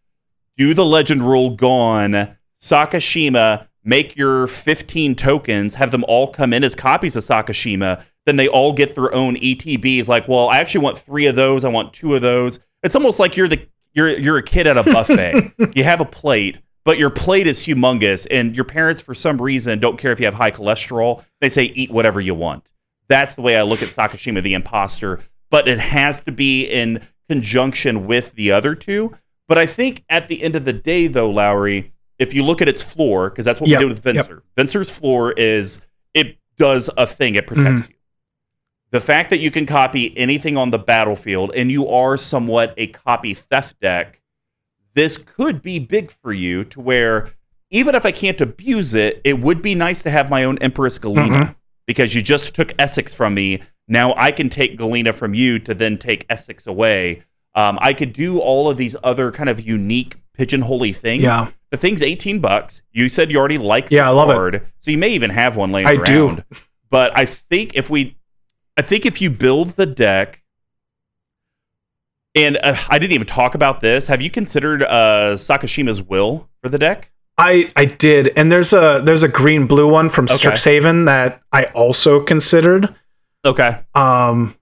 Do the legend rule gone. Sakashima, make your 15 tokens, have them all come in as copies of Sakashima. Then they all get their own ETBs. Like, well, I actually want three of those. I want two of those. It's almost like you're the you're you're a kid at a buffet. you have a plate, but your plate is humongous, and your parents, for some reason, don't care if you have high cholesterol. They say eat whatever you want. That's the way I look at Sakashima the Imposter, but it has to be in conjunction with the other two. But I think at the end of the day, though, Lowry, if you look at its floor, because that's what Yep, we did with yep. Venser. Venser's floor is it does a thing, it protects Mm-hmm. you. The fact that you can copy anything on the battlefield and you are somewhat a copy theft deck, this could be big for you to where even if I can't abuse it, it would be nice to have my own Empress Galina Mhm. because you just took Esix from me. Now I can take Galina from you to then take Esix away. Um, I could do all of these other kind of unique pigeonholy things. Yeah. The thing's 18 bucks. You said you already like Yeah, the I love it. so you may even have one laying I around. do. But I think if we, I think if you build the deck, and uh, I didn't even talk about this. Have you considered uh, Sakashima's will for the deck? I I did, and there's a there's a green blue one from Okay. Strixhaven that I also considered. Okay. Um,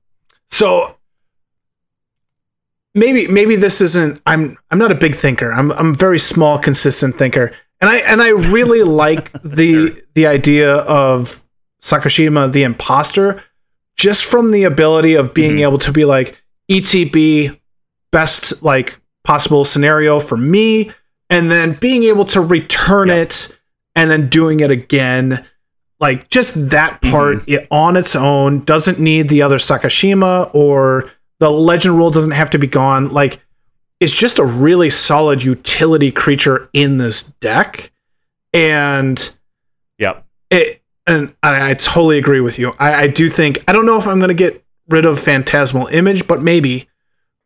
so maybe maybe this isn't. I'm I'm not a big thinker. I'm I'm a very small, consistent thinker, and I and I really like the the idea of Sakashima the imposter, just from the ability of being Mhm. able to be like ETB, best like possible scenario for me, and then being able to return Yep. it and then doing it again like just that part Mm-hmm. it, on its own doesn't need the other Sakashima or the legend rule doesn't have to be gone. Like it's just a really solid utility creature in this deck, and Yep. it and I, I totally agree with you. I, I do think I don't know if I'm gonna get rid of Phantasmal Image, but maybe.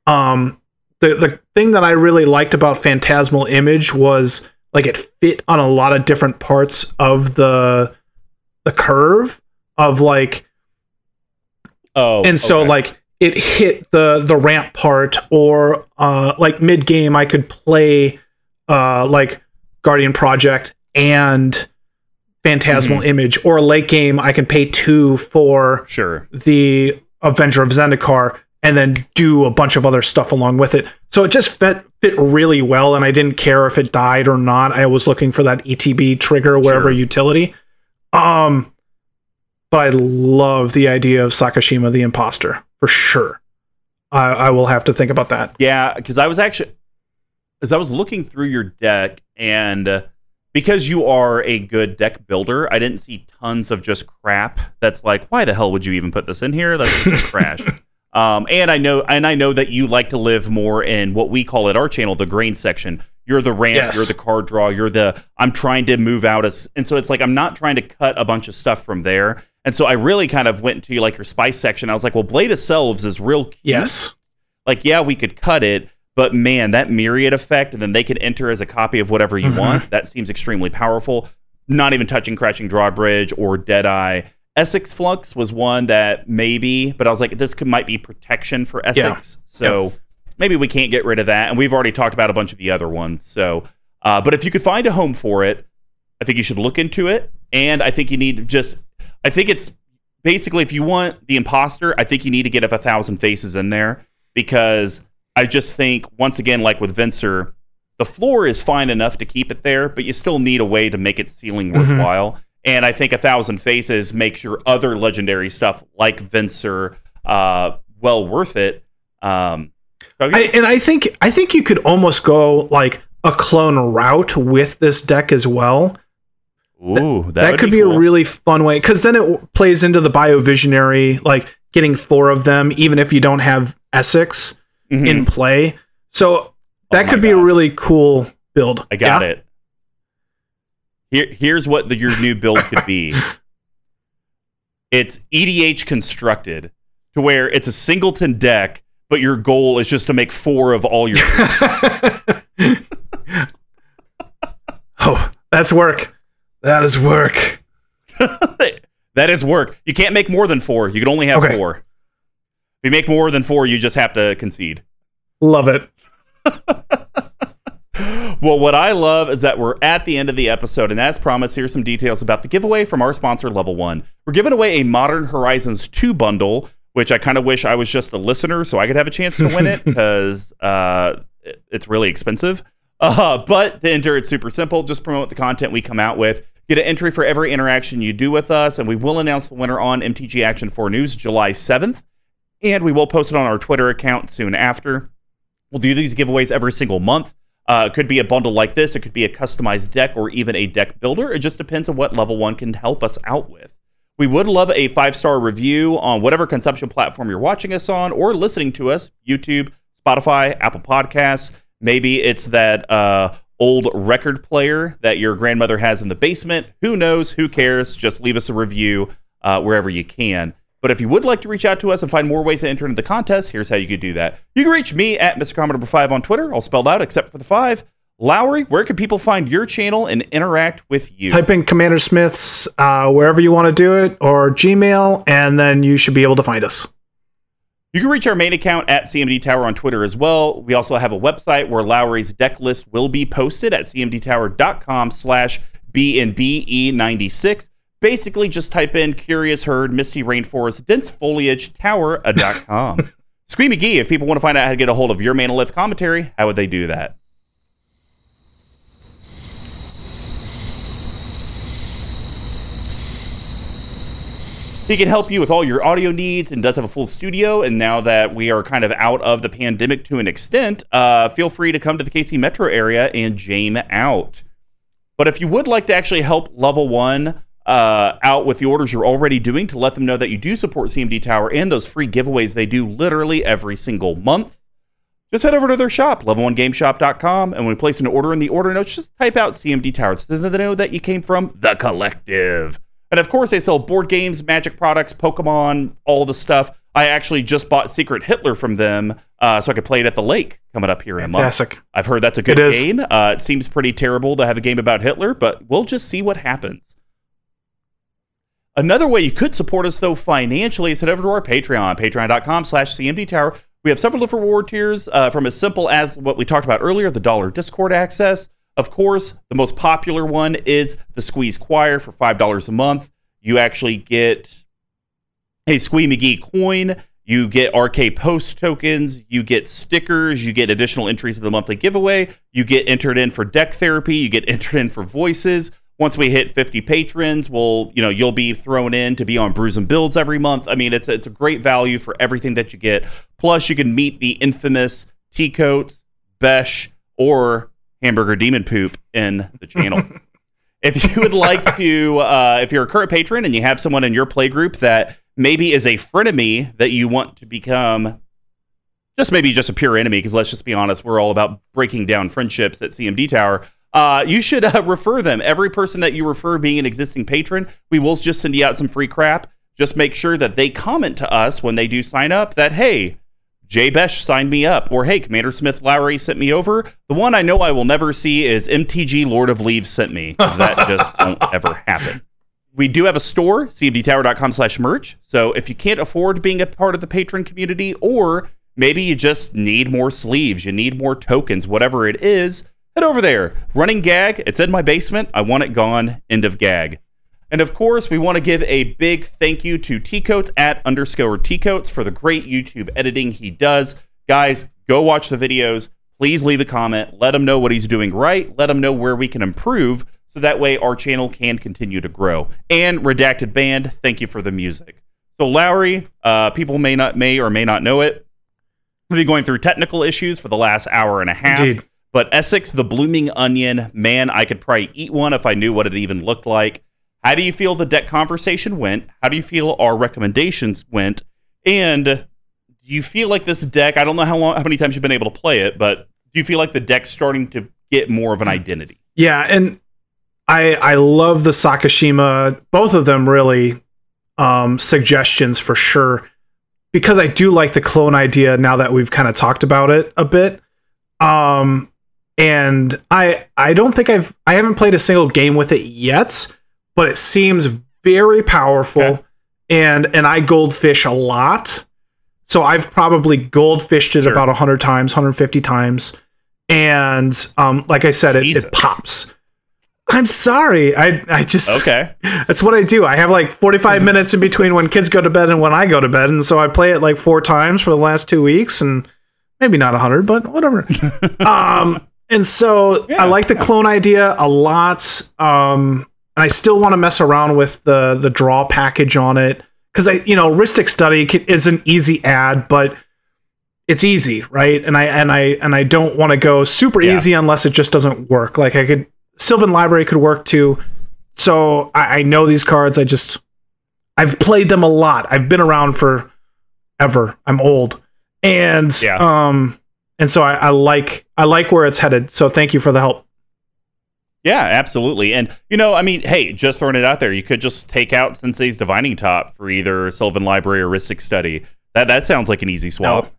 Um, the the thing that I really liked about Phantasmal Image was like it fit on a lot of different parts of the the curve of like Oh. and so okay. like it hit the the ramp part or uh like mid game i could play uh like guardian project and phantasmal Mm-hmm. image or late game i can pay two for sure. the avenger of zendikar and then do a bunch of other stuff along with it so it just fit fit really well and i didn't care if it died or not i was looking for that etb trigger wherever Sure. utility um but I love the idea of Sakashima the imposter for sure. I, I will have to think about that. Yeah, because I was actually, as I was looking through your deck, and uh, because you are a good deck builder, I didn't see tons of just crap. That's like, why the hell would you even put this in here? That's just trash. Um, and I know, and I know that you like to live more in what we call at our channel the grain section. You're the ramp, Yes. you're the card draw, you're the I'm trying to move out as, and so it's like I'm not trying to cut a bunch of stuff from there. And so I really kind of went to like your spice section. I was like, well, Blade of Selves is real cute Yes. like yeah we could cut it but man that myriad effect and then they can enter as a copy of whatever you Mhm. want that seems extremely powerful not even touching Crashing Drawbridge or Deadeye. Essence Flux was one that maybe, but I was like, this could might be protection for Esix. So maybe we can't get rid of that. And we've already talked about a bunch of the other ones. So, uh, but if you could find a home for it, I think you should look into it. And I think you need to just, I think it's basically if you want the imposter, I think you need to get a thousand faces in there because I just think once again, like with Venser, the floor is fine enough to keep it there, but you still need a way to make its ceiling worthwhile. And I think a thousand faces makes your other legendary stuff like Venser uh, well worth it. Um, so I, and I think I think you could almost go like a clone route with this deck as well. Ooh, that, That, could be, cool. a really fun way because then it w- plays into the Biovisionary, like getting four of them, even if you don't have Esix Mhm. in play. So that Oh could be a really cool build. I got Yeah? it. Here, here's what the, your new build could be. It's EDH constructed to where it's a singleton deck, but your goal is just to make four of all your. oh, that's work. That is work. that is work. You can't make more than four. You can only have Okay. four. If you make more than four, you just have to concede. Love it. Well, what I love is that we're at the end of the episode, and as promised, here's some details about the giveaway from our sponsor, Level One. We're giving away a Modern Horizons 2 bundle, which I kind of wish I was just a listener so I could have a chance to win it because uh, it's really expensive. Uh, but to enter, it's super simple. Just promote the content we come out with. Get an entry for every interaction you do with us, and we will announce the winner on MTG Action 4 News July 7th. And we will post it on our Twitter account soon after. We'll do these giveaways every single month. Uh, it could be a bundle like this, it could be a customized deck, or even a deck builder. It just depends on what level one can help us out with. We would love a five star review on whatever consumption platform you're watching us on or listening to us YouTube, Spotify, Apple Podcasts. Maybe it's that uh, old record player that your grandmother has in the basement. Who knows? Who cares? Just leave us a review uh, wherever you can. But if you would like to reach out to us and find more ways to enter into the contest, here's how you could do that. You can reach me at Mr. Commodore 5 on Twitter, all spelled out except for the 5. Lowry, where can people find your channel and interact with you? Type in Commander Smith's uh, wherever you want to do it or Gmail, and then you should be able to find us. You can reach our main account at CMD Tower on Twitter as well. We also have a website where Lowry's deck list will be posted at cmdtower.com slash BNBE96. Basically, just type in Curious Herd, Misty Rainforest, Dense Foliage, Tower.com. Squee McGee, if people want to find out how to get a hold of your Manolith commentary, how would they do that? He can help you with all your audio needs and does have a full studio. And now that we are kind of out of the pandemic to an extent, uh, feel free to come to the KC Metro area and jam out. But if you would like to actually help Level One uh, out with the orders you're already doing to let them know that you do support CMD Tower and those free giveaways they do literally every single month, just head over to their shop, level1gameshop.com, and when we place an order in the order notes, just type out CMD Tower so that they know that you came from the collective. And of course, they sell board games, magic products, Pokemon, all the stuff. I actually just bought Secret Hitler from them uh, so I could play it at the lake coming up here in a month. I've heard that's a good game. Uh, it seems pretty terrible to have a game about Hitler, but we'll just see what happens. Another way you could support us, though, financially is head over to our Patreon, patreon.com slash CMD Tower. We have several different reward tiers uh, from as simple as what we talked about earlier, the dollar Discord access. Of course, the most popular one is the Squeeze Choir for $5 a month. You actually get a Squee McGee coin. You get RK Post tokens. You get stickers. You get additional entries in the monthly giveaway. You get entered in for deck therapy. You get entered in for voices. Once we hit 50 patrons, we'll, you know, you'll be thrown in to be on Brews and Builds every month. I mean, it's a, it's a great value for everything that you get. Plus, you can meet the infamous T Coats, Besh, or Hamburger Demon Poop in the channel. if you would like to, uh, if you're a current patron and you have someone in your play group that maybe is a frenemy that you want to become just maybe just a pure enemy, because let's just be honest, we're all about breaking down friendships at CMD Tower. Uh, you should uh, refer them. Every person that you refer being an existing patron, we will just send you out some free crap. Just make sure that they comment to us when they do sign up that, hey, Jay Besh signed me up, or hey, Commander Smith Lowry sent me over. The one I know I will never see is MTG Lord of Leaves sent me. that just won't ever happen. We do have a store, cmdtower.com slash merch. So if you can't afford being a part of the patron community, or maybe you just need more sleeves, you need more tokens, whatever it is, head over there. Running gag, it's in my basement. I want it gone. End of gag. And of course, we want to give a big thank you to T Coats at underscore T Coats for the great YouTube editing he does. Guys, go watch the videos. Please leave a comment. Let him know what he's doing right. Let him know where we can improve so that way our channel can continue to grow. And Redacted Band, thank you for the music. So Lowry, uh, people may not may or may not know it. We've been going through technical issues for the last hour and a half. Indeed. But Esix, the blooming onion, man, I could probably eat one if I knew what it even looked like. How do you feel the deck conversation went? How do you feel our recommendations went? And do you feel like this deck? I don't know how long, how many times you've been able to play it, but do you feel like the deck's starting to get more of an identity? Yeah, and I I love the Sakashima, both of them really um, suggestions for sure, because I do like the clone idea now that we've kind of talked about it a bit. Um, and I I don't think I've I haven't played a single game with it yet, but it seems very powerful, Okay. and and I goldfish a lot. So I've probably goldfished it Sure. about 100 times, 150 times. And um, like I said, it, it pops. I'm sorry. I I just Okay. that's what I do. I have like 45 minutes in between when kids go to bed and when I go to bed, and so I play it like four times for the last two weeks, and maybe not 100, but whatever. um, and so Yeah, I like the clone idea a lot. Um, and I still want to mess around with the the draw package on it because I, you know, Rhystic Study is an easy ad, but it's easy, right? And I and I and I don't want to go super Yeah. easy unless it just doesn't work. Like I could Sylvan Library could work too. So I, I know these cards. I just I've played them a lot. I've been around for ever. I'm old, and Yeah. um, and so I, I like I like where it's headed. So thank you for the help. Yeah, absolutely. And, you know, I mean, hey, just throwing it out there, you could just take out Sensei's Divining Top for either Sylvan Library or Rhystic Study. That that sounds like an easy swap.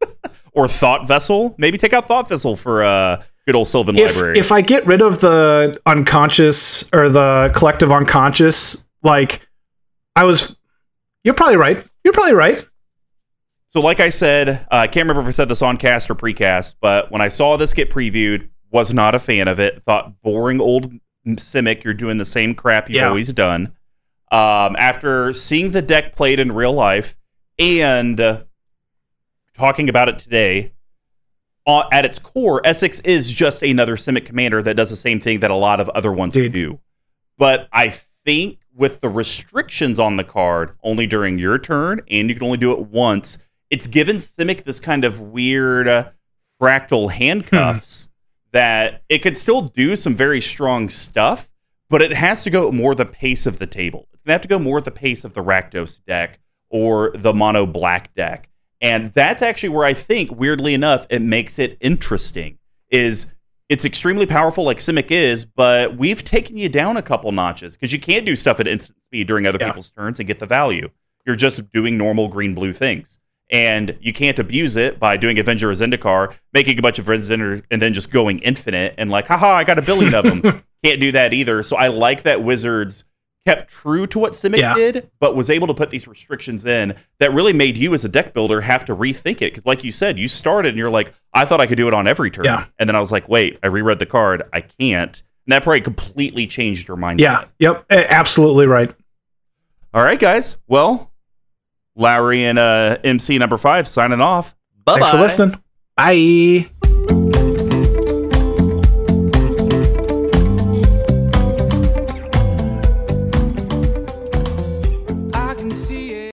or Thought Vessel. Maybe take out Thought Vessel for uh, good old Sylvan If Library. if I get rid of the unconscious or the collective unconscious, like I was, you're probably right. You're probably right. So, like I said, uh, I can't remember if I said this on cast or precast, but when I saw this get previewed, was not a fan of it. Thought boring old Simic, you're doing the same crap you've Yeah. always done. Um, after seeing the deck played in real life and uh, talking about it today, uh, at its core, Esix is just another Simic commander that does the same thing that a lot of other ones Indeed. do. But I think with the restrictions on the card, only during your turn, and you can only do it once, it's given Simic this kind of weird uh, fractal handcuffs that it could still do some very strong stuff, but it has to go more the pace of the table. It's going to have to go more the pace of the Rakdos deck or the mono black deck. And that's actually where I think, weirdly enough, it makes it interesting. Is it's extremely powerful like Simic is, but we've taken you down a couple notches because you can't do stuff at instant speed during other Yeah. people's turns and get the value. You're just doing normal green blue things. And you can't abuse it by doing Avenger of Zendikar, making a bunch of Zendikar, and then just going infinite and like, haha, I got a billion of them. can't do that either. So I like that Wizards kept true to what Simic Yeah. did, but was able to put these restrictions in that really made you as a deck builder have to rethink it. Because, like you said, you started and you're like, I thought I could do it on every turn. Yeah. And then I was like, wait, I reread the card. I can't. And that probably completely changed your mind. Yeah. Yep. Absolutely right. All right, guys. Well, Lowry and uh, MC number five signing off. Bye Thanks for listening. Bye.